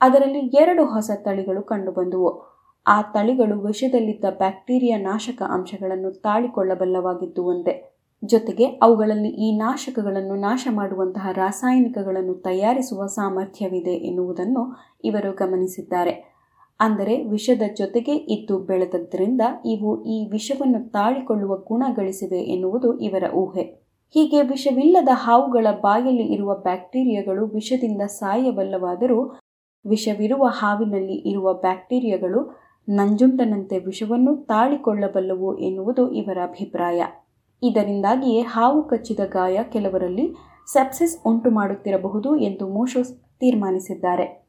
ಅದರಲ್ಲಿ ಎರಡು ಹೊಸ ತಳಿಗಳು ಕಂಡುಬಂದುವು. ಆ ತಳಿಗಳು ವಿಷದಲ್ಲಿದ್ದ ಬ್ಯಾಕ್ಟೀರಿಯಾ ನಾಶಕ ಅಂಶಗಳನ್ನು ತಾಳಿಕೊಳ್ಳಬಲ್ಲವಾಗಿದ್ದುವಂತೆ ಜೊತೆಗೆ ಅವುಗಳಲ್ಲಿ ಈ ನಾಶಕಗಳನ್ನು ನಾಶ ಮಾಡುವಂತಹ ರಾಸಾಯನಿಕಗಳನ್ನು ತಯಾರಿಸುವ ಸಾಮರ್ಥ್ಯವಿದೆ ಎನ್ನುವುದನ್ನು ಇವರು ಗಮನಿಸಿದ್ದಾರೆ. ಅಂದರೆ ವಿಷದ ಜೊತೆಗೆ ಇದ್ದು ಬೆಳೆದದ್ದರಿಂದ ಇವು ಈ ವಿಷವನ್ನು ತಾಳಿಕೊಳ್ಳುವ ಗುಣ ಗಳಿಸಿವೆ ಎನ್ನುವುದು ಇವರ ಊಹೆ. ಹೀಗೆ ವಿಷವಿಲ್ಲದ ಹಾವುಗಳ ಬಾಯಲ್ಲಿ ಇರುವ ಬ್ಯಾಕ್ಟೀರಿಯಾಗಳು ವಿಷದಿಂದ ಸಾಯಬಲ್ಲವಾದರೂ ವಿಷವಿರುವ ಹಾವಿನಲ್ಲಿ ಇರುವ ಬ್ಯಾಕ್ಟೀರಿಯಾಗಳು ನಂಜುಂಡನಂತೆ ವಿಷವನ್ನು ತಾಳಿಕೊಳ್ಳಬಲ್ಲವು ಎನ್ನುವುದು ಇವರ ಅಭಿಪ್ರಾಯ. ಇದರಿಂದಾಗಿಯೇ ಹಾವು ಕಚ್ಚಿದ ಗಾಯ ಕೆಲವರಲ್ಲಿ ಸೆಪ್ಸಿಸ್ ಉಂಟು ಮಾಡುತ್ತಿರಬಹುದು ಎಂದು ಮೋಶೋಸ್ ತೀರ್ಮಾನಿಸಿದ್ದಾರೆ.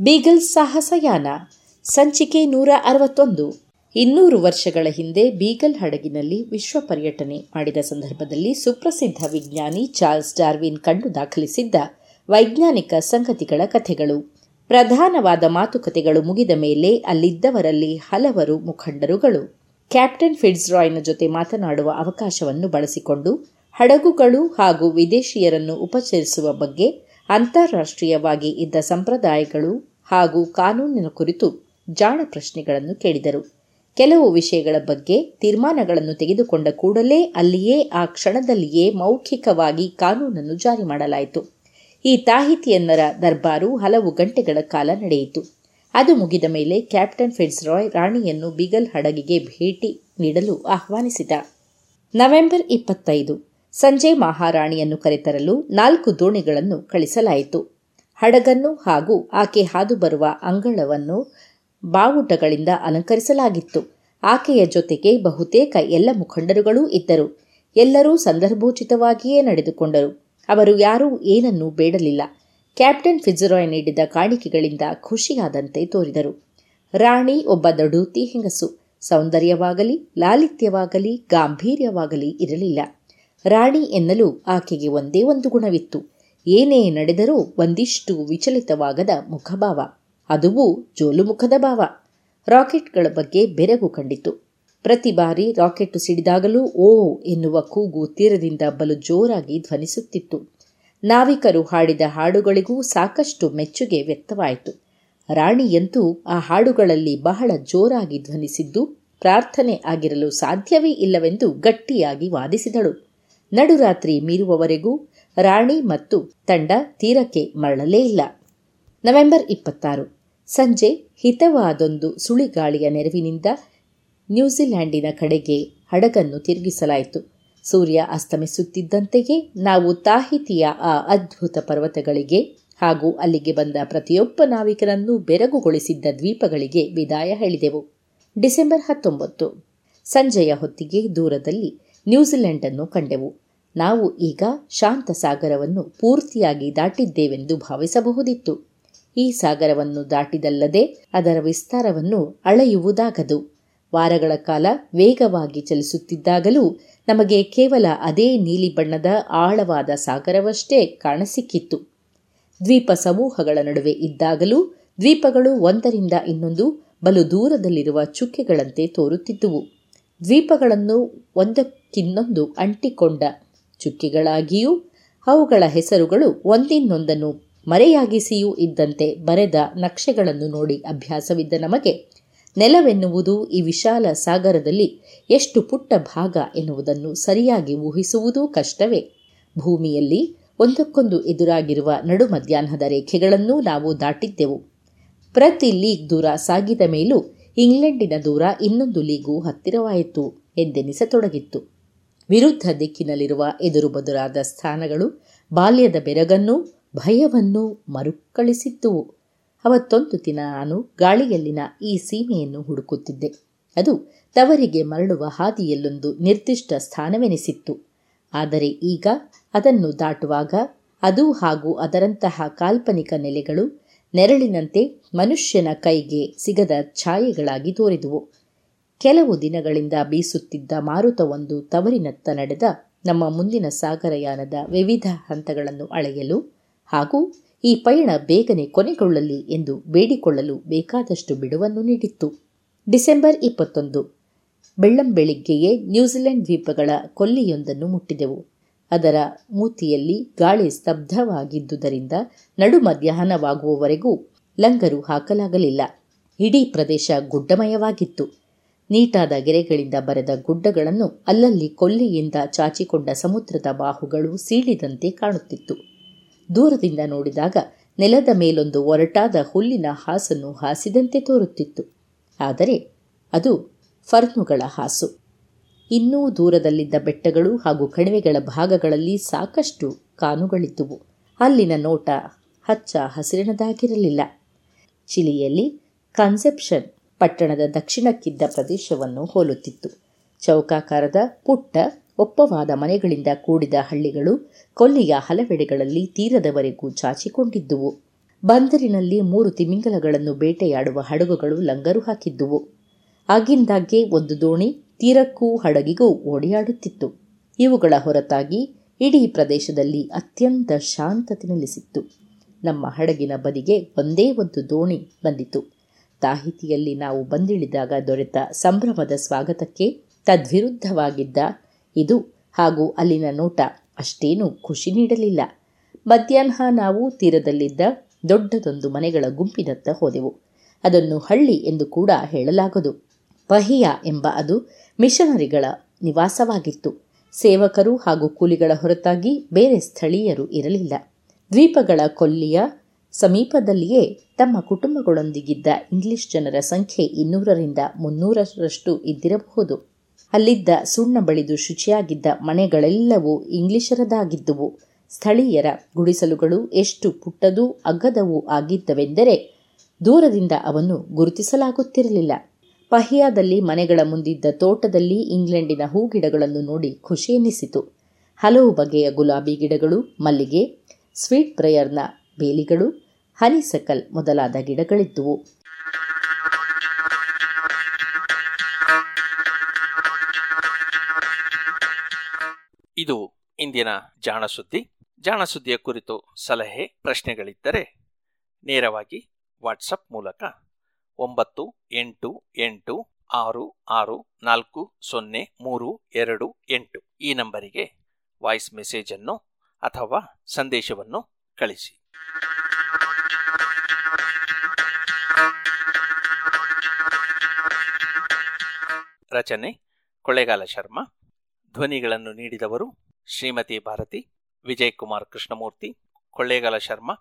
ಬೀಗಲ್ ಸಾಹಸಯಾನ, ಸಂಚಿಕೆ ನೂರ ಅರವತ್ತೊಂದು. ಇನ್ನೂರು ವರ್ಷಗಳ ಹಿಂದೆ ಬೀಗಲ್ ಹಡಗಿನಲ್ಲಿ ವಿಶ್ವ ಪರ್ಯಟನೆ ಮಾಡಿದ ಸಂದರ್ಭದಲ್ಲಿ ಸುಪ್ರಸಿದ್ಧ ವಿಜ್ಞಾನಿ ಚಾರ್ಲ್ಸ್ ಡಾರ್ವಿನ್ ಕಂಡು ದಾಖಲಿಸಿದ್ದ ವೈಜ್ಞಾನಿಕ ಸಂಗತಿಗಳ ಕಥೆಗಳು. ಪ್ರಧಾನವಾದ ಮಾತುಕತೆಗಳು ಮುಗಿದ ಮೇಲೆ ಅಲ್ಲಿದ್ದವರಲ್ಲಿ ಹಲವರು ಮುಖಂಡರುಗಳು. ಕ್ಯಾಪ್ಟನ್ ಫಿಡ್ಸ್ರಾಯ್ನ ಜೊತೆ ಮಾತನಾಡುವ ಅವಕಾಶವನ್ನು ಬಳಸಿಕೊಂಡು ಹಡಗುಗಳು ಹಾಗೂ ವಿದೇಶಿಯರನ್ನು ಉಪಚರಿಸುವ ಬಗ್ಗೆ ಅಂತಾರಾಷ್ಟ್ರೀಯವಾಗಿ ಇದ್ದ ಸಂಪ್ರದಾಯಗಳು ಹಾಗೂ ಕಾನೂನಿನ ಕುರಿತು ಜಾಣ ಪ್ರಶ್ನೆಗಳನ್ನು ಕೇಳಿದರು. ಕೆಲವು ವಿಷಯಗಳ ಬಗ್ಗೆ ತೀರ್ಮಾನಗಳನ್ನು ತೆಗೆದುಕೊಂಡ ಕೂಡಲೇ ಅಲ್ಲಿಯೇ ಆ ಕ್ಷಣದಲ್ಲಿಯೇ ಮೌಖಿಕವಾಗಿ ಕಾನೂನನ್ನು ಜಾರಿ ಮಾಡಲಾಯಿತು. ಈ ತಾಹಿತಿಯನ್ನರ ದರ್ಬಾರು ಹಲವು ಗಂಟೆಗಳ ಕಾಲ ನಡೆಯಿತು. ಅದು ಮುಗಿದ ಮೇಲೆ ಕ್ಯಾಪ್ಟನ್ ಫಿಡ್ಸ್ರಾಯ್ ರಾಣಿಯನ್ನು ಬಿಗಲ್ ಹಡಗಿಗೆ ಭೇಟಿ ನೀಡಲು ಆಹ್ವಾನಿಸಿದ. ನವೆಂಬರ್ ಇಪ್ಪತ್ತೈದು, ಸಂಜೆ ಮಹಾರಾಣಿಯನ್ನು ಕರೆತರಲು ನಾಲ್ಕು ದೋಣಿಗಳನ್ನು ಕಳಿಸಲಾಯಿತು. ಹಡಗನ್ನು ಹಾಗೂ ಆಕೆ ಹಾದು ಬರುವ ಅಂಗಳವನ್ನು ಬಾವುಟಗಳಿಂದ ಅಲಂಕರಿಸಲಾಗಿತ್ತು. ಆಕೆಯ ಜೊತೆಗೆ ಬಹುತೇಕ ಎಲ್ಲ ಮುಖಂಡರುಗಳೂ ಇದ್ದರು. ಎಲ್ಲರೂ ಸಂದರ್ಭೋಚಿತವಾಗಿಯೇ ನಡೆದುಕೊಂಡರು. ಅವರು ಯಾರೂ ಏನನ್ನೂ ಬೇಡಲಿಲ್ಲ. ಕ್ಯಾಪ್ಟನ್ ಫಿಜರಾಯ್ ನೀಡಿದ ಕಾಣಿಕೆಗಳಿಂದ ಖುಷಿಯಾದಂತೆ ತೋರಿದರು. ರಾಣಿ ಒಬ್ಬ ದಡೂತಿ ಹೆಂಗಸು. ಸೌಂದರ್ಯವಾಗಲಿ, ಲಾಲಿತ್ಯವಾಗಲಿ, ಗಾಂಭೀರ್ಯವಾಗಲಿ ಇರಲಿಲ್ಲ. ರಾಣಿ ಎನ್ನಲು ಆಕೆಗೆ ಒಂದೇ ಒಂದು ಗುಣವಿತ್ತು. ಏನೇ ನಡೆದರೂ ಒಂದಿಷ್ಟು ವಿಚಲಿತವಾಗದ ಮುಖಭಾವ. ಅದುವೂ ಜೋಲುಮುಖದ ಭಾವ. ರಾಕೆಟ್ಗಳ ಬಗ್ಗೆ ಬೆರಗು ಕಂಡಿತು. ಪ್ರತಿ ಬಾರಿ ರಾಕೆಟ್ ಸಿಡಿದಾಗಲೂ ಓ ಎನ್ನುವ ಕೂಗು ತೀರದಿಂದ ಬಲು ಜೋರಾಗಿ ಧ್ವನಿಸುತ್ತಿತ್ತು. ನಾವಿಕರು ಹಾಡಿದ ಹಾಡುಗಳಿಗೂ ಸಾಕಷ್ಟು ಮೆಚ್ಚುಗೆ ವ್ಯಕ್ತವಾಯಿತು. ರಾಣಿಯಂತೂ ಆ ಹಾಡುಗಳಲ್ಲಿ ಬಹಳ ಜೋರಾಗಿ ಧ್ವನಿಸಿದ್ದು ಪ್ರಾರ್ಥನೆ ಆಗಿರಲು ಸಾಧ್ಯವೇ ಇಲ್ಲವೆಂದು ಗಟ್ಟಿಯಾಗಿ ವಾದಿಸಿದಳು. ನಡುರಾತ್ರಿ ಮೀರುವವರೆಗೂ ರಾಣಿ ಮತ್ತು ತಂಡ ತೀರಕ್ಕೆ ಮರಳಲೇ ಇಲ್ಲ. ನವೆಂಬರ್ ಇಪ್ಪತ್ತಾರು. ಸಂಜೆ ಹಿತವಾದೊಂದು ಸುಳಿಗಾಳಿಯ ನೆರವಿನಿಂದ ನ್ಯೂಜಿಲ್ಯಾಂಡಿನ ಕಡೆಗೆ ಹಡಗನ್ನು ತಿರುಗಿಸಲಾಯಿತು. ಸೂರ್ಯ ಅಸ್ತಮಿಸುತ್ತಿದ್ದಂತೆಯೇ ನಾವು ತಾಹಿತಿಯ ಆ ಅದ್ಭುತ ಪರ್ವತಗಳಿಗೆ ಹಾಗೂ ಅಲ್ಲಿಗೆ ಬಂದ ಪ್ರತಿಯೊಬ್ಬ ನಾವಿಕರನ್ನು ಬೆರಗುಗೊಳಿಸಿದ್ದ ದ್ವೀಪಗಳಿಗೆ ವಿದಾಯ ಹೇಳಿದೆವು. ಡಿಸೆಂಬರ್ ಹತ್ತೊಂಬತ್ತು. ಸಂಜೆಯ ಹೊತ್ತಿಗೆ ದೂರದಲ್ಲಿ ನ್ಯೂಜಿಲೆಂಡ್ ಅನ್ನು ಕಂಡೆವು. ನಾವು ಈಗ ಶಾಂತ ಸಾಗರವನ್ನು ಪೂರ್ತಿಯಾಗಿ ದಾಟಿದ್ದೇವೆಂದು ಭಾವಿಸಬಹುದಿತ್ತು. ಈ ಸಾಗರವನ್ನು ದಾಟಿದಲ್ಲದೆ ಅದರ ವಿಸ್ತಾರವನ್ನು ಅಳೆಯುವುದಾಗದು. ವಾರಗಳ ಕಾಲ ವೇಗವಾಗಿ ಚಲಿಸುತ್ತಿದ್ದಾಗಲೂ ನಮಗೆ ಕೇವಲ ಅದೇ ನೀಲಿ ಬಣ್ಣದ ಆಳವಾದ ಸಾಗರವಷ್ಟೇ ಕಾಣಸಿಕ್ಕಿತ್ತು. ದ್ವೀಪ ಸಮೂಹಗಳ ನಡುವೆ ಇದ್ದಾಗಲೂ ದ್ವೀಪಗಳು ಒಂದರಿಂದ ಇನ್ನೊಂದು ಬಲು ದೂರದಲ್ಲಿರುವ ಚುಕ್ಕೆಗಳಂತೆ ತೋರುತ್ತಿದ್ದುವು. ದ್ವೀಪಗಳನ್ನು ಒಂದಕ್ಕಿನ್ನೊಂದು ಅಂಟಿಕೊಂಡ ಚುಕ್ಕೆಗಳಾಗಿಯೂ ಅವುಗಳ ಹೆಸರುಗಳು ಒಂದಿನ್ನೊಂದನ್ನು ಮರೆಯಾಗಿಸಿಯೂ ಇದ್ದಂತೆ ಬರೆದ ನಕ್ಷೆಗಳನ್ನು ನೋಡಿ ಅಭ್ಯಾಸವಿದ್ದ ನಮಗೆ. ನೆಲವೆನ್ನುವುದು ಈ ವಿಶಾಲ ಸಾಗರದಲ್ಲಿ ಎಷ್ಟು ಪುಟ್ಟ ಭಾಗ ಎನ್ನುವುದನ್ನು ಸರಿಯಾಗಿ ಊಹಿಸುವುದೂ ಕಷ್ಟವೇ. ಭೂಮಿಯಲ್ಲಿ ಒಂದಕ್ಕೊಂದು ಎದುರಾಗಿರುವ ನಡು ಮಧ್ಯಾಹ್ನದ ರೇಖೆಗಳನ್ನೂ ನಾವು ದಾಟಿದ್ದೆವು. ಪ್ರತಿ ಲೀಗ್ ದೂರ ಸಾಗಿದ ಮೇಲೂ ಇಂಗ್ಲೆಂಡಿನ ದೂರ ಇನ್ನೊಂದು ಲೀಗು ಹತ್ತಿರವಾಯಿತು ಎಂದೆನಿಸತೊಡಗಿತ್ತು. ವಿರುದ್ಧ ದಿಕ್ಕಿನಲ್ಲಿರುವ ಎದುರು ಬದುರಾದ ಸ್ಥಾನಗಳು ಬಾಲ್ಯದ ಬೆರಗನ್ನೂ ಭಯವನ್ನೂ ಮರುಕಳಿಸಿದ್ದುವು ಅವತ್ತೊಂದು ದಿನ ನಾನು ಗಾಳಿಯಲ್ಲಿನ ಈ ಸೀಮೆಯನ್ನು ಹುಡುಕುತ್ತಿದ್ದೆ. ಅದು ತವರಿಗೆ ಮರಳುವ ಹಾದಿಯಲ್ಲೊಂದು ನಿರ್ದಿಷ್ಟ ಸ್ಥಾನವೆನಿಸಿತ್ತು. ಆದರೆ ಈಗ ಅದನ್ನು ದಾಟುವಾಗ ಅದು ಹಾಗೂ ಅದರಂತಹ ಕಾಲ್ಪನಿಕ ನೆಲೆಗಳು ನೆರಳಿನಂತೆ ಮನುಷ್ಯನ ಕೈಗೆ ಸಿಗದ ಛಾಯೆಗಳಾಗಿ ತೋರಿದುವು. ಕೆಲವು ದಿನಗಳಿಂದ ಬೀಸುತ್ತಿದ್ದ ಮಾರುತವೊಂದು ತವರಿನತ್ತ ನಡೆದ ನಮ್ಮ ಮುಂದಿನ ಸಾಗರಯಾನದ ವಿವಿಧ ಹಂತಗಳನ್ನು ಅಳೆಯಲು ಹಾಗೂ ಈ ಪಯಣ ಬೇಗನೆ ಕೊನೆಗೊಳ್ಳಲಿ ಎಂದು ಬೇಡಿಕೊಳ್ಳಲು ಬೇಕಾದಷ್ಟು ಬಿಡುವನ್ನು ನೀಡಿತ್ತು. ಡಿಸೆಂಬರ್ ಇಪ್ಪತ್ತೊಂದು ಬೆಳ್ಳಂಬೆಳಿಗ್ಗೆಯೇ ನ್ಯೂಜಿಲೆಂಡ್ ದ್ವೀಪಗಳ ಕೊಲ್ಲಿಯೊಂದನ್ನು ಮುಟ್ಟಿದೆವು. ಅದರ ಮೂತಿಯಲ್ಲಿ ಗಾಳಿ ಸ್ತಬ್ಧವಾಗಿದ್ದುದರಿಂದ ನಡು ಮಧ್ಯಾಹ್ನವಾಗುವವರೆಗೂ ಲಂಗರು ಹಾಕಲಾಗಲಿಲ್ಲ. ಇಡೀ ಪ್ರದೇಶ ಗುಡ್ಡಮಯವಾಗಿತ್ತು. ನೀಟಾದ ಗೆರೆಗಳಿಂದ ಬರೆದ ಗುಡ್ಡಗಳನ್ನು ಅಲ್ಲಲ್ಲಿ ಕೊಲ್ಲಿಯಿಂದ ಚಾಚಿಕೊಂಡ ಸಮುದ್ರದ ಬಾಹುಗಳು ಸೀಳಿದಂತೆ ಕಾಣುತ್ತಿತ್ತು. ದೂರದಿಂದ ನೋಡಿದಾಗ ನೆಲದ ಮೇಲೊಂದು ಒರಟಾದ ಹುಲ್ಲಿನ ಹಾಸನ್ನು ಹಾಸಿದಂತೆ ತೋರುತ್ತಿತ್ತು. ಆದರೆ ಅದು ಫರ್ನುಗಳ ಹಾಸು. ಇನ್ನೂ ದೂರದಲ್ಲಿದ್ದ ಬೆಟ್ಟಗಳು ಹಾಗೂ ಕಣಿವೆಗಳ ಭಾಗಗಳಲ್ಲಿ ಸಾಕಷ್ಟು ಕಾನುಗಳಿದ್ದುವು. ಅಲ್ಲಿನ ನೋಟ ಹಚ್ಚ ಹಸಿರಿನದಾಗಿರಲಿಲ್ಲ. ಚಿಲಿಯಲ್ಲಿ ಕನ್ಸೆಪ್ಷನ್ ಪಟ್ಟಣದ ದಕ್ಷಿಣಕ್ಕಿದ್ದ ಪ್ರದೇಶವನ್ನು ಹೋಲುತ್ತಿತ್ತು. ಚೌಕಾಕಾರದ ಪುಟ್ಟ ಒಪ್ಪವಾದ ಮನೆಗಳಿಂದ ಕೂಡಿದ ಹಳ್ಳಿಗಳು ಕೊಲ್ಲಿಯ ಹಲವೆಡೆಗಳಲ್ಲಿ ತೀರದವರೆಗೂ ಚಾಚಿಕೊಂಡಿದ್ದುವು. ಬಂದರಿನಲ್ಲಿ ಮೂರು ತಿಮಿಂಗಲಗಳನ್ನು ಬೇಟೆಯಾಡುವ ಹಡಗುಗಳು ಲಂಗರು ಹಾಕಿದ್ದುವು. ಆಗಿಂದಾಗ್ಗೆ ಒಂದು ದೋಣಿ ತೀರಕ್ಕೂ ಹಡಗಿಗೂ ಓಡಿಯಾಡುತ್ತಿತ್ತು. ಇವುಗಳ ಹೊರತಾಗಿ ಇಡೀ ಪ್ರದೇಶದಲ್ಲಿ ಅತ್ಯಂತ ಶಾಂತತೆ ನೆಲೆಸಿತ್ತು. ನಮ್ಮ ಹಡಗಿನ ಬದಿಗೆ ಒಂದೇ ಒಂದು ದೋಣಿ ಬಂದಿತು. ತಾಹಿತಿಯಲ್ಲಿ ನಾವು ಬಂದಿಳಿದಾಗ ದೊರೆತ ಸಂಭ್ರಮದ ಸ್ವಾಗತಕ್ಕೆ ತದ್ವಿರುದ್ಧವಾಗಿದ್ದ ಇದು ಹಾಗೂ ಅಲ್ಲಿನ ನೋಟ ಅಷ್ಟೇನು ಖುಷಿ ನೀಡಲಿಲ್ಲ. ಮಧ್ಯಾಹ್ನ ನಾವು ತೀರದಲ್ಲಿದ್ದ ದೊಡ್ಡದೊಂದು ಮನೆಗಳ ಗುಂಪಿನತ್ತ ಹೋದೆವು. ಅದನ್ನು ಹಳ್ಳಿ ಎಂದು ಕೂಡ ಹೇಳಲಾಗದು. ಪಹಿಯ ಎಂಬ ಅದು ಮಿಷನರಿಗಳ ನಿವಾಸವಾಗಿತ್ತು. ಸೇವಕರು ಹಾಗೂ ಕೂಲಿಗಳ ಹೊರತಾಗಿ ಬೇರೆ ಸ್ಥಳೀಯರು ಇರಲಿಲ್ಲ. ದ್ವೀಪಗಳ ಕೊಲ್ಲಿಯ ಸಮೀಪದಲ್ಲಿಯೇ ತಮ್ಮ ಕುಟುಂಬಗಳೊಂದಿಗಿದ್ದ ಇಂಗ್ಲಿಷ್ ಜನರ ಸಂಖ್ಯೆ ಇನ್ನೂರರಿಂದ ಮುನ್ನೂರರಷ್ಟು ಇದ್ದಿರಬಹುದು. ಅಲ್ಲಿದ್ದ ಸುಣ್ಣ ಬಳಿದು ಶುಚಿಯಾಗಿದ್ದ ಮನೆಗಳೆಲ್ಲವೂ ಇಂಗ್ಲಿಷರದಾಗಿದ್ದುವು. ಸ್ಥಳೀಯರ ಗುಡಿಸಲುಗಳು ಎಷ್ಟು ಪುಟ್ಟದೂ ಅಗ್ಗದವೂ ಆಗಿದ್ದವೆಂದರೆ ದೂರದಿಂದ ಅವನ್ನು ಗುರುತಿಸಲಾಗುತ್ತಿರಲಿಲ್ಲ. ಪಹಿಯಾದಲ್ಲಿ ಮನೆಗಳ ಮುಂದಿದ್ದ ತೋಟದಲ್ಲಿ ಇಂಗ್ಲೆಂಡಿನ ಹೂಗಿಡಗಳನ್ನು ನೋಡಿ ಖುಷಿ ಎನಿಸಿತು. ಹಲವು ಬಗೆಯ ಗುಲಾಬಿ ಗಿಡಗಳು, ಮಲ್ಲಿಗೆ, ಸ್ವೀಟ್ ಪ್ರೇಯರ್ನ ಬೇಲಿಗಳು, ಹನಿಸಕಲ್ ಮೊದಲಾದ ಗಿಡಗಳಿದ್ದುವು. ಇದು ಇಂದಿನ ಜಾಣಸುದ್ದಿ. ಜಾಣಸುದ್ದಿಯ ಜಾಣ ಸುದ್ದಿಯ ಕುರಿತು ಸಲಹೆ, ಪ್ರಶ್ನೆಗಳಿದ್ದರೆ ನೇರವಾಗಿ ವಾಟ್ಸಪ್ ಮೂಲಕ ಒಂಬತ್ತು ಎಂಟು ಎಂಟು ಆರು ಆರು ನಾಲ್ಕು ಸೊನ್ನೆ ಮೂರು ಎರಡು ಎಂಟು ಈ ನಂಬರಿಗೆ ವಾಯ್ಸ್ ಮೆಸೇಜ್ ಅನ್ನು ಅಥವಾ ಸಂದೇಶವನ್ನು ಕಳಿಸಿ. ರಚನೆ ಕೊಳ್ಳೇಗಾಲ ಶರ್ಮಾ. ಧ್ವನಿಗಳನ್ನು ನೀಡಿದವರು ಶ್ರೀಮತಿ ಭಾರತಿ ವಿಜಯ್ ಕುಮಾರ್ ಕೃಷ್ಣಮೂರ್ತಿ, ಕೊಳ್ಳೇಗಾಲ ಶರ್ಮಾ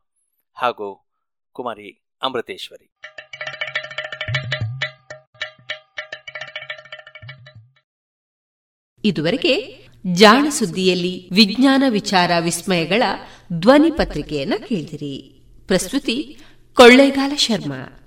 ಹಾಗೂ ಕುಮಾರಿ ಅಮೃತೇಶ್ವರಿ. ಇದುವರೆಗೆ ಜಾಣ ಸುದ್ದಿಯಲ್ಲಿ ವಿಜ್ಞಾನ ವಿಚಾರ ವಿಸ್ಮಯಗಳ ಧ್ವನಿ ಪತ್ರಿಕೆಯನ್ನು ಕೇಳಿದಿರಿ. ಪ್ರಸ್ತುತಿ ಕೊಳ್ಳೇಗಾಲ ಶರ್ಮಾ.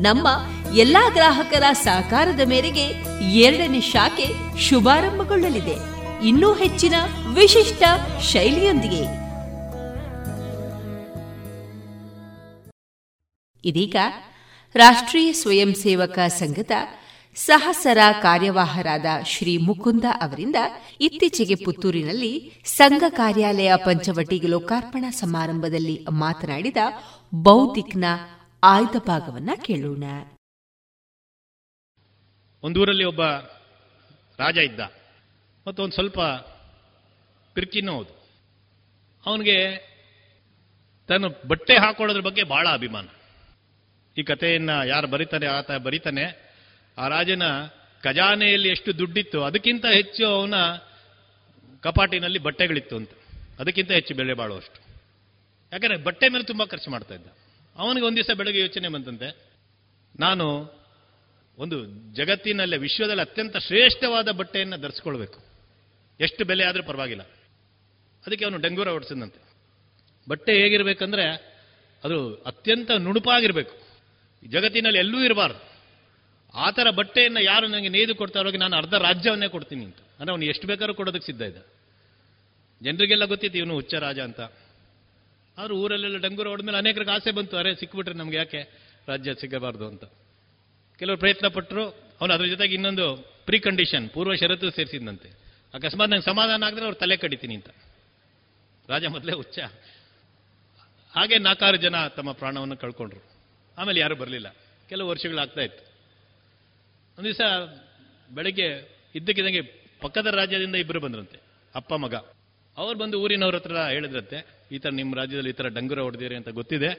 ನಮ್ಮ ಎಲ್ಲಾ ಗ್ರಾಹಕರ ಸಹಕಾರದ ಮೇರೆಗೆ ಎರಡನೇ ಶಾಖೆ ಶುಭಾರಂಭಗೊಳ್ಳಲಿದೆ. ಇನ್ನೂ ಹೆಚ್ಚಿನ ವಿಶಿಷ್ಟ ಶೈಲಿಯೊಂದಿಗೆ. ಇದೀಗ ರಾಷ್ಟ್ರೀಯ ಸ್ವಯಂ ಸೇವಕ ಸಂಘದ ಸಹಸರ ಕಾರ್ಯವಾಹರಾದ ಶ್ರೀ ಮುಕುಂದ ಅವರಿಂದ ಇತ್ತೀಚೆಗೆ ಪುತ್ತೂರಿನಲ್ಲಿ ಸಂಘ ಕಾರ್ಯಾಲಯ ಪಂಚವಟಿ ಲೋಕಾರ್ಪಣಾ ಸಮಾರಂಭದಲ್ಲಿ ಮಾತನಾಡಿದ ಬೌದ್ಧಿಕ್ನ ಆಯ್ದ ಭಾಗವನ್ನ ಕೇಳೋಣ. ಒಂದೂರಲ್ಲಿ ಒಬ್ಬ ರಾಜ ಇದ್ದ. ಮತ್ತು ಒಂದು ಸ್ವಲ್ಪ ಪಿರ್ಕಿನೂ ಹೌದು. ಅವನಿಗೆ ತನ್ನ ಬಟ್ಟೆ ಹಾಕೊಳ್ಳೋದ್ರ ಬಗ್ಗೆ ಬಹಳ ಅಭಿಮಾನ. ಈ ಕಥೆಯನ್ನ ಯಾರು ಬರೀತಾನೆ, ಆತ ಬರೀತಾನೆ, ಆ ರಾಜನ ಖಜಾನೆಯಲ್ಲಿ ಎಷ್ಟು ದುಡ್ಡಿತ್ತು, ಅದಕ್ಕಿಂತ ಹೆಚ್ಚು ಅವನ ಕಪಾಟಿನಲ್ಲಿ ಬಟ್ಟೆಗಳಿತ್ತು ಅಂತ. ಅದಕ್ಕಿಂತ ಹೆಚ್ಚು ಬೆಲೆ ಬಾಳುವಷ್ಟು. ಯಾಕಂದ್ರೆ ಬಟ್ಟೆ ಮೇಲೆ ತುಂಬಾ ಖರ್ಚು ಮಾಡ್ತಾ ಇದ್ದ. ಅವನಿಗೆ ಒಂದು ದಿವಸ ಬೆಳಗ್ಗೆ ಯೋಚನೆ ಬಂತಂತೆ. ನಾನು ಒಂದು ಜಗತ್ತಿನಲ್ಲೇ ವಿಶ್ವದಲ್ಲಿ ಅತ್ಯಂತ ಶ್ರೇಷ್ಠವಾದ ಬಟ್ಟೆಯನ್ನು ಧರಿಸ್ಕೊಳ್ಬೇಕು. ಎಷ್ಟು ಬೆಲೆ ಆದರೂ ಪರವಾಗಿಲ್ಲ. ಅದಕ್ಕೆ ಅವನು ಡಂಗೂರ ಹೊಡೆಸಿದಂತೆ. ಬಟ್ಟೆ ಹೇಗಿರಬೇಕಂದ್ರೆ ಅದು ಅತ್ಯಂತ ನುಣುಪಾಗಿರಬೇಕು. ಜಗತ್ತಿನಲ್ಲಿ ಎಲ್ಲೂ ಇರಬಾರ್ದು. ಆ ಥರ ಬಟ್ಟೆಯನ್ನು ಯಾರು ನನಗೆ ನೇಯ್ದು ಕೊಡ್ತಾರೋ ನಾನು ಅರ್ಧ ರಾಜ್ಯವನ್ನೇ ಕೊಡ್ತೀನಿ ಅಂತ. ಅಂದರೆ ಅವನು ಎಷ್ಟು ಬೇಕಾದ್ರೂ ಕೊಡೋದಕ್ಕೆ ಸಿದ್ಧ ಇದ್ದ. ಜನರಿಗೆಲ್ಲ ಗೊತ್ತಿತ್ತು, ಇವನು ಹುಚ್ಚ ರಾಜ ಅಂತ. ಆದ್ರೂ ಊರಲ್ಲೆಲ್ಲ ಡಂಗೂರ ಹೊಡೆದ್ಮೇಲೆ ಅನೇಕರಿಗೆ ಆಸೆ ಬಂತು. ಅರೆ, ಸಿಕ್ಬಿಟ್ರೆ ನಮ್ಗೆ ಯಾಕೆ ರಾಜ್ಯ ಸಿಗಬಾರ್ದು ಅಂತ. ಕೆಲವರು ಪ್ರಯತ್ನ ಪಟ್ಟರು ಅವನು ಅದ್ರ ಜೊತೆಗೆ ಇನ್ನೊಂದು ಪ್ರೀ ಕಂಡೀಷನ್ ಪೂರ್ವ ಷರತ್ತು ಸೇರಿಸಿದಂತೆ ಅಕಸ್ಮಾತ್ ನಂಗೆ ಸಮಾಧಾನ ಆಗಿದ್ರೆ ಅವ್ರು ತಲೆ ಕಡಿತೀನಿ ಅಂತ. ರಾಜ ಮೊದಲೇ ಹುಚ್ಚ. ಹಾಗೆ ನಾಲ್ಕಾರು ಜನ ತಮ್ಮ ಪ್ರಾಣವನ್ನು ಕಳ್ಕೊಂಡ್ರು. ಆಮೇಲೆ ಯಾರು ಬರಲಿಲ್ಲ. ಕೆಲವು ವರ್ಷಗಳಾಗ್ತಾ ಇತ್ತು. ಒಂದು ದಿವಸ ಬೆಳಗ್ಗೆ ಇದ್ದಕ್ಕಿದ್ದಂಗೆ ಪಕ್ಕದ ರಾಜ್ಯದಿಂದ ಇಬ್ಬರು ಬಂದ್ರಂತೆ. ಅಪ್ಪ, ಮಗ. ಅವ್ರು ಬಂದು ಊರಿನವ್ರ ಹತ್ರ ಹೇಳಿದ್ರಂತೆ. ಈ ಥರ ನಿಮ್ಮ ರಾಜ್ಯದಲ್ಲಿ ಈ ಥರ ಡಂಗುರ ಹೊಡೆದಿರಿ ಅಂತ ಗೊತ್ತಿದೆ.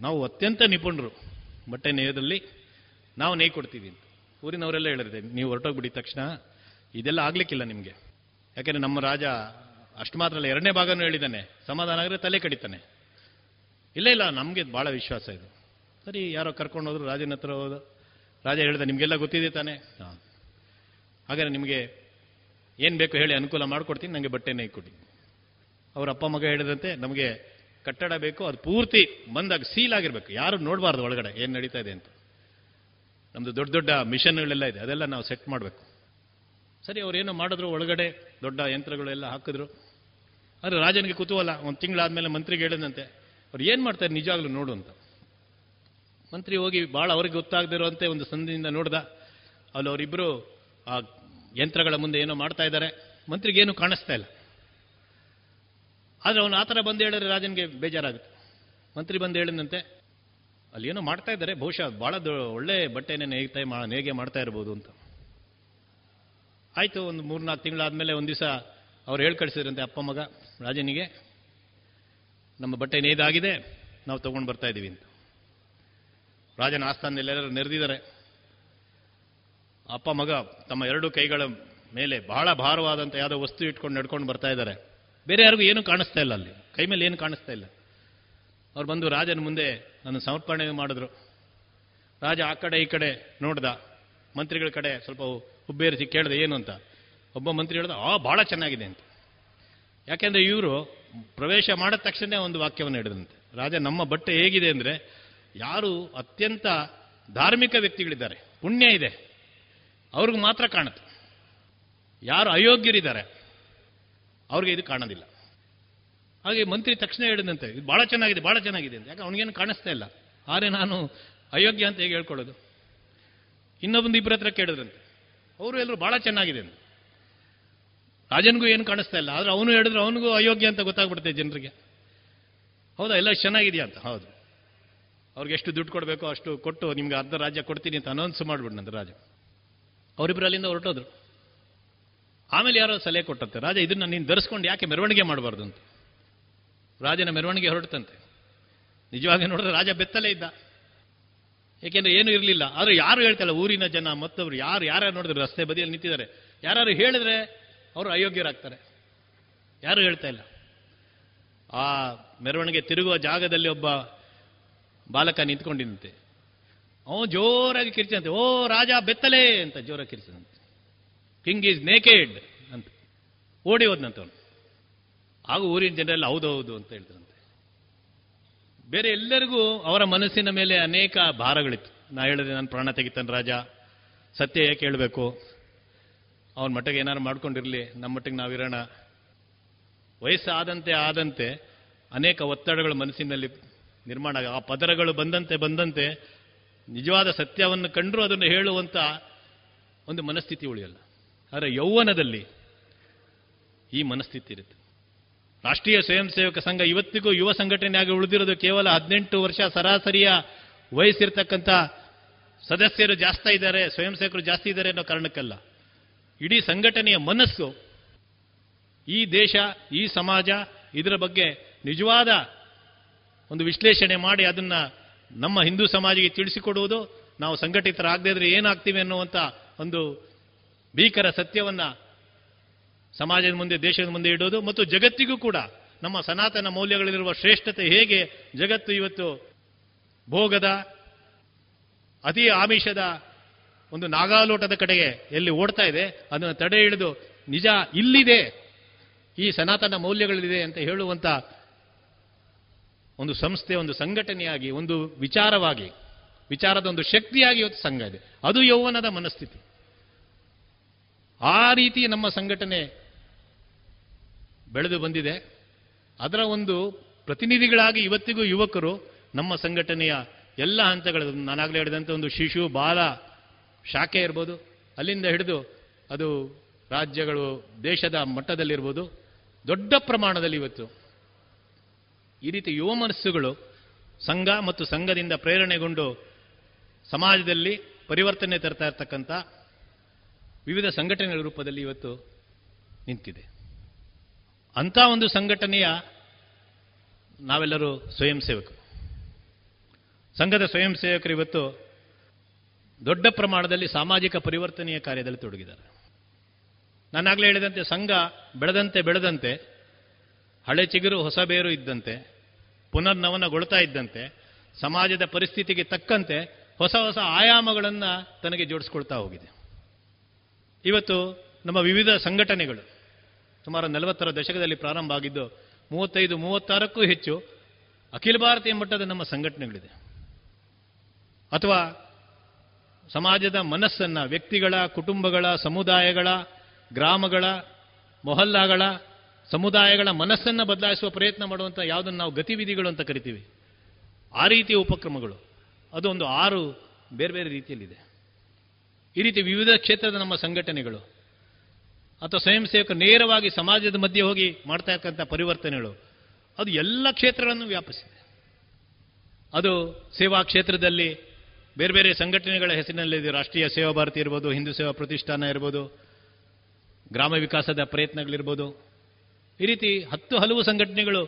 ನಾವು ಅತ್ಯಂತ ನಿಪುಣರು. ಬಟ್ಟೆ ನೇಯದಲ್ಲಿ ನಾವು ನೇಯ್ ಕೊಡ್ತೀವಿ ಅಂತ. ಊರಿನವರೆಲ್ಲ ಹೇಳಿದ್ರೆ ನೀವು ಹೊರಟೋಗ್ಬಿಡಿ ತಕ್ಷಣ. ಇದೆಲ್ಲ ಆಗ್ಲಿಕ್ಕಿಲ್ಲ ನಿಮಗೆ. ಯಾಕೆಂದ್ರೆ ನಮ್ಮ ರಾಜ ಅಷ್ಟು ಮಾತ್ರ ಅಲ್ಲ ಎರಡನೇ ಭಾಗನೂ ಹೇಳಿದ್ದಾನೆ. ಸಮಾಧಾನ ಆದರೆ ತಲೆ ಕಡಿತಾನೆ. ಇಲ್ಲ ಇಲ್ಲ, ನಮಗೆ ಭಾಳ ವಿಶ್ವಾಸ ಇದು. ಸರಿ, ಯಾರೋ ಕರ್ಕೊಂಡು ಹೋದ್ರು, ರಾಜನ ಹತ್ರ ಹೋದ ರಾಜ ಹೇಳಿದೆ, ನಿಮಗೆಲ್ಲ ಗೊತ್ತಿದೆ ತಾನೆ. ಹಾಗಾದ್ರೆ ನಿಮಗೆ ಏನು ಬೇಕು ಹೇಳಿ ಅನುಕೂಲ ಮಾಡಿಕೊಡ್ತೀನಿ ನನಗೆ ಬಟ್ಟೆ ಕೊಡಿ. ಅವ್ರ ಅಪ್ಪ ಮಗ ಹೇಳಿದಂತೆ ನಮಗೆ ಕಟ್ಟಡ ಬೇಕು, ಅದು ಪೂರ್ತಿ ಬಂದಾಗ ಸೀಲ್ ಆಗಿರ್ಬೇಕು. ಯಾರು ನೋಡಬಾರ್ದು ಒಳಗಡೆ ಏನು ನಡೀತಾ ಇದೆ ಅಂತ. ನಮ್ದು ದೊಡ್ಡ ದೊಡ್ಡ ಮಿಷನ್ಗಳೆಲ್ಲ ಇದೆ, ಅದೆಲ್ಲ ನಾವು ಸೆಟ್ ಮಾಡಬೇಕು. ಸರಿ ಅವ್ರೇನೋ ಮಾಡಿದ್ರು ಒಳಗಡೆ, ದೊಡ್ಡ ಯಂತ್ರಗಳೆಲ್ಲ ಹಾಕಿದ್ರು. ಆದರೆ ರಾಜನಿಗೆ ಕುತೂಹಲ, ಒಂದು ತಿಂಗಳಾದ್ಮೇಲೆ ಮಂತ್ರಿಗೆ ಹೇಳಿದಂತೆ, ಅವ್ರು ಏನು ಮಾಡ್ತಾರೆ ನಿಜವಾಗ್ಲೂ ನೋಡು ಅಂತ. ಮಂತ್ರಿ ಹೋಗಿ ಭಾಳ ಅವ್ರಿಗೆ ಗೊತ್ತಾಗದಿರುವಂತೆ ಒಂದು ಸಂದಿಯಿಂದ ನೋಡ್ದ. ಅಲ್ಲಿ ಅವರಿಬ್ಬರು ಆ ಯಂತ್ರಗಳ ಮುಂದೆ ಏನೋ ಮಾಡ್ತಾ ಇದ್ದಾರೆ. ಮಂತ್ರಿಗೆ ಏನು ಕಾಣಿಸ್ತಾ ಇಲ್ಲ. ಆದರೆ ಅವನು ಆ ಥರ ಬಂದು ಹೇಳಿದ್ರೆ ರಾಜನಿಗೆ ಬೇಜಾರಾಗುತ್ತೆ. ಮಂತ್ರಿ ಬಂದು ಹೇಳಿದಂತೆ ಅಲ್ಲಿ ಏನೋ ಮಾಡ್ತಾ ಇದ್ದಾರೆ, ಬಹುಶಃ ಭಾಳ ಒಳ್ಳೆ ಬಟ್ಟೆನೇ ನೇಯ್ತಾ ಮಾ ನೇಗೆ ಮಾಡ್ತಾ ಇರ್ಬೋದು ಅಂತ. ಆಯಿತು, ಒಂದು ಮೂರ್ನಾಲ್ಕು ತಿಂಗಳಾದಮೇಲೆ ಒಂದು ದಿವಸ ಅವ್ರು ಹೇಳಿ ಕಳಿಸಿದ್ರಂತೆ ಅಪ್ಪ ಮಗ, ರಾಜನಿಗೆ, ನಮ್ಮ ಬಟ್ಟೆ ನೇಯ್ದಾಗಿದೆ, ನಾವು ತೊಗೊಂಡು ಬರ್ತಾ ಇದ್ದೀವಿ ಅಂತ. ರಾಜನ ಆಸ್ಥಾನದಲ್ಲೆಲ್ಲರೂ ನೆರೆದಿದ್ದಾರೆ. ಅಪ್ಪ ಮಗ ತಮ್ಮ ಎರಡು ಕೈಗಳ ಮೇಲೆ ಬಹಳ ಭಾರವಾದಂಥ ಯಾವುದೋ ವಸ್ತು ಇಟ್ಕೊಂಡು ನಡ್ಕೊಂಡು ಬರ್ತಾ ಇದ್ದಾರೆ. ಬೇರೆ ಯಾರಿಗೂ ಏನು ಕಾಣಿಸ್ತಾ ಇಲ್ಲ ಅಲ್ಲಿ. ಕೈ ಮೇಲೆ ಏನು ಕಾಣಿಸ್ತಾ ಇಲ್ಲ. ಅವ್ರು ಬಂದು ರಾಜನ ಮುಂದೆ ನನ್ನ ಸಮರ್ಪಣೆ ಮಾಡಿದ್ರು. ರಾಜ ಆ ಕಡೆ ಈ ಕಡೆ ನೋಡ್ದ. ಮಂತ್ರಿಗಳ ಕಡೆ ಸ್ವಲ್ಪ ಹುಬ್ಬೇರಿಸಿ ಕೇಳಿದೆ, ಏನು ಅಂತ. ಒಬ್ಬ ಮಂತ್ರಿ ಹೇಳ್ದ, ಆ, ಭಾಳ ಚೆನ್ನಾಗಿದೆ ಅಂತ. ಯಾಕೆಂದ್ರೆ ಇವರು ಪ್ರವೇಶ ಮಾಡಿದ ತಕ್ಷಣ ಒಂದು ವಾಕ್ಯವನ್ನು ಹಿಡಿದಂತೆ ರಾಜ, ನಮ್ಮ ಬಟ್ಟೆ ಹೇಗಿದೆ ಅಂದರೆ, ಯಾರು ಅತ್ಯಂತ ಧಾರ್ಮಿಕ ವ್ಯಕ್ತಿಗಳಿದ್ದಾರೆ. ಪುಣ್ಯ ಇದೆ. ಅವ್ರಿಗೆ ಮಾತ್ರ ಕಾಣುತ್ತೆ. ಯಾರು ಅಯೋಗ್ಯರಿದ್ದಾರೆ ಅವ್ರಿಗೆ ಇದು ಕಾಣೋದಿಲ್ಲ. ಹಾಗೆ ಮಂತ್ರಿ ತಕ್ಷಣ ಹೇಳಿದಂತೆ, ಇದು ಭಾಳ ಚೆನ್ನಾಗಿದೆ ಭಾಳ ಚೆನ್ನಾಗಿದೆ ಅಂತ. ಯಾಕೆ, ಅವನಿಗೇನು ಕಾಣಿಸ್ತಾ ಇಲ್ಲ. ಆದರೆ ನಾನು ಅಯೋಗ್ಯ ಅಂತ ಹೇಗೆ ಹೇಳ್ಕೊಳ್ಳೋದು? ಇನ್ನೊಬ್ಬಂದು ಇಬ್ಬರ ಹತ್ರ ಕೇಳಿದ್ರಂತೆ. ಅವರು ಎಲ್ಲರೂ ಭಾಳ ಚೆನ್ನಾಗಿದೆ ಅಂತ. ರಾಜನಿಗೂ ಏನು ಕಾಣಿಸ್ತಾ ಇಲ್ಲ. ಆದರೆ ಅವನು ಹೇಳಿದ್ರೆ ಅವನಿಗೂ ಅಯೋಗ್ಯ ಅಂತ ಗೊತ್ತಾಗ್ಬಿಡುತ್ತೆ ಜನರಿಗೆ. ಹೌದಾ, ಎಲ್ಲ ಚೆನ್ನಾಗಿದೆಯಾ ಅಂತ. ಹೌದು. ಅವ್ರಿಗೆ ಎಷ್ಟು ದುಡ್ಡು ಕೊಡಬೇಕೋ ಅಷ್ಟು ಕೊಟ್ಟು ನಿಮ್ಗೆ ಅರ್ಧ ರಾಜ್ಯ ಕೊಡ್ತೀನಿ ಅಂತ ಅನೌನ್ಸ್ ಮಾಡಿಬಿಡ್ನಂತ ರಾಜ. ಅವರಿಬ್ಬರು ಅಲ್ಲಿಂದ ಹೊರಟೋದ್ರು. ಆಮೇಲೆ ಯಾರೋ ಸಲಹೆ ಕೊಟ್ಟಂತೆ, ರಾಜ, ಇದನ್ನ ನೀನು ಧರಿಸ್ಕೊಂಡು ಯಾಕೆ ಮೆರವಣಿಗೆ ಮಾಡಬಾರ್ದು? ಅಂತ. ರಾಜನ ಮೆರವಣಿಗೆ ಹೊರಟಂತೆ. ನಿಜವಾಗಿ ನೋಡಿದ್ರೆ ರಾಜ ಬೆತ್ತಲೇ ಇದ್ದ. ಏಕೆಂದ್ರೆ ಏನು ಇರಲಿಲ್ಲ. ಆದ್ರೆ ಯಾರು ಹೇಳ್ತಲ್ಲ, ಊರಿನ ಜನ ಮತ್ತೊಬ್ರು ಯಾರು ಯಾರು ನೋಡಿದ್ರು ರಸ್ತೆ ಬದಿಯಲ್ಲಿ ನಿಂತಿದ್ದಾರೆ. ಯಾರು ಹೇಳಿದ್ರೆ ಅವರು ಅಯೋಗ್ಯರಾಗ್ತಾರೆ. ಯಾರು ಹೇಳ್ತಾ ಇಲ್ಲ. ಆ ಮೆರವಣಿಗೆ ತಿರುಗುವ ಜಾಗದಲ್ಲಿ ಒಬ್ಬ ಬಾಲಕ ನಿಂತ್ಕೊಂಡಿದ್ದಂತೆ. ಅವನು ಜೋರಾಗಿ ಕಿರ್ಚಂತೆ, ಓ ರಾಜ, ಬೆತ್ತಲೆ! ಅಂತ ಜೋರಾಗಿ ಕಿರ್ಚದಂತೆ ಕಿಂಗ್ ಈಸ್ ನೇಕೆಡ್ ಅಂತ. ಓಡಿ ಹೋದಂತ ಅವನು ಆಗ ಊರಿನ ಜನರೆಲ್ಲ ಹೌದೌದು ಅಂತ ಹೇಳ್ತಾರಂತೆ ಬೇರೆ ಎಲ್ಲರಿಗೂ ಅವರ ಮನಸ್ಸಿನ ಮೇಲೆ ಅನೇಕ ಭಾರಗಳಿತ್ತು. ನಾ ಹೇಳಿದ್ರೆ ನಾನು ಪ್ರಾಣ ತೆಗಿತಾನೆ ರಾಜ. ಸತ್ಯ ಏಕೆ ಹೇಳಬೇಕು? ಅವನ ಮಟ್ಟಿಗೆ ಏನಾರು ಮಾಡ್ಕೊಂಡಿರಲಿ ನಮ್ಮ ಮಟ್ಟಿಗೆ ನಾವಿರೋಣ ವಯಸ್ಸಾದಂತೆ ಆದಂತೆ ಅನೇಕ ಒತ್ತಡಗಳು ಮನಸ್ಸಿನಲ್ಲಿ ನಿರ್ಮಾಣ ಆ ಪದರಗಳು ಬಂದಂತೆ ಬಂದಂತೆ ನಿಜವಾದ ಸತ್ಯವನ್ನು ಕಂಡರೂ ಅದನ್ನು ಹೇಳುವಂಥ ಒಂದು ಮನಸ್ಥಿತಿ ಉಳಿಯಲ್ಲ. ಆದರೆ ಯೌವನದಲ್ಲಿ ಈ ಮನಸ್ಥಿತಿ ಇರುತ್ತೆ. ರಾಷ್ಟ್ರೀಯ ಸ್ವಯಂ ಸೇವಕ ಸಂಘ ಇವತ್ತಿಗೂ ಯುವ ಸಂಘಟನೆಯಾಗಿ ಉಳಿದಿರೋದು ಕೇವಲ ಹದಿನೆಂಟು ವರ್ಷ ಸರಾಸರಿಯ ವಯಸ್ಸಿರ್ತಕ್ಕಂಥ ಸದಸ್ಯರು ಜಾಸ್ತಿ ಇದ್ದಾರೆ, ಸ್ವಯಂ ಸೇವಕರು ಜಾಸ್ತಿ ಇದ್ದಾರೆ ಅನ್ನೋ ಕಾರಣಕ್ಕಲ್ಲ. ಇಡೀ ಸಂಘಟನೆಯ ಮನಸ್ಸು ಈ ದೇಶ, ಈ ಸಮಾಜ ಇದರ ಬಗ್ಗೆ ನಿಜವಾದ ಒಂದು ವಿಶ್ಲೇಷಣೆ ಮಾಡಿ ಅದನ್ನ ನಮ್ಮ ಹಿಂದೂ ಸಮಾಜಕ್ಕೆ ತಿಳಿಸಿಕೊಡುವುದು. ನಾವು ಸಂಘಟಿತರಾಗದೇ ಇದ್ರೆ ಏನಾಗ್ತೀವಿ ಅನ್ನುವಂಥ ಒಂದು ಭೀಕರ ಸತ್ಯವನ್ನ ಸಮಾಜದ ಮುಂದೆ, ದೇಶದ ಮುಂದೆ ಇಡೋದು ಮತ್ತು ಜಗತ್ತಿಗೂ ಕೂಡ ನಮ್ಮ ಸನಾತನ ಮೌಲ್ಯಗಳಲ್ಲಿರುವ ಶ್ರೇಷ್ಠತೆ ಹೇಗೆ ಜಗತ್ತು ಇವತ್ತು ಭೋಗದ, ಅತಿ ಆಮಿಷದ ಒಂದು ನಾಗಾಲೋಟದ ಕಡೆಗೆ ಎಲ್ಲಿ ಓಡ್ತಾ ಇದೆ, ಅದನ್ನು ತಡೆ ಹಿಡಿದು ನಿಜ ಇಲ್ಲಿದೆ, ಈ ಸನಾತನ ಮೌಲ್ಯಗಳಿದೆ ಅಂತ ಹೇಳುವಂತ ಒಂದು ಸಂಸ್ಥೆ, ಒಂದು ಸಂಘಟನೆಯಾಗಿ, ಒಂದು ವಿಚಾರವಾಗಿ, ವಿಚಾರದ ಒಂದು ಶಕ್ತಿಯಾಗಿ ಇವತ್ತು ಸಂಘ ಇದೆ. ಅದು ಯೌವನದ ಮನಸ್ಥಿತಿ. ಆ ರೀತಿ ನಮ್ಮ ಸಂಘಟನೆ ಬೆಳೆದು ಬಂದಿದೆ. ಅದರ ಒಂದು ಪ್ರತಿನಿಧಿಗಳಾಗಿ ಇವತ್ತಿಗೂ ಯುವಕರು ನಮ್ಮ ಸಂಘಟನೆಯ ಎಲ್ಲ ಹಂತಗಳ ನಾನಾಗಲೇ ಹೇಳಿದಂಥ ಒಂದು ಶಿಶು, ಬಾಲ ಶಾಖೆ ಇರ್ಬೋದು, ಅಲ್ಲಿಂದ ಹಿಡಿದು ಅದು ರಾಜ್ಯಗಳು, ದೇಶದ ಮಟ್ಟದಲ್ಲಿರ್ಬೋದು, ದೊಡ್ಡ ಪ್ರಮಾಣದಲ್ಲಿ ಇವತ್ತು ಈ ರೀತಿ ಯುವ ಮನಸ್ಸುಗಳು ಸಂಘ ಮತ್ತು ಸಂಘದಿಂದ ಪ್ರೇರಣೆಗೊಂಡು ಸಮಾಜದಲ್ಲಿ ಪರಿವರ್ತನೆ ತರ್ತಾ ಇರ್ತಕ್ಕಂಥ ವಿವಿಧ ಸಂಘಟನೆಗಳ ರೂಪದಲ್ಲಿ ಇವತ್ತು ನಿಂತಿದೆ. ಅಂಥ ಒಂದು ಸಂಘಟನೆಯ ನಾವೆಲ್ಲರೂ ಸ್ವಯಂ ಸೇವಕರು. ಸಂಘದ ಸ್ವಯಂ ಸೇವಕರು ಇವತ್ತು ದೊಡ್ಡ ಪ್ರಮಾಣದಲ್ಲಿ ಸಾಮಾಜಿಕ ಪರಿವರ್ತನೆಯ ಕಾರ್ಯದಲ್ಲಿ ತೊಡಗಿದ್ದಾರೆ. ನಾನಾಗಲೇ ಹೇಳಿದಂತೆ ಸಂಘ ಬೆಳೆದಂತೆ ಬೆಳೆದಂತೆ, ಹಳೆ ಚಿಗುರು, ಹೊಸ ಬೇರು ಇದ್ದಂತೆ, ಪುನರ್ನವನಗೊಳ್ತಾ ಇದ್ದಂತೆ, ಸಮಾಜದ ಪರಿಸ್ಥಿತಿಗೆ ತಕ್ಕಂತೆ ಹೊಸ ಹೊಸ ಆಯಾಮಗಳನ್ನು ತನಗೆ ಜೋಡಿಸ್ಕೊಳ್ತಾ ಹೋಗಿದೆ. ಇವತ್ತು ನಮ್ಮ ವಿವಿಧ ಸಂಘಟನೆಗಳು, ಸುಮಾರು ನಲವತ್ತರ ದಶಕದಲ್ಲಿ ಪ್ರಾರಂಭ ಆಗಿದ್ದು, ಮೂವತ್ತೈದು, ಮೂವತ್ತಾರಕ್ಕೂ ಹೆಚ್ಚು ಅಖಿಲ ಭಾರತೀಯ ಮಟ್ಟದ ನಮ್ಮ ಸಂಘಟನೆಗಳಿದೆ. ಅಥವಾ ಸಮಾಜದ ಮನಸ್ಸನ್ನು, ವ್ಯಕ್ತಿಗಳ, ಕುಟುಂಬಗಳ, ಸಮುದಾಯಗಳ, ಗ್ರಾಮಗಳ, ಮೊಹಲ್ಲಾಗಳ ಸಮುದಾಯಗಳ ಮನಸ್ಸನ್ನು ಬದಲಾಯಿಸುವ ಪ್ರಯತ್ನ ಮಾಡುವಂಥ ಯಾವುದನ್ನು ನಾವು ಗತಿವಿಧಿಗಳು ಅಂತ ಕರಿತೀವಿ, ಆ ರೀತಿಯ ಉಪಕ್ರಮಗಳು. ಅದು ಒಂದು ಆರು ಬೇರೆ ಬೇರೆ ರೀತಿಯಲ್ಲಿದೆ. ಈ ರೀತಿ ವಿವಿಧ ಕ್ಷೇತ್ರದ ನಮ್ಮ ಸಂಘಟನೆಗಳು ಅಥವಾ ಸ್ವಯಂ ಸೇವಕರು ನೇರವಾಗಿ ಸಮಾಜದ ಮಧ್ಯೆ ಹೋಗಿ ಮಾಡ್ತಾ ಇರ್ತಕ್ಕಂಥ ಪರಿವರ್ತನೆಗಳು, ಅದು ಎಲ್ಲ ಕ್ಷೇತ್ರಗಳನ್ನು ವ್ಯಾಪಿಸಿದೆ. ಅದು ಸೇವಾ ಕ್ಷೇತ್ರದಲ್ಲಿ ಬೇರೆ ಬೇರೆ ಸಂಘಟನೆಗಳ ಹೆಸರಿನಲ್ಲಿದೆ ರಾಷ್ಟ್ರೀಯ ಸೇವಾ ಭಾರತಿ ಇರ್ಬೋದು, ಹಿಂದೂ ಸೇವಾ ಪ್ರತಿಷ್ಠಾನ ಇರ್ಬೋದು, ಗ್ರಾಮ ವಿಕಾಸದ ಪ್ರಯತ್ನಗಳಿರ್ಬೋದು. ಈ ರೀತಿ ಹತ್ತು ಹಲವು ಸಂಘಟನೆಗಳು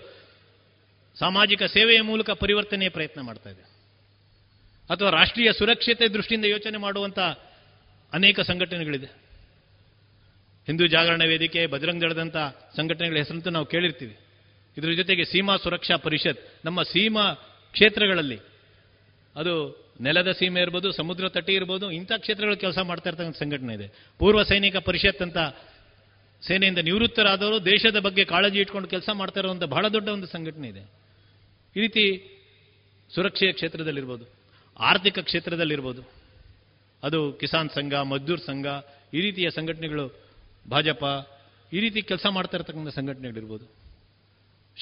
ಸಾಮಾಜಿಕ ಸೇವೆಯ ಮೂಲಕ ಪರಿವರ್ತನೆಯ ಪ್ರಯತ್ನ ಮಾಡ್ತಾ ಇದೆ. ಅಥವಾ ರಾಷ್ಟ್ರೀಯ ಸುರಕ್ಷತೆ ದೃಷ್ಟಿಯಿಂದ ಯೋಚನೆ ಮಾಡುವಂಥ ಅನೇಕ ಸಂಘಟನೆಗಳಿದೆ. ಹಿಂದೂ ಜಾಗರಣ ವೇದಿಕೆ, ಬಜರಂಗ ದಳದಂಥ ಸಂಘಟನೆಗಳ ಹೆಸರಂತೂ ನಾವು ಕೇಳಿರ್ತೀವಿ. ಇದರ ಜೊತೆಗೆ ಸೀಮಾ ಸುರಕ್ಷಾ ಪರಿಷತ್, ನಮ್ಮ ಸೀಮಾ ಕ್ಷೇತ್ರಗಳಲ್ಲಿ ಅದು ನೆಲದ ಸೀಮೆ ಇರ್ಬೋದು, ಸಮುದ್ರ ತಟಿ ಇರ್ಬೋದು, ಇಂಥ ಕ್ಷೇತ್ರಗಳು ಕೆಲಸ ಮಾಡ್ತಾ ಇರ್ತಕ್ಕಂಥ ಸಂಘಟನೆ ಇದೆ. ಪೂರ್ವ ಸೈನಿಕ ಪರಿಷತ್ ಅಂತ ಸೇನೆಯಿಂದ ನಿವೃತ್ತರಾದವರು ದೇಶದ ಬಗ್ಗೆ ಕಾಳಜಿ ಇಟ್ಕೊಂಡು ಕೆಲಸ ಮಾಡ್ತಾ ಇರುವಂಥ ಬಹಳ ದೊಡ್ಡ ಒಂದು ಸಂಘಟನೆ ಇದೆ. ಈ ರೀತಿ ಸುರಕ್ಷೆಯ ಕ್ಷೇತ್ರದಲ್ಲಿರ್ಬೋದು, ಆರ್ಥಿಕ ಕ್ಷೇತ್ರದಲ್ಲಿರ್ಬೋದು. ಅದು ಕಿಸಾನ್ ಸಂಘ, ಮಜ್ದೂರ್ ಸಂಘ, ಈ ರೀತಿಯ ಸಂಘಟನೆಗಳು ಭಾಜಪ, ಈ ರೀತಿ ಕೆಲಸ ಮಾಡ್ತಾ ಇರತಕ್ಕಂಥ ಸಂಘಟನೆಗಳಿರ್ಬೋದು.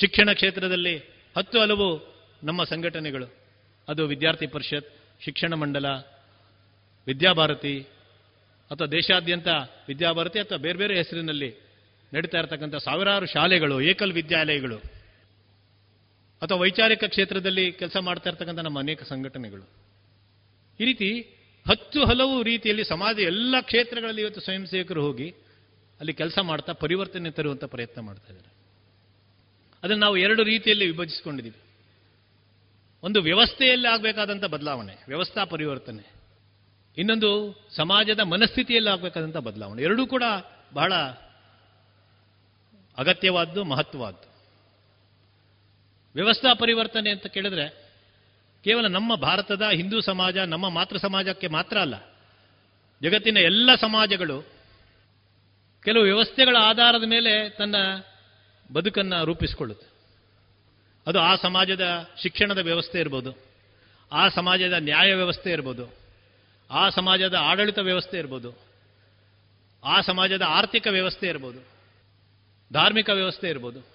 ಶಿಕ್ಷಣ ಕ್ಷೇತ್ರದಲ್ಲಿ ಹತ್ತು ಹಲವು ನಮ್ಮ ಸಂಘಟನೆಗಳು. ಅದು ವಿದ್ಯಾರ್ಥಿ ಪರಿಷತ್, ಶಿಕ್ಷಣ ಮಂಡಲ, ವಿದ್ಯಾಭಾರತಿ, ಅಥವಾ ದೇಶಾದ್ಯಂತ ವಿದ್ಯಾಭಾರತಿ ಅಥವಾ ಬೇರೆ ಬೇರೆ ಹೆಸರಿನಲ್ಲಿ ನಡೀತಾ ಇರತಕ್ಕಂಥ ಸಾವಿರಾರು ಶಾಲೆಗಳು, ಏಕಲ್ ವಿದ್ಯಾಲಯಗಳು, ಅಥವಾ ವೈಚಾರಿಕ ಕ್ಷೇತ್ರದಲ್ಲಿ ಕೆಲಸ ಮಾಡ್ತಾ ಇರ್ತಕ್ಕಂಥ ನಮ್ಮ ಅನೇಕ ಸಂಘಟನೆಗಳು. ಈ ರೀತಿ ಹತ್ತು ಹಲವು ರೀತಿಯಲ್ಲಿ ಸಮಾಜ ಎಲ್ಲ ಕ್ಷೇತ್ರಗಳಲ್ಲಿ ಇವತ್ತು ಸ್ವಯಂ ಸೇವಕರು ಹೋಗಿ ಅಲ್ಲಿ ಕೆಲಸ ಮಾಡ್ತಾ ಪರಿವರ್ತನೆ ತರುವಂಥ ಪ್ರಯತ್ನ ಮಾಡ್ತಾ ಇದ್ದಾರೆ. ಅದನ್ನು ನಾವು ಎರಡು ರೀತಿಯಲ್ಲಿ ವಿಭಜಿಸಿಕೊಂಡಿದ್ದೀವಿ. ಒಂದು ವ್ಯವಸ್ಥೆಯಲ್ಲಿ ಆಗಬೇಕಾದಂಥ ಬದಲಾವಣೆ, ವ್ಯವಸ್ಥಾ ಪರಿವರ್ತನೆ. ಇನ್ನೊಂದು ಸಮಾಜದ ಮನಸ್ಥಿತಿಯಲ್ಲಿ ಆಗಬೇಕಾದಂಥ ಬದಲಾವಣೆ. ಎರಡೂ ಕೂಡ ಬಹಳ ಅಗತ್ಯವಾದ್ದು, ಮಹತ್ವವಾದ್ದು. ವ್ಯವಸ್ಥಾ ಪರಿವರ್ತನೆ ಅಂತ ಕೇಳಿದ್ರೆ ಕೇವಲ ನಮ್ಮ ಭಾರತದ ಹಿಂದೂ ಸಮಾಜ, ನಮ್ಮ ಮಾತೃ ಸಮಾಜಕ್ಕೆ ಮಾತ್ರ ಅಲ್ಲ. ಜಗತ್ತಿನ ಎಲ್ಲ ಸಮಾಜಗಳು ಕೆಲವು ವ್ಯವಸ್ಥೆಗಳ ಆಧಾರದ ಮೇಲೆ ತನ್ನ ಬದುಕನ್ನು ರೂಪಿಸಿಕೊಳ್ಳುತ್ತೆ. ಅದು ಆ ಸಮಾಜದ ಶಿಕ್ಷಣದ ವ್ಯವಸ್ಥೆ ಇರ್ಬೋದು, ಆ ಸಮಾಜದ ನ್ಯಾಯ ವ್ಯವಸ್ಥೆ ಇರ್ಬೋದು, ಆ ಸಮಾಜದ ಆಡಳಿತ ವ್ಯವಸ್ಥೆ ಇರ್ಬೋದು, ಆ ಸಮಾಜದ ಆರ್ಥಿಕ ವ್ಯವಸ್ಥೆ ಇರ್ಬೋದು, ಧಾರ್ಮಿಕ ವ್ಯವಸ್ಥೆ ಇರ್ಬೋದು.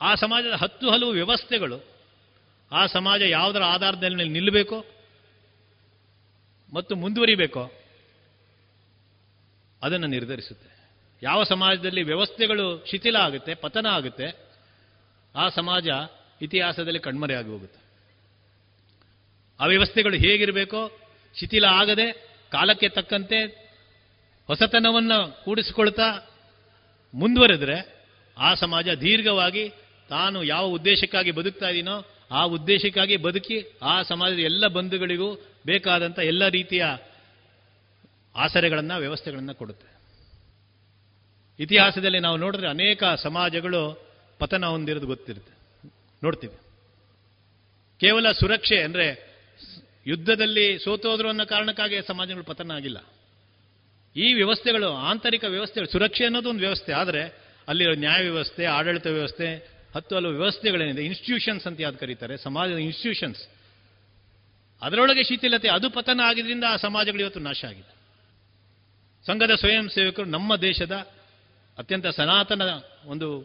ಆ ಸಮಾಜದ ಹತ್ತು ಹಲವು ವ್ಯವಸ್ಥೆಗಳು ಆ ಸಮಾಜ ಯಾವುದರ ಆಧಾರದಲ್ಲಿ ನಿಲ್ಲಬೇಕು ಮತ್ತು ಮುಂದುವರಿಬೇಕೋ ಅದನ್ನು ನಿರ್ಧರಿಸುತ್ತೆ. ಯಾವ ಸಮಾಜದಲ್ಲಿ ವ್ಯವಸ್ಥೆಗಳು ಶಿಥಿಲ ಆಗುತ್ತೆ, ಪತನ ಆಗುತ್ತೆ, ಆ ಸಮಾಜ ಇತಿಹಾಸದಲ್ಲಿ ಕಣ್ಮರೆಯಾಗಿ ಹೋಗುತ್ತೆ. ಆ ವ್ಯವಸ್ಥೆಗಳು ಹೇಗಿರಬೇಕೋ, ಶಿಥಿಲ ಆಗದೆ, ಕಾಲಕ್ಕೆ ತಕ್ಕಂತೆ ಹೊಸತನವನ್ನು ಕೂಡಿಸಿಕೊಳ್ತಾ ಮುಂದುವರೆದ್ರೆ ಆ ಸಮಾಜ ದೀರ್ಘವಾಗಿ ತಾನು ಯಾವ ಉದ್ದೇಶಕ್ಕಾಗಿ ಬದುಕ್ತಾ ಇದೀನೋ ಆ ಉದ್ದೇಶಕ್ಕಾಗಿ ಬದುಕಿ ಆ ಸಮಾಜದ ಎಲ್ಲ ಬಂಧುಗಳಿಗೂ ಬೇಕಾದಂಥ ಎಲ್ಲ ರೀತಿಯ ಆಸರೆಗಳನ್ನು, ವ್ಯವಸ್ಥೆಗಳನ್ನು ಕೊಡುತ್ತೆ. ಇತಿಹಾಸದಲ್ಲಿ ನಾವು ನೋಡಿದ್ರೆ ಅನೇಕ ಸಮಾಜಗಳು ಪತನ ಹೊಂದಿರೋದು ಗೊತ್ತಿರುತ್ತೆ. ನೋಡ್ತೀವಿ. ಕೇವಲ ಸುರಕ್ಷೆ ಅಂದರೆ ಯುದ್ಧದಲ್ಲಿ ಸೋತೋದ್ರು ಅನ್ನೋ ಕಾರಣಕ್ಕಾಗಿ ಸಮಾಜಗಳು ಪತನ ಆಗಿಲ್ಲ. ಈ ವ್ಯವಸ್ಥೆಗಳು, ಆಂತರಿಕ ವ್ಯವಸ್ಥೆಗಳು, ಸುರಕ್ಷೆ ಅನ್ನೋದು ಒಂದು ವ್ಯವಸ್ಥೆ. ಆದರೆ ಅಲ್ಲಿರೋ ನ್ಯಾಯ ವ್ಯವಸ್ಥೆ, ಆಡಳಿತ ವ್ಯವಸ್ಥೆ ಹತ್ತು ಹಲವು ವ್ಯವಸ್ಥೆಗಳೇನಿದೆ. ಇನ್ಸ್ಟಿಟ್ಯೂಷನ್ಸ್ ಅಂತ ಯಾವ್ದು ಕರೀತಾರೆ? ಸಮಾಜದ ಇನ್ಸ್ಟಿಟ್ಯೂಷನ್ಸ್ ಅದರೊಳಗೆ ಶಿಥಿಲತೆ, ಅದು ಪತನ ಆಗಿದ್ರಿಂದ ಆ ಸಮಾಜಗಳು ಇವತ್ತು ನಾಶ ಆಗಿದೆ ಸಂಘದ ಸ್ವಯಂ ಸೇವಕರು ನಮ್ಮ ದೇಶದ ಅತ್ಯಂತ ಸನಾತನ ಒಂದು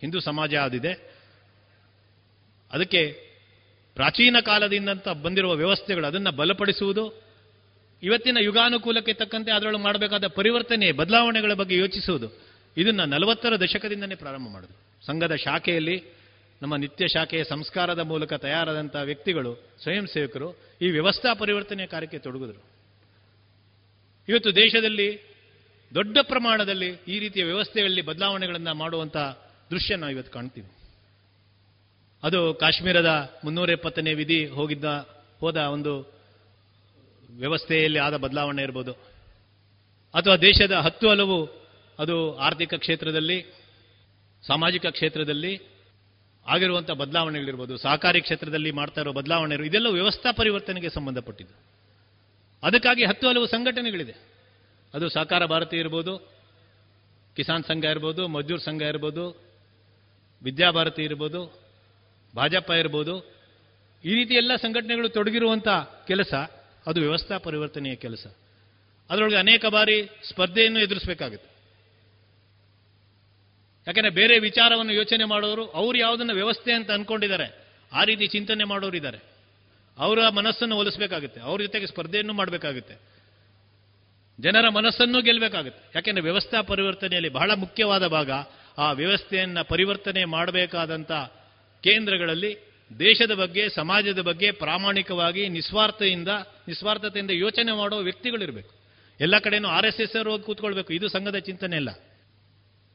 ಹಿಂದೂ ಸಮಾಜ ಆದಿದೆ. ಅದಕ್ಕೆ ಪ್ರಾಚೀನ ಕಾಲದಿಂದ ಬಂದಿರುವ ವ್ಯವಸ್ಥೆಗಳು ಅದನ್ನು ಬಲಪಡಿಸುವುದು, ಇವತ್ತಿನ ಯುಗಾನುಕೂಲಕ್ಕೆ ತಕ್ಕಂತೆ ಅದರೊಳಗೆ ಮಾಡಬೇಕಾದ ಪರಿವರ್ತನೆ ಬದಲಾವಣೆಗಳ ಬಗ್ಗೆ ಯೋಚಿಸುವುದು, ಇದನ್ನ ನಲವತ್ತರ ದಶಕದಿಂದನೇ ಪ್ರಾರಂಭ ಮಾಡಿದ್ರು. ಸಂಘದ ಶಾಖೆಯಲ್ಲಿ, ನಮ್ಮ ನಿತ್ಯ ಶಾಖೆಯ ಸಂಸ್ಕಾರದ ಮೂಲಕ ತಯಾರಾದಂಥ ವ್ಯಕ್ತಿಗಳು, ಸ್ವಯಂ ಸೇವಕರು ಈ ವ್ಯವಸ್ಥಾ ಪರಿವರ್ತನೆ ಕಾರ್ಯಕ್ಕೆ ತೊಡಗಿದ್ರು. ಇವತ್ತು ದೇಶದಲ್ಲಿ ದೊಡ್ಡ ಪ್ರಮಾಣದಲ್ಲಿ ಈ ರೀತಿಯ ವ್ಯವಸ್ಥೆಗಳಲ್ಲಿ ಬದಲಾವಣೆಗಳನ್ನು ಮಾಡುವಂಥ ದೃಶ್ಯ ನಾವು ಇವತ್ತು ಕಾಣ್ತೀವಿ. ಅದು ಕಾಶ್ಮೀರದ ಮುನ್ನೂರ ಎಪ್ಪತ್ತನೇ ವಿಧಿ ಹೋಗಿದ್ದ, ಹೋದ ಒಂದು ವ್ಯವಸ್ಥೆಯಲ್ಲಿ ಆದ ಬದಲಾವಣೆ ಇರ್ಬೋದು. ಅಥವಾ ದೇಶದ ಹತ್ತು ಹಲವು ಅದು ಆರ್ಥಿಕ ಕ್ಷೇತ್ರದಲ್ಲಿ ಸಾಮಾಜಿಕ ಕ್ಷೇತ್ರದಲ್ಲಿ ಆಗಿರುವಂಥ ಬದಲಾವಣೆಗಳಿರ್ಬೋದು, ಸಹಕಾರಿ ಕ್ಷೇತ್ರದಲ್ಲಿ ಮಾಡ್ತಾ ಇರೋ ಬದಲಾವಣೆ ಇದೆಲ್ಲ ವ್ಯವಸ್ಥಾ ಪರಿವರ್ತನೆಗೆ ಸಂಬಂಧಪಟ್ಟಿದ್ದು. ಅದಕ್ಕಾಗಿ ಹತ್ತು ಹಲವು ಸಂಘಟನೆಗಳಿದೆ. ಅದು ಸಹಕಾರ ಭಾರತಿ ಇರ್ಬೋದು, ಕಿಸಾನ್ ಸಂಘ ಇರ್ಬೋದು, ಮಜ್ದೂರ್ ಸಂಘ ಇರ್ಬೋದು ವಿದ್ಯಾಭಾರತಿ ಇರ್ಬೋದು, ಭಾಜಪ ಇರ್ಬೋದು. ಈ ರೀತಿ ಎಲ್ಲ ಸಂಘಟನೆಗಳು ತೊಡಗಿರುವಂಥ ಕೆಲಸ, ಅದು ವ್ಯವಸ್ಥಾ ಪರಿವರ್ತನೆಯ ಕೆಲಸ. ಅದರೊಳಗೆ ಅನೇಕ ಬಾರಿ ಸ್ಪರ್ಧೆಯನ್ನು ಎದುರಿಸಬೇಕಾಗುತ್ತೆ. ಯಾಕಂದ್ರೆ ಬೇರೆ ವಿಚಾರವನ್ನು ಯೋಚನೆ ಮಾಡೋರು, ಅವ್ರು ಯಾವುದನ್ನು ವ್ಯವಸ್ಥೆ ಅಂತ ಅನ್ಕೊಂಡಿದ್ದಾರೆ, ಆ ರೀತಿ ಚಿಂತನೆ ಮಾಡೋರು ಇದ್ದಾರೆ. ಅವರ ಮನಸ್ಸನ್ನು ಒಲಿಸಬೇಕಾಗುತ್ತೆ, ಅವ್ರ ಜೊತೆಗೆ ಸ್ಪರ್ಧೆಯನ್ನು ಮಾಡಬೇಕಾಗುತ್ತೆ. ಜನರ ಮನಸ್ಸನ್ನು ಗೆಲ್ಲಬೇಕಾಗುತ್ತೆ ಯಾಕೆಂದ್ರೆ ವ್ಯವಸ್ಥಾ ಪರಿವರ್ತನೆಯಲ್ಲಿ ಬಹಳ ಮುಖ್ಯವಾದ ಭಾಗ, ಆ ವ್ಯವಸ್ಥೆಯನ್ನು ಪರಿವರ್ತನೆ ಮಾಡಬೇಕಾದಂಥ ಕೇಂದ್ರಗಳಲ್ಲಿ ದೇಶದ ಬಗ್ಗೆ, ಸಮಾಜದ ಬಗ್ಗೆ ಪ್ರಾಮಾಣಿಕವಾಗಿ ನಿಸ್ವಾರ್ಥದಿಂದ ನಿಸ್ವಾರ್ಥತೆಯಿಂದ ಯೋಚನೆ ಮಾಡುವ ವ್ಯಕ್ತಿಗಳಿರಬೇಕು. ಎಲ್ಲ ಕಡೆನೂ ಆರ್ ಎಸ್ ಎಸ್ ಹೋಗಿ ಕೂತ್ಕೊಳ್ಬೇಕು, ಇದು ಸಂಘದ ಚಿಂತನೆ ಅಲ್ಲ.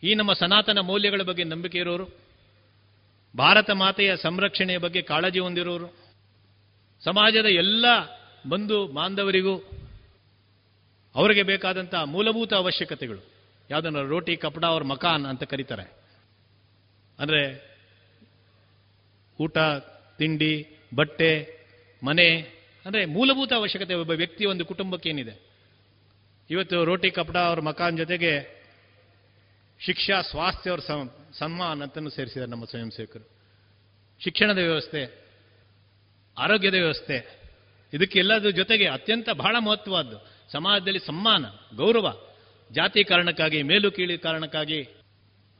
ಈ ನಮ್ಮ ಸನಾತನ ಮೌಲ್ಯಗಳ ಬಗ್ಗೆ ನಂಬಿಕೆ ಇರೋರು? ಭಾರತ ಮಾತೆಯ ಸಂರಕ್ಷಣೆಯ ಬಗ್ಗೆ ಕಾಳಜಿ ಹೊಂದಿರೋರು? ಸಮಾಜದ ಎಲ್ಲ ಬಂಧು ಬಾಂಧವರಿಗೂ ಅವರಿಗೆ ಬೇಕಾದಂಥ ಮೂಲಭೂತ ಅವಶ್ಯಕತೆಗಳು. ಯಾವುದನ್ನು ರೋಟಿ, ಕಪಡ ಅವ್ರ ಮಕಾನ್ ಅಂತ ಕರೀತಾರೆ. ಅಂದರೆ ಊಟ, ತಿಂಡಿ, ಬಟ್ಟೆ, ಮನೆ, ಅಂದರೆ ಮೂಲಭೂತ ಅವಶ್ಯಕತೆ ಒಬ್ಬ ವ್ಯಕ್ತಿ ಒಂದು ಕುಟುಂಬಕ್ಕೆ ಏನಿದೆ? ಇವತ್ತು ರೋಟಿ, ಕಪಡ ಅವ್ರ ಮಕಾನ್ ಜೊತೆಗೆ ಶಿಕ್ಷಾ ಸ್ವಾಸ್ಥ್ಯ ಅವ್ರ ಸನ್ಮಾನ ಅಂತಲೂ ಸೇರಿಸಿದ್ದಾರೆ ನಮ್ಮ ಸ್ವಯಂ ಸೇವಕರು ಶಿಕ್ಷಣದ ವ್ಯವಸ್ಥೆ, ಆರೋಗ್ಯದ ವ್ಯವಸ್ಥೆ, ಇದಕ್ಕೆಲ್ಲದರ ಜೊತೆಗೆ ಅತ್ಯಂತ ಬಹಳ ಮಹತ್ವವಾದ್ದು ಸಮಾಜದಲ್ಲಿ ಸಮ್ಮಾನ, ಗೌರವ, ಜಾತಿ ಕಾರಣಕ್ಕಾಗಿ, ಮೇಲು ಕೀಳಿ ಕಾರಣಕ್ಕಾಗಿ,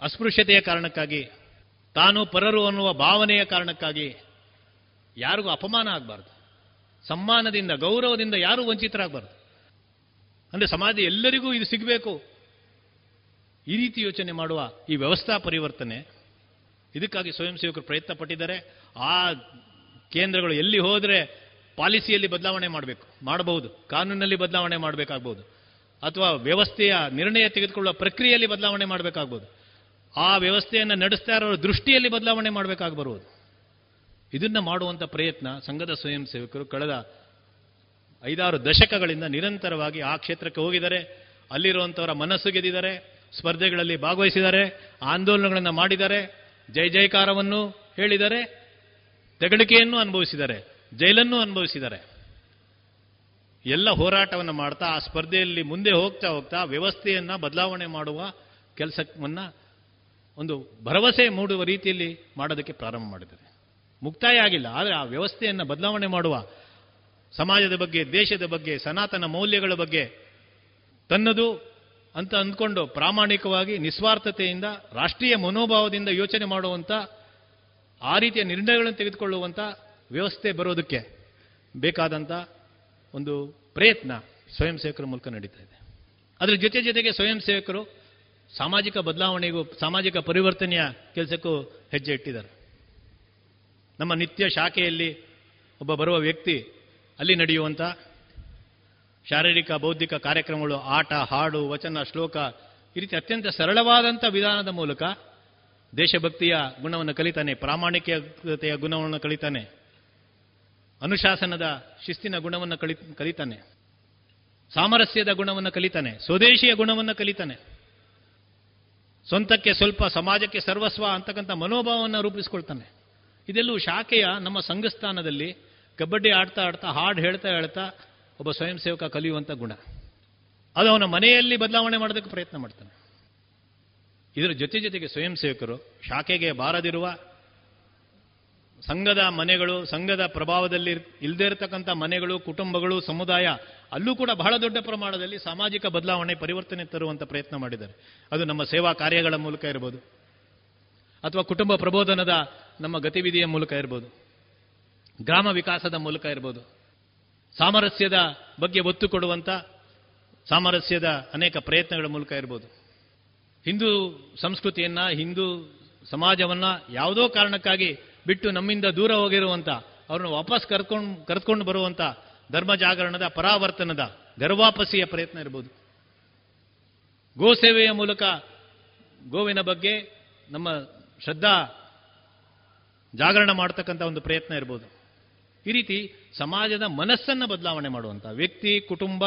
ಅಸ್ಪೃಶ್ಯತೆಯ ಕಾರಣಕ್ಕಾಗಿ, ತಾನು ಪರರು ಅನ್ನುವ ಭಾವನೆಯ ಕಾರಣಕ್ಕಾಗಿ ಯಾರಿಗೂ ಅಪಮಾನ ಆಗಬಾರ್ದು. ಸಮ್ಮಾನದಿಂದ, ಗೌರವದಿಂದ ಯಾರೂ ವಂಚಿತರಾಗಬಾರ್ದು. ಅಂದರೆ ಸಮಾಜ ಎಲ್ಲರಿಗೂ ಇದು ಸಿಗಬೇಕು. ಈ ರೀತಿ ಯೋಚನೆ ಮಾಡುವ ಈ ವ್ಯವಸ್ಥಾ ಪರಿವರ್ತನೆ, ಇದಕ್ಕಾಗಿ ಸ್ವಯಂ ಸೇವಕರು ಪ್ರಯತ್ನ ಪಟ್ಟಿದ್ದಾರೆ. ಆ ಕೇಂದ್ರಗಳು ಎಲ್ಲಿ ಹೋದರೆ ಪಾಲಿಸಿಯಲ್ಲಿ ಬದಲಾವಣೆ ಮಾಡಬೇಕು, ಮಾಡಬಹುದು, ಕಾನೂನಲ್ಲಿ ಬದಲಾವಣೆ ಮಾಡಬೇಕಾಗ್ಬೋದು, ಅಥವಾ ವ್ಯವಸ್ಥೆಯ ನಿರ್ಣಯ ತೆಗೆದುಕೊಳ್ಳುವ ಪ್ರಕ್ರಿಯೆಯಲ್ಲಿ ಬದಲಾವಣೆ ಮಾಡಬೇಕಾಗ್ಬೋದು. ಆ ವ್ಯವಸ್ಥೆಯನ್ನು ನಡೆಸ್ತಾ ಇರೋ ದೃಷ್ಟಿಯಲ್ಲಿ ಬದಲಾವಣೆ ಮಾಡಬೇಕಾಗಬರುವುದು. ಇದನ್ನ ಮಾಡುವಂಥ ಪ್ರಯತ್ನ ಸಂಘದ ಸ್ವಯಂ ಸೇವಕರು ಕಳೆದ ಐದಾರು ದಶಕಗಳಿಂದ ನಿರಂತರವಾಗಿ ಆ ಕ್ಷೇತ್ರಕ್ಕೆ ಹೋಗಿದ್ದಾರೆ. ಅಲ್ಲಿರುವಂಥವರ ಮನಸ್ಸು ಗೆದ್ದಿದ್ದಾರೆ. ಸ್ಪರ್ಧೆಗಳಲ್ಲಿ ಭಾಗವಹಿಸಿದ್ದಾರೆ, ಆಂದೋಲನಗಳನ್ನು ಮಾಡಿದ್ದಾರೆ, ಜೈ ಜೈಕಾರವನ್ನು ಹೇಳಿದ್ದಾರೆ ತೆಗಳಿಕೆಯನ್ನು ಅನುಭವಿಸಿದ್ದಾರೆ, ಜೈಲನ್ನು ಅನುಭವಿಸಿದ್ದಾರೆ. ಎಲ್ಲ ಹೋರಾಟವನ್ನು ಮಾಡ್ತಾ, ಆ ಸ್ಪರ್ಧೆಯಲ್ಲಿ ಮುಂದೆ ಹೋಗ್ತಾ ಹೋಗ್ತಾ ವ್ಯವಸ್ಥೆಯನ್ನು ಬದಲಾವಣೆ ಮಾಡುವ ಕೆಲಸವನ್ನು ಒಂದು ಭರವಸೆ ಮೂಡುವ ರೀತಿಯಲ್ಲಿ ಮಾಡೋದಕ್ಕೆ ಪ್ರಾರಂಭ ಮಾಡಿದ್ದಾರೆ. ಮುಕ್ತಾಯ ಆಗಿಲ್ಲ, ಆದರೆ ಆ ವ್ಯವಸ್ಥೆಯನ್ನು ಬದಲಾವಣೆ ಮಾಡುವ, ಸಮಾಜದ ಬಗ್ಗೆ, ದೇಶದ ಬಗ್ಗೆ, ಸನಾತನ ಮೌಲ್ಯಗಳ ಬಗ್ಗೆ ತನ್ನದು ಅಂತ ಅಂದ್ಕೊಂಡು ಪ್ರಾಮಾಣಿಕವಾಗಿ ನಿಸ್ವಾರ್ಥತೆಯಿಂದ, ರಾಷ್ಟ್ರೀಯ ಮನೋಭಾವದಿಂದ ಯೋಚನೆ ಮಾಡುವಂಥ ಆ ರೀತಿಯ ನಿರ್ಣಯಗಳನ್ನು ತೆಗೆದುಕೊಳ್ಳುವಂಥ ವ್ಯವಸ್ಥೆ ಬರೋದಕ್ಕೆ ಬೇಕಾದಂಥ ಒಂದು ಪ್ರಯತ್ನ ಸ್ವಯಂ ಸೇವಕರ ಮೂಲಕ ನಡೀತಾ ಇದೆ. ಅದರ ಜೊತೆ ಜೊತೆಗೆ ಸ್ವಯಂ ಸೇವಕರು ಸಾಮಾಜಿಕ ಬದಲಾವಣೆಗೂ, ಸಾಮಾಜಿಕ ಪರಿವರ್ತನೆಯ ಕೆಲಸಕ್ಕೂ ಹೆಜ್ಜೆ ಇಟ್ಟಿದ್ದಾರೆ. ನಮ್ಮ ನಿತ್ಯ ಶಾಖೆಯಲ್ಲಿ ಒಬ್ಬ ಬರುವ ವ್ಯಕ್ತಿ ಅಲ್ಲಿ ನಡೆಯುವಂಥ ಶಾರೀರಿಕ, ಬೌದ್ಧಿಕ ಕಾರ್ಯಕ್ರಮಗಳು, ಆಟ, ಹಾಡು, ವಚನ, ಶ್ಲೋಕ ಈ ರೀತಿ ಅತ್ಯಂತ ಸರಳವಾದಂಥ ವಿಧಾನದ ಮೂಲಕ ದೇಶಭಕ್ತಿಯ ಗುಣವನ್ನು ಕಲಿತಾನೆ, ಪ್ರಾಮಾಣಿಕತೆಯ ಗುಣವನ್ನು ಕಲಿತಾನೆ, ಅನುಶಾಸನದ ಶಿಸ್ತಿನ ಗುಣವನ್ನು ಕಲಿ, ಕಲಿತಾನೆ, ಸಾಮರಸ್ಯದ ಗುಣವನ್ನು ಕಲಿತಾನೆ, ಸ್ವದೇಶಿಯ ಗುಣವನ್ನು ಕಲಿತಾನೆ, ಸ್ವಂತಕ್ಕೆ ಸ್ವಲ್ಪ, ಸಮಾಜಕ್ಕೆ ಸರ್ವಸ್ವ ಅಂತಕ್ಕಂಥ ಮನೋಭಾವವನ್ನು ರೂಪಿಸ್ಕೊಳ್ತಾನೆ. ಇದೆಲ್ಲೂ ಶಾಖೆಯ ನಮ್ಮ ಸಂಘಸ್ಥಾನದಲ್ಲಿ ಕಬಡ್ಡಿ ಆಡ್ತಾ ಆಡ್ತಾ ಹಾಡು ಹೇಳ್ತಾ ಹೇಳ್ತಾ ಒಬ್ಬ ಸ್ವಯಂ ಸೇವಕ ಕಲಿಯುವಂಥ ಗುಣ. ಅದು ಅವನ ಮನೆಯಲ್ಲಿ ಬದಲಾವಣೆ ಮಾಡೋದಕ್ಕೆ ಪ್ರಯತ್ನ ಮಾಡ್ತಾನೆ. ಇದರ ಜೊತೆ ಜೊತೆಗೆ ಸ್ವಯಂ ಸೇವಕರು ಶಾಖೆಗೆ ಬಾರದಿರುವ ಸಂಘದ ಮನೆಗಳು, ಸಂಘದ ಪ್ರಭಾವದಲ್ಲಿ ಇಲ್ಲದೇ ಇರತಕ್ಕಂಥ ಮನೆಗಳು, ಕುಟುಂಬಗಳು, ಸಮುದಾಯ, ಅಲ್ಲೂ ಕೂಡ ಬಹಳ ದೊಡ್ಡ ಪ್ರಮಾಣದಲ್ಲಿ ಸಾಮಾಜಿಕ ಬದಲಾವಣೆ, ಪರಿವರ್ತನೆ ತರುವಂಥ ಪ್ರಯತ್ನ ಮಾಡಿದ್ದಾರೆ. ಅದು ನಮ್ಮ ಸೇವಾ ಕಾರ್ಯಗಳ ಮೂಲಕ ಇರ್ಬೋದು. ಅಥವಾ ಕುಟುಂಬ ಪ್ರಬೋಧನದ ನಮ್ಮ ಗತಿವಿಧಿಯ ಮೂಲಕ ಇರ್ಬೋದು. ಗ್ರಾಮ ವಿಕಾಸದ ಮೂಲಕ ಇರ್ಬೋದು. ಸಾಮರಸ್ಯದ ಬಗ್ಗೆ ಒತ್ತು ಕೊಡುವಂಥ ಸಾಮರಸ್ಯದ ಅನೇಕ ಪ್ರಯತ್ನಗಳ ಮೂಲಕ ಇರ್ಬೋದು. ಹಿಂದೂ ಸಂಸ್ಕೃತಿಯನ್ನ, ಹಿಂದೂ ಸಮಾಜವನ್ನ ಯಾವುದೋ ಕಾರಣಕ್ಕಾಗಿ ಬಿಟ್ಟು ನಮ್ಮಿಂದ ದೂರ ಹೋಗಿರುವಂಥ ಅವ್ರನ್ನ ವಾಪಸ್ ಕರ್ಕೊಂಡು ಕರೆದುಕೊಂಡು ಬರುವಂಥ ಧರ್ಮ ಜಾಗರಣದ, ಪರಾವರ್ತನದ, ಗರ್ವಾಪಸಿಯ ಪ್ರಯತ್ನ ಇರ್ಬೋದು. ಗೋಸೇವೆಯ ಮೂಲಕ ಗೋವಿನ ಬಗ್ಗೆ ನಮ್ಮ ಶ್ರದ್ಧಾ ಜಾಗರಣ ಮಾಡತಕ್ಕಂಥ ಒಂದು ಪ್ರಯತ್ನ ಇರ್ಬೋದು. ಈ ರೀತಿ ಸಮಾಜದ ಮನಸ್ಸನ್ನು ಬದಲಾವಣೆ ಮಾಡುವಂಥ ವ್ಯಕ್ತಿ, ಕುಟುಂಬ,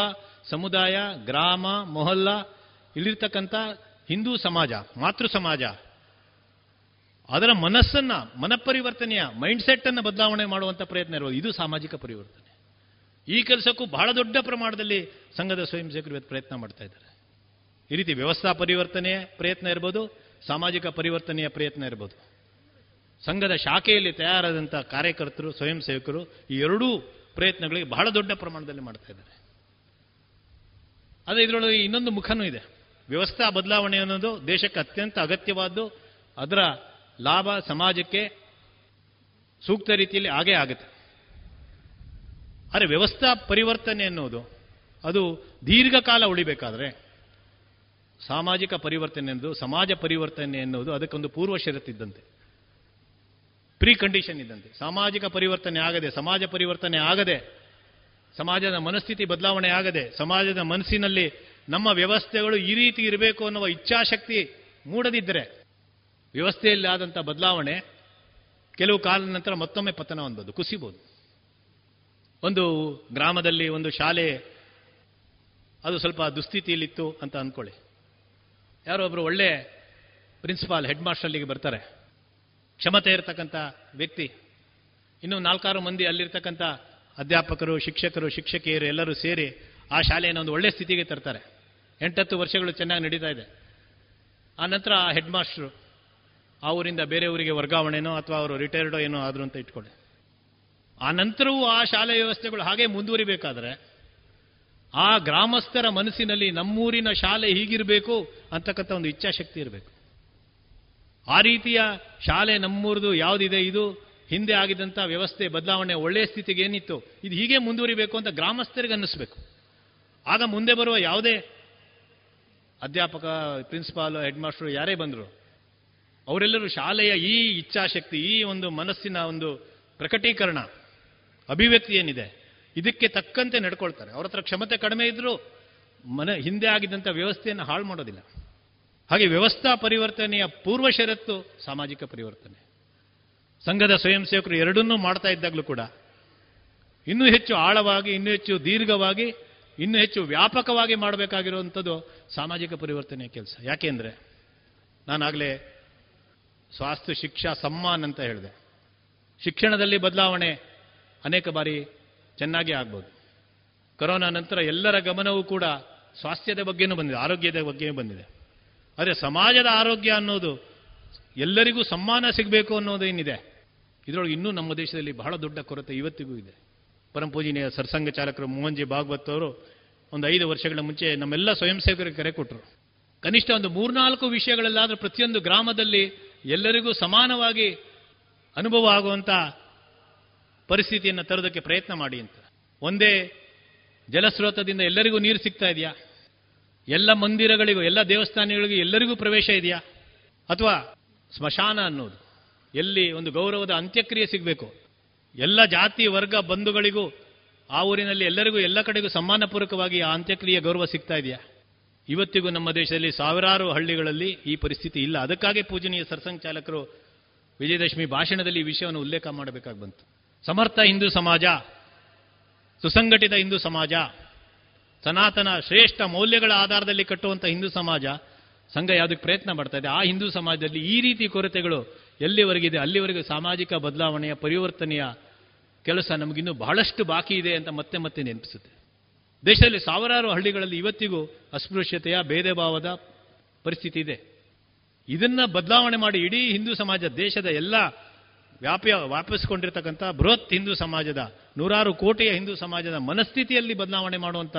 ಸಮುದಾಯ, ಗ್ರಾಮ, ಮೊಹಲ್ಲ ಇಲ್ಲಿರ್ತಕ್ಕಂಥ ಹಿಂದೂ ಸಮಾಜ, ಮಾತೃ ಸಮಾಜ, ಅದರ ಮನಸ್ಸನ್ನ, ಮನಪರಿವರ್ತನೆಯ ಮೈಂಡ್ ಸೆಟ್ ಅನ್ನು ಬದಲಾವಣೆ ಮಾಡುವಂಥ ಪ್ರಯತ್ನ ಇರುವುದು ಇದು ಸಾಮಾಜಿಕ ಪರಿವರ್ತನೆ. ಈ ಕೆಲಸಕ್ಕೂ ಬಹಳ ದೊಡ್ಡ ಪ್ರಮಾಣದಲ್ಲಿ ಸಂಘದ ಸ್ವಯಂ ಸೇವಕರು ಪ್ರಯತ್ನ ಮಾಡ್ತಾ ಇದ್ದಾರೆ. ಈ ರೀತಿ ವ್ಯವಸ್ಥಾ ಪರಿವರ್ತನೆಯ ಪ್ರಯತ್ನ ಇರ್ಬೋದು, ಸಾಮಾಜಿಕ ಪರಿವರ್ತನೆಯ ಪ್ರಯತ್ನ ಇರ್ಬೋದು. ಸಂಘದ ಶಾಖೆಯಲ್ಲಿ ತಯಾರಾದಂಥ ಕಾರ್ಯಕರ್ತರು, ಸ್ವಯಂ ಸೇವಕರು ಈ ಎರಡೂ ಪ್ರಯತ್ನಗಳಿಗೆ ಬಹಳ ದೊಡ್ಡ ಪ್ರಮಾಣದಲ್ಲಿ ಮಾಡ್ತಾ ಇದ್ದಾರೆ. ಆದರೆ ಇದರೊಳಗೆ ಇನ್ನೊಂದು ಮುಖನೂ ಇದೆ. ವ್ಯವಸ್ಥಾ ಬದಲಾವಣೆ ಅನ್ನೋದು ದೇಶಕ್ಕೆ ಅತ್ಯಂತ ಅಗತ್ಯವಾದ್ದು, ಅದರ ಲಾಭ ಸಮಾಜಕ್ಕೆ ಸೂಕ್ತ ರೀತಿಯಲ್ಲಿ ಆಗೇ ಆಗುತ್ತೆ. ಆದರೆ ವ್ಯವಸ್ಥಾ ಪರಿವರ್ತನೆ ಅನ್ನೋದು, ಅದು ದೀರ್ಘಕಾಲ ಉಳಿಬೇಕಾದ್ರೆ ಸಾಮಾಜಿಕ ಪರಿವರ್ತನೆ ಅನ್ನೋದು, ಸಮಾಜ ಪರಿವರ್ತನೆ ಎನ್ನುವುದು ಅದಕ್ಕೊಂದು ಪೂರ್ವ ಷರತ್ತಿದ್ದಂತೆ ಪ್ರೀ ಕಂಡೀಷನ್ ಇದ್ದಂತೆ. ಸಾಮಾಜಿಕ ಪರಿವರ್ತನೆ ಆಗದೆ, ಸಮಾಜ ಪರಿವರ್ತನೆ ಆಗದೆ, ಸಮಾಜದ ಮನಸ್ಥಿತಿ ಬದಲಾವಣೆ ಆಗದೆ, ಸಮಾಜದ ಮನಸ್ಸಿನಲ್ಲಿ ನಮ್ಮ ವ್ಯವಸ್ಥೆಗಳು ಈ ರೀತಿ ಇರಬೇಕು ಅನ್ನುವ ಇಚ್ಛಾಶಕ್ತಿ ಮೂಡದಿದ್ದರೆ, ವ್ಯವಸ್ಥೆಯಲ್ಲಿ ಆದಂಥ ಬದಲಾವಣೆ ಕೆಲವು ಕಾಲದ ನಂತರ ಮತ್ತೊಮ್ಮೆ ಪತನ ಹೊಂದೋದು, ಕುಸಿಬೋದು. ಒಂದು ಗ್ರಾಮದಲ್ಲಿ ಒಂದು ಶಾಲೆ, ಅದು ಸ್ವಲ್ಪ ದುಸ್ಥಿತಿಯಲ್ಲಿತ್ತು ಅಂತ ಅಂದ್ಕೊಳ್ಳಿ. ಯಾರೋ ಒಬ್ಬರು ಒಳ್ಳೆ ಪ್ರಿನ್ಸಿಪಾಲ್, ಹೆಡ್ ಅಲ್ಲಿಗೆ ಬರ್ತಾರೆ. ಕ್ಷಮತೆ ಇರತಕ್ಕಂಥ ವ್ಯಕ್ತಿ. ಇನ್ನು ನಾಲ್ಕಾರು ಮಂದಿ ಅಲ್ಲಿರ್ತಕ್ಕಂಥ ಅಧ್ಯಾಪಕರು, ಶಿಕ್ಷಕರು, ಶಿಕ್ಷಕಿಯರು ಎಲ್ಲರೂ ಸೇರಿ ಆ ಶಾಲೆಯನ್ನು ಒಂದು ಒಳ್ಳೆ ಸ್ಥಿತಿಗೆ ತರ್ತಾರೆ. ಎಂಟತ್ತು ವರ್ಷಗಳು ಚೆನ್ನಾಗಿ ನಡೀತಾ ಇದೆ. ಆ ನಂತರ ಆ ಹೆಡ್ ಮಾಸ್ಟ್ರು ಆ ಊರಿಂದ ಬೇರೆ ಊರಿಗೆ ವರ್ಗಾವಣೆನೋ ಅಥವಾ ಅವರು ರಿಟೈರ್ಡೋ ಏನೋ ಆದ್ರು ಅಂತ ಇಟ್ಕೊಳ್ಳಿ. ಆ ನಂತರವೂ ಆ ಶಾಲೆ ವ್ಯವಸ್ಥೆಗಳು ಹಾಗೆ ಮುಂದುವರಿಬೇಕಾದ್ರೆ, ಆ ಗ್ರಾಮಸ್ಥರ ಮನಸ್ಸಿನಲ್ಲಿ ನಮ್ಮೂರಿನ ಶಾಲೆ ಹೀಗಿರಬೇಕು ಅಂತಕ್ಕಂಥ ಒಂದು ಇಚ್ಛಾಶಕ್ತಿ ಇರಬೇಕು. ಆ ರೀತಿಯ ಶಾಲೆ ನಮ್ಮೂರದು ಯಾವುದಿದೆ ಇದು? ಹಿಂದೆ ಆಗಿದ್ದಂಥ ವ್ಯವಸ್ಥೆ, ಬದಲಾವಣೆ ಒಳ್ಳೆಯ ಸ್ಥಿತಿಗೆ ಏನಿತ್ತು? ಇದು ಹೀಗೆ ಮುಂದುವರಿಬೇಕು ಅಂತ ಗ್ರಾಮಸ್ಥರಿಗೆ ಅನ್ನಿಸ್ಬೇಕು. ಆಗ ಮುಂದೆ ಬರುವ ಯಾವುದೇ ಅಧ್ಯಾಪಕ, ಪ್ರಿನ್ಸಿಪಾಲ್ ಹೆಡ್ ಮಾಸ್ಟರ್ ಯಾರೇ ಬಂದರು, ಅವರೆಲ್ಲರೂ ಶಾಲೆಯ ಈ ಇಚ್ಛಾಶಕ್ತಿ, ಈ ಒಂದು ಮನಸ್ಸಿನ ಒಂದು ಪ್ರಕಟೀಕರಣ, ಅಭಿವ್ಯಕ್ತಿ ಏನಿದೆ, ಇದಕ್ಕೆ ತಕ್ಕಂತೆ ನಡ್ಕೊಳ್ತಾರೆ. ಅವ್ರ ಹತ್ರ ಕ್ಷಮತೆ ಕಡಿಮೆ ಇದ್ದರೂ ಮನ, ಹಿಂದೆ ಆಗಿದ್ದಂಥ ವ್ಯವಸ್ಥೆಯನ್ನು ಹಾಳು ಮಾಡೋದಿಲ್ಲ. ಹಾಗೆ ವ್ಯವಸ್ಥಾ ಪರಿವರ್ತನೆಯ ಪೂರ್ವ ಷರತ್ತು ಸಾಮಾಜಿಕ ಪರಿವರ್ತನೆ. ಸಂಘದ ಸ್ವಯಂ ಸೇವಕರು ಎರಡನ್ನೂ ಮಾಡ್ತಾ ಇದ್ದಾಗಲೂ ಕೂಡ ಇನ್ನೂ ಹೆಚ್ಚು ಆಳವಾಗಿ, ಇನ್ನೂ ಹೆಚ್ಚು ದೀರ್ಘವಾಗಿ, ಇನ್ನೂ ಹೆಚ್ಚು ವ್ಯಾಪಕವಾಗಿ ಮಾಡಬೇಕಾಗಿರುವಂಥದ್ದು ಸಾಮಾಜಿಕ ಪರಿವರ್ತನೆಯ ಕೆಲಸ. ಯಾಕೆಂದರೆ ನಾನಾಗಲೇ ಸ್ವಾಸ್ಥ್ಯ, ಶಿಕ್ಷಾ, ಸಮ್ಮಾನ್ ಅಂತ ಹೇಳಿದೆ. ಶಿಕ್ಷಣದಲ್ಲಿ ಬದಲಾವಣೆ ಅನೇಕ ಬಾರಿ ಚೆನ್ನಾಗಿ ಆಗ್ಬೋದು. ಕೊರೋನಾ ನಂತರ ಎಲ್ಲರ ಗಮನವೂ ಕೂಡ ಸ್ವಾಸ್ಥ್ಯದ ಬಗ್ಗೆನೂ ಬಂದಿದೆ, ಆರೋಗ್ಯದ ಬಗ್ಗೆಯೂ ಬಂದಿದೆ. ಆದರೆ ಸಮಾಜದ ಆರೋಗ್ಯ ಅನ್ನೋದು ಎಲ್ಲರಿಗೂ ಸಮ್ಮಾನ ಸಿಗಬೇಕು ಅನ್ನೋದು ಏನಿದೆ ಇದರೊಳಗೆ ಇನ್ನೂ ನಮ್ಮ ದೇಶದಲ್ಲಿ ಬಹಳ ದೊಡ್ಡ ಕೊರತೆ ಇವತ್ತಿಗೂ ಇದೆ. ಪರಂಪೂಜಿನಿಯ ಸರ್ಸಂಘ ಚಾಲಕರು ಮೋಹನ್ಜಿ ಭಾಗವತ್ ಅವರು ಒಂದು ಐದು ವರ್ಷಗಳ ಮುಂಚೆ ನಮ್ಮೆಲ್ಲ ಸ್ವಯಂ ಸೇವಕರಿಗೆ ಕರೆ ಕೊಟ್ಟರು ಕನಿಷ್ಠ ಒಂದು ಮೂರ್ನಾಲ್ಕು ವಿಷಯಗಳಲ್ಲಾದರೂ ಪ್ರತಿಯೊಂದು ಗ್ರಾಮದಲ್ಲಿ ಎಲ್ಲರಿಗೂ ಸಮಾನವಾಗಿ ಅನುಭವ ಆಗುವಂಥ ಪರಿಸ್ಥಿತಿಯನ್ನು ತರೋದಕ್ಕೆ ಪ್ರಯತ್ನ ಮಾಡಿ ಅಂತ. ಒಂದೇ ಜಲಸ್ರೋತದಿಂದ ಎಲ್ಲರಿಗೂ ನೀರು ಸಿಗ್ತಾ ಇದೆಯಾ? ಎಲ್ಲ ಮಂದಿರಗಳಿಗೂ, ಎಲ್ಲ ದೇವಸ್ಥಾನಗಳಿಗೂ ಎಲ್ಲರಿಗೂ ಪ್ರವೇಶ ಇದೆಯಾ? ಅಥವಾ ಸ್ಮಶಾನ ಅನ್ನೋದು? ಎಲ್ಲಿ ಒಂದು ಗೌರವದ ಅಂತ್ಯಕ್ರಿಯೆ ಸಿಗಬೇಕು? ಎಲ್ಲ ಜಾತಿ, ವರ್ಗ, ಬಂಧುಗಳಿಗೂ, ಆ ಊರಿನಲ್ಲಿ ಎಲ್ಲರಿಗೂ, ಎಲ್ಲ ಕಡೆಗೂ ಸಮ್ಮಾನಪೂರ್ವಕವಾಗಿ ಆ ಅಂತ್ಯಕ್ರಿಯೆ ಗೌರವ ಸಿಗ್ತಾ ಇದೆಯಾ? ಇವತ್ತಿಗೂ ನಮ್ಮ ದೇಶದಲ್ಲಿ ಸಾವಿರಾರು ಹಳ್ಳಿಗಳಲ್ಲಿ ಈ ಪರಿಸ್ಥಿತಿ ಇಲ್ಲ. ಅದಕ್ಕಾಗಿ ಪೂಜನೀಯ ಸರ್ಸಂಘ ಚಾಲಕರು ವಿಜಯದಶಮಿ ಭಾಷಣದಲ್ಲಿ ಈ ವಿಷಯವನ್ನು ಉಲ್ಲೇಖ ಮಾಡಬೇಕಾಗಿ ಬಂತು. ಸಮರ್ಥ ಹಿಂದೂ ಸಮಾಜ, ಸುಸಂಘಟಿತ ಹಿಂದೂ ಸಮಾಜ ಸನಾತನ ಶ್ರೇಷ್ಠ ಮೌಲ್ಯಗಳ ಆಧಾರದಲ್ಲಿ ಕಟ್ಟುವಂಥ ಹಿಂದೂ ಸಮಾಜ, ಸಂಘ ಯಾವುದಕ್ಕೆ ಪ್ರಯತ್ನ ಮಾಡ್ತಾ ಇದೆ, ಆ ಹಿಂದೂ ಸಮಾಜದಲ್ಲಿ ಈ ರೀತಿ ಕೊರತೆಗಳು ಎಲ್ಲಿವರೆಗಿದೆ ಅಲ್ಲಿವರೆಗೂ ಸಾಮಾಜಿಕ ಬದಲಾವಣೆಯ, ಪರಿವರ್ತನೆಯ ಕೆಲಸ ನಮಗಿನ್ನೂ ಬಹಳಷ್ಟು ಬಾಕಿ ಇದೆ ಅಂತ ಮತ್ತೆ ಮತ್ತೆ ನೆನಪಿಸುತ್ತೆ. ದೇಶದಲ್ಲಿ ಸಾವಿರಾರು ಹಳ್ಳಿಗಳಲ್ಲಿ ಇವತ್ತಿಗೂ ಅಸ್ಪೃಶ್ಯತೆಯ ಭೇದ ಭಾವದ ಪರಿಸ್ಥಿತಿ ಇದೆ. ಇದನ್ನ ಬದಲಾವಣೆ ಮಾಡಿ ಇಡೀ ಹಿಂದೂ ಸಮಾಜ, ದೇಶದ ಎಲ್ಲ ವ್ಯಾಪ್ಯ, ವ್ಯಾಪಿಸ್ಕೊಂಡಿರ್ತಕ್ಕಂಥ ಬೃಹತ್ ಹಿಂದೂ ಸಮಾಜದ, ನೂರಾರು ಕೋಟಿಯ ಹಿಂದೂ ಸಮಾಜದ ಮನಸ್ಥಿತಿಯಲ್ಲಿ ಬದಲಾವಣೆ ಮಾಡುವಂಥ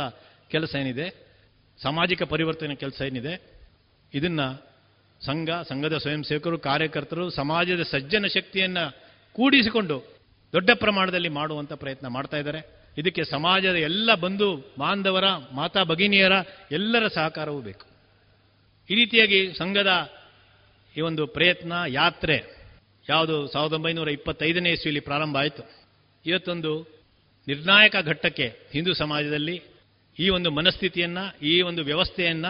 ಕೆಲಸ ಏನಿದೆ? ಸಾಮಾಜಿಕ ಪರಿವರ್ತನೆ ಕೆಲಸ ಏನಿದೆ? ಇದನ್ನ ಸಂಘ, ಸಂಘದ ಸ್ವಯಂ ಸೇವಕರು ಕಾರ್ಯಕರ್ತರು, ಸಮಾಜದ ಸಜ್ಜನ ಶಕ್ತಿಯನ್ನ ಕೂಡಿಸಿಕೊಂಡು ದೊಡ್ಡ ಪ್ರಮಾಣದಲ್ಲಿ ಮಾಡುವಂತ ಪ್ರಯತ್ನ ಮಾಡ್ತಾ ಇದ್ದಾರೆ. ಇದಕ್ಕೆ ಸಮಾಜದ ಎಲ್ಲ ಬಂಧು ಬಾಂಧವರ, ಮಾತಾ ಭಗಿನಿಯರ ಎಲ್ಲರ ಸಹಕಾರವೂ ಬೇಕು. ಈ ರೀತಿಯಾಗಿ ಸಂಘದ ಈ ಒಂದು ಪ್ರಯತ್ನ, ಯಾತ್ರೆ ಯಾವುದು ಸಾವಿರದ ಒಂಬೈನೂರ ಇಪ್ಪತ್ತೈದನೇ ಇಸ್ವಿಯಲ್ಲಿ ಪ್ರಾರಂಭ ಆಯಿತು. ಇವತ್ತೊಂದು ನಿರ್ಣಾಯಕ ಘಟ್ಟಕ್ಕೆ ಹಿಂದೂ ಸಮಾಜದಲ್ಲಿ ಈ ಒಂದು ಮನಸ್ಥಿತಿಯನ್ನ, ಈ ಒಂದು ವ್ಯವಸ್ಥೆಯನ್ನ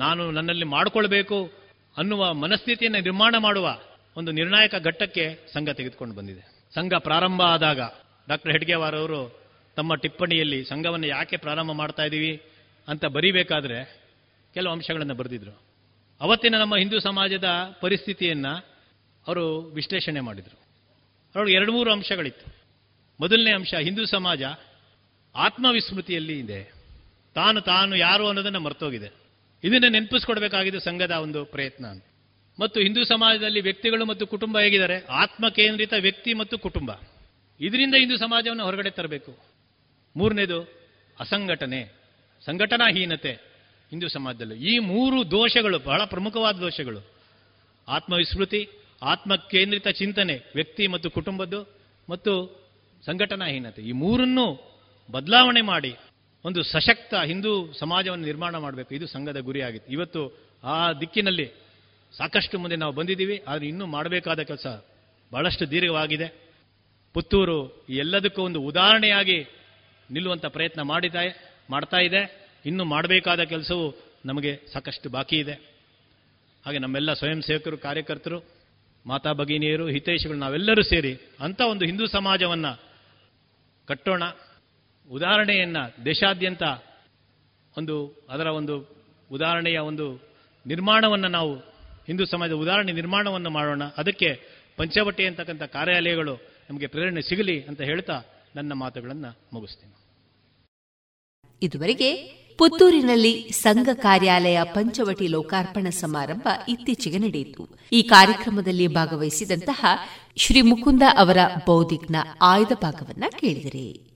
ನಾನು ನನ್ನಲ್ಲಿ ಮಾಡಿಕೊಳ್ಬೇಕು ಅನ್ನುವ ಮನಸ್ಥಿತಿಯನ್ನು ನಿರ್ಮಾಣ ಮಾಡುವ ಒಂದು ನಿರ್ಣಾಯಕ ಘಟ್ಟಕ್ಕೆ ಸಂಘ ತೆಗೆದುಕೊಂಡು ಬಂದಿದೆ. ಸಂಘ ಪ್ರಾರಂಭ ಆದಾಗ ಡಾಕ್ಟರ್ ಹೆಡ್ಗೆವಾರ್ ಅವರು ತಮ್ಮ ಟಿಪ್ಪಣಿಯಲ್ಲಿ ಸಂಘವನ್ನು ಯಾಕೆ ಪ್ರಾರಂಭ ಮಾಡ್ತಾ ಇದ್ದೀವಿ ಅಂತ ಬರೀಬೇಕಾದ್ರೆ ಕೆಲವು ಅಂಶಗಳನ್ನು ಬರೆದಿದ್ರು. ಅವತ್ತಿನ ನಮ್ಮ ಹಿಂದೂ ಸಮಾಜದ ಪರಿಸ್ಥಿತಿಯನ್ನು ಅವರು ವಿಶ್ಲೇಷಣೆ ಮಾಡಿದರು. ಅವರು ಎರಡು ಮೂರು ಅಂಶಗಳಿತ್ತು. ಮೊದಲನೇ ಅಂಶ, ಹಿಂದೂ ಸಮಾಜ ಆತ್ಮವಿಸ್ಮೃತಿಯಲ್ಲಿ ಇದೆ. ತಾನು ತಾನು ಯಾರು ಅನ್ನೋದನ್ನು ಮರ್ತೋಗಿದೆ. ಇದನ್ನು ನೆನಪಿಸ್ಕೊಡ್ಬೇಕಾಗಿದೆ ಸಂಘದ ಒಂದು ಪ್ರಯತ್ನ ಮತ್ತು ಹಿಂದೂ ಸಮಾಜದಲ್ಲಿ ವ್ಯಕ್ತಿಗಳು ಮತ್ತು ಕುಟುಂಬ ಹೇಗಿದ್ದಾರೆ? ಆತ್ಮ ಕೇಂದ್ರಿತ ವ್ಯಕ್ತಿ ಮತ್ತು ಕುಟುಂಬ. ಇದರಿಂದ ಹಿಂದೂ ಸಮಾಜವನ್ನು ಹೊರಗಡೆ ತರಬೇಕು. ಮೂರನೇದು ಅಸಂಘಟನೆ, ಸಂಘಟನಾಹೀನತೆ ಹಿಂದೂ ಸಮಾಜದಲ್ಲಿ. ಈ ಮೂರು ದೋಷಗಳು ಬಹಳ ಪ್ರಮುಖವಾದ ದೋಷಗಳು. ಆತ್ಮವಿಸ್ಮೃತಿ ಆತ್ಮ ಕೇಂದ್ರಿತ ಚಿಂತನೆ ವ್ಯಕ್ತಿ ಮತ್ತು ಕುಟುಂಬದ್ದು ಮತ್ತು ಸಂಘಟನಾಹೀನತೆ. ಈ ಮೂರನ್ನು ಬದಲಾವಣೆ ಮಾಡಿ ಒಂದು ಸಶಕ್ತ ಹಿಂದೂ ಸಮಾಜವನ್ನು ನಿರ್ಮಾಣ ಮಾಡಬೇಕು. ಇದು ಸಂಘದ ಗುರಿಯಾಗಿತ್ತು. ಇವತ್ತು ಆ ದಿಕ್ಕಿನಲ್ಲಿ ಸಾಕಷ್ಟು ಮುಂದೆ ನಾವು ಬಂದಿದ್ದೀವಿ. ಆದರೆ ಇನ್ನೂ ಮಾಡಬೇಕಾದ ಕೆಲಸ ಬಹಳಷ್ಟು ದೀರ್ಘವಾಗಿದೆ. ಪುತ್ತೂರು ಎಲ್ಲದಕ್ಕೂ ಒಂದು ಉದಾಹರಣೆಯಾಗಿ ನಿಲ್ಲುವಂಥ ಪ್ರಯತ್ನ ಮಾಡಿದ ಮಾಡ್ತಾ ಇದೆ. ಇನ್ನು ಮಾಡಬೇಕಾದ ಕೆಲಸವು ನಮಗೆ ಸಾಕಷ್ಟು ಬಾಕಿ ಇದೆ. ಹಾಗೆ ನಮ್ಮೆಲ್ಲ ಸ್ವಯಂ ಸೇವಕರು, ಕಾರ್ಯಕರ್ತರು, ಮಾತಾ ಭಗಿನಿಯರು, ಹಿತೈಷಿಗಳು ನಾವೆಲ್ಲರೂ ಸೇರಿ ಅಂಥ ಒಂದು ಹಿಂದೂ ಸಮಾಜವನ್ನು ಕಟ್ಟೋಣ. ಉದಾಹರಣೆಯನ್ನ ದೇಶಾದ್ಯಂತ ಒಂದು ಅದರ ಒಂದು ಉದಾಹರಣೆಯ ಒಂದು ನಿರ್ಮಾಣವನ್ನು ನಾವು ಹಿಂದೂ ಸಮಾಜದ ಉದಾಹರಣೆ ನಿರ್ಮಾಣವನ್ನು ಮಾಡೋಣ. ಅದಕ್ಕೆ ಪಂಚವಟಿ ಅಂತಕ್ಕಂಥ ಕಾರ್ಯಾಲಯಗಳು ನಮಗೆ ಪ್ರೇರಣೆ ಸಿಗಲಿ ಅಂತ ಹೇಳ್ತಾ ನನ್ನ ಮಾತುಗಳನ್ನು ಮುಗಿಸ್ತೀನಿ. ಇದುವರೆಗೆ ಪುತ್ತೂರಿನಲ್ಲಿ ಸಂಘ ಕಾರ್ಯಾಲಯ ಪಂಚವಟಿ ಲೋಕಾರ್ಪಣಾ ಸಮಾರಂಭ ಇತ್ತೀಚೆಗೆ ನಡೆಯಿತು. ಈ ಕಾರ್ಯಕ್ರಮದಲ್ಲಿ ಭಾಗವಹಿಸಿದಂತಹ ಶ್ರೀ ಮುಕುಂದ ಅವರ ಬೌದ್ಧಿಕ್ನ ಆಯ್ದ ಭಾಗವನ್ನ ಕೇಳಿದರೆ.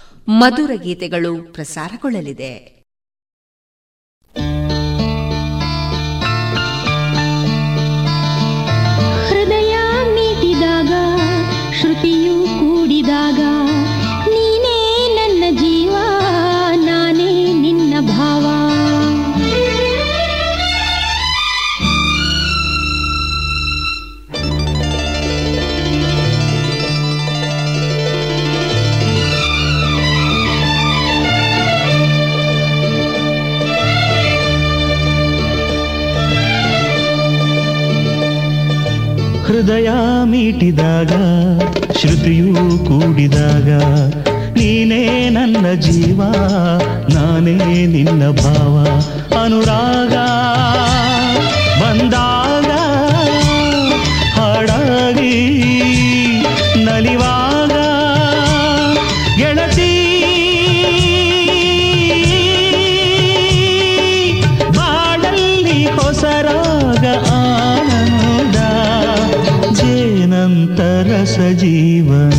ಮಧುರ ಗೀತೆಗಳು ಪ್ರಸಾರಗೊಳ್ಳಲಿದೆ. ಹೃದಯ ಮೀಟಿದಾಗ ಶ್ರುತಿಯೂ ಕೂಡಿದಾಗ ನೀನೇ ನನ್ನ ಜೀವ ನಾನೇ ನಿನ್ನ ಭಾವ ಅನುರಾಗ. जीवन।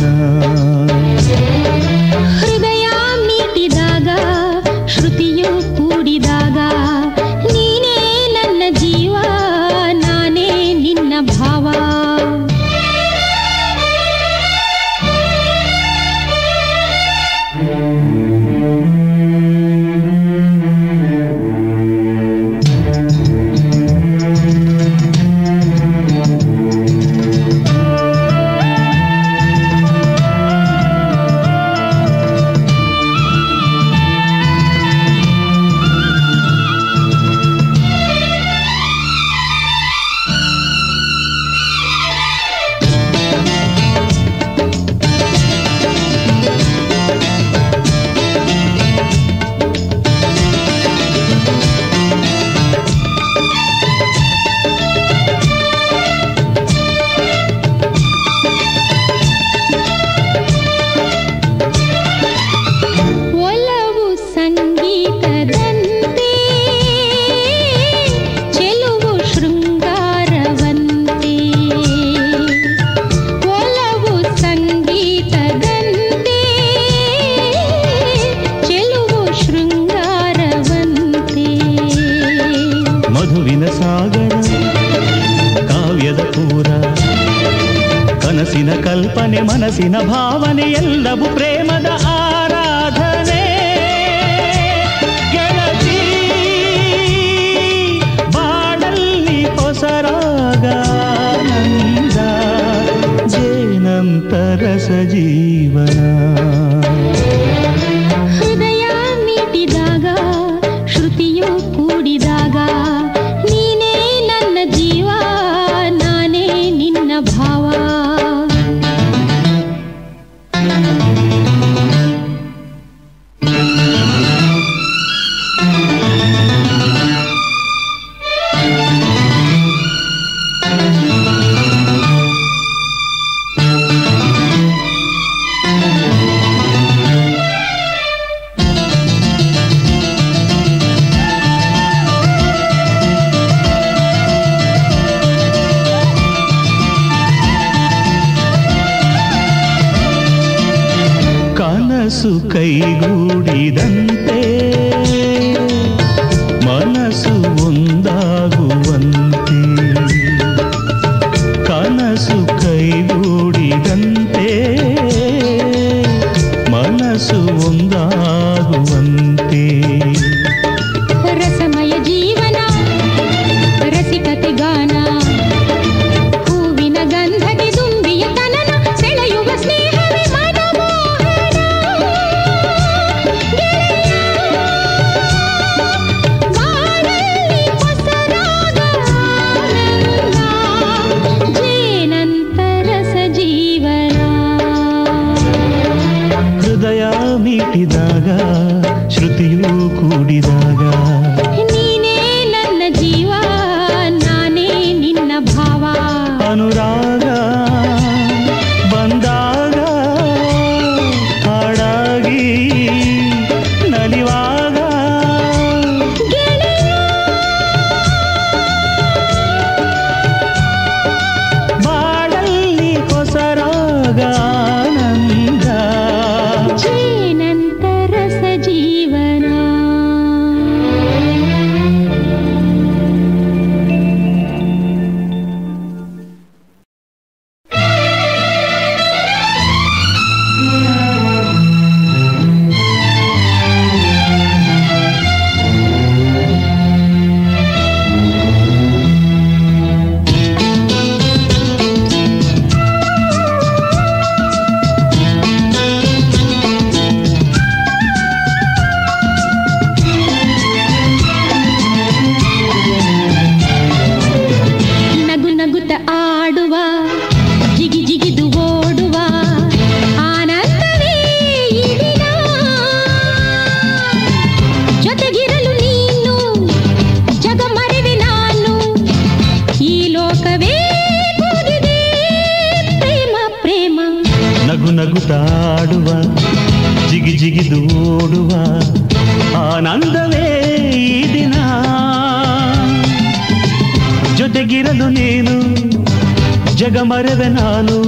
ಮರೆವೆ ನಾನು.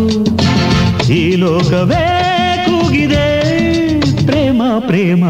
ಈ ಲೋಕವೇ ಕೂಗಿದೆ. ಪ್ರೇಮ ಪ್ರೇಮ.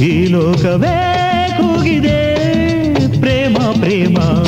ಈ ಲೋಕವೇ ಕೂಗಿದೆ. ಪ್ರೇಮ ಪ್ರೇಮ.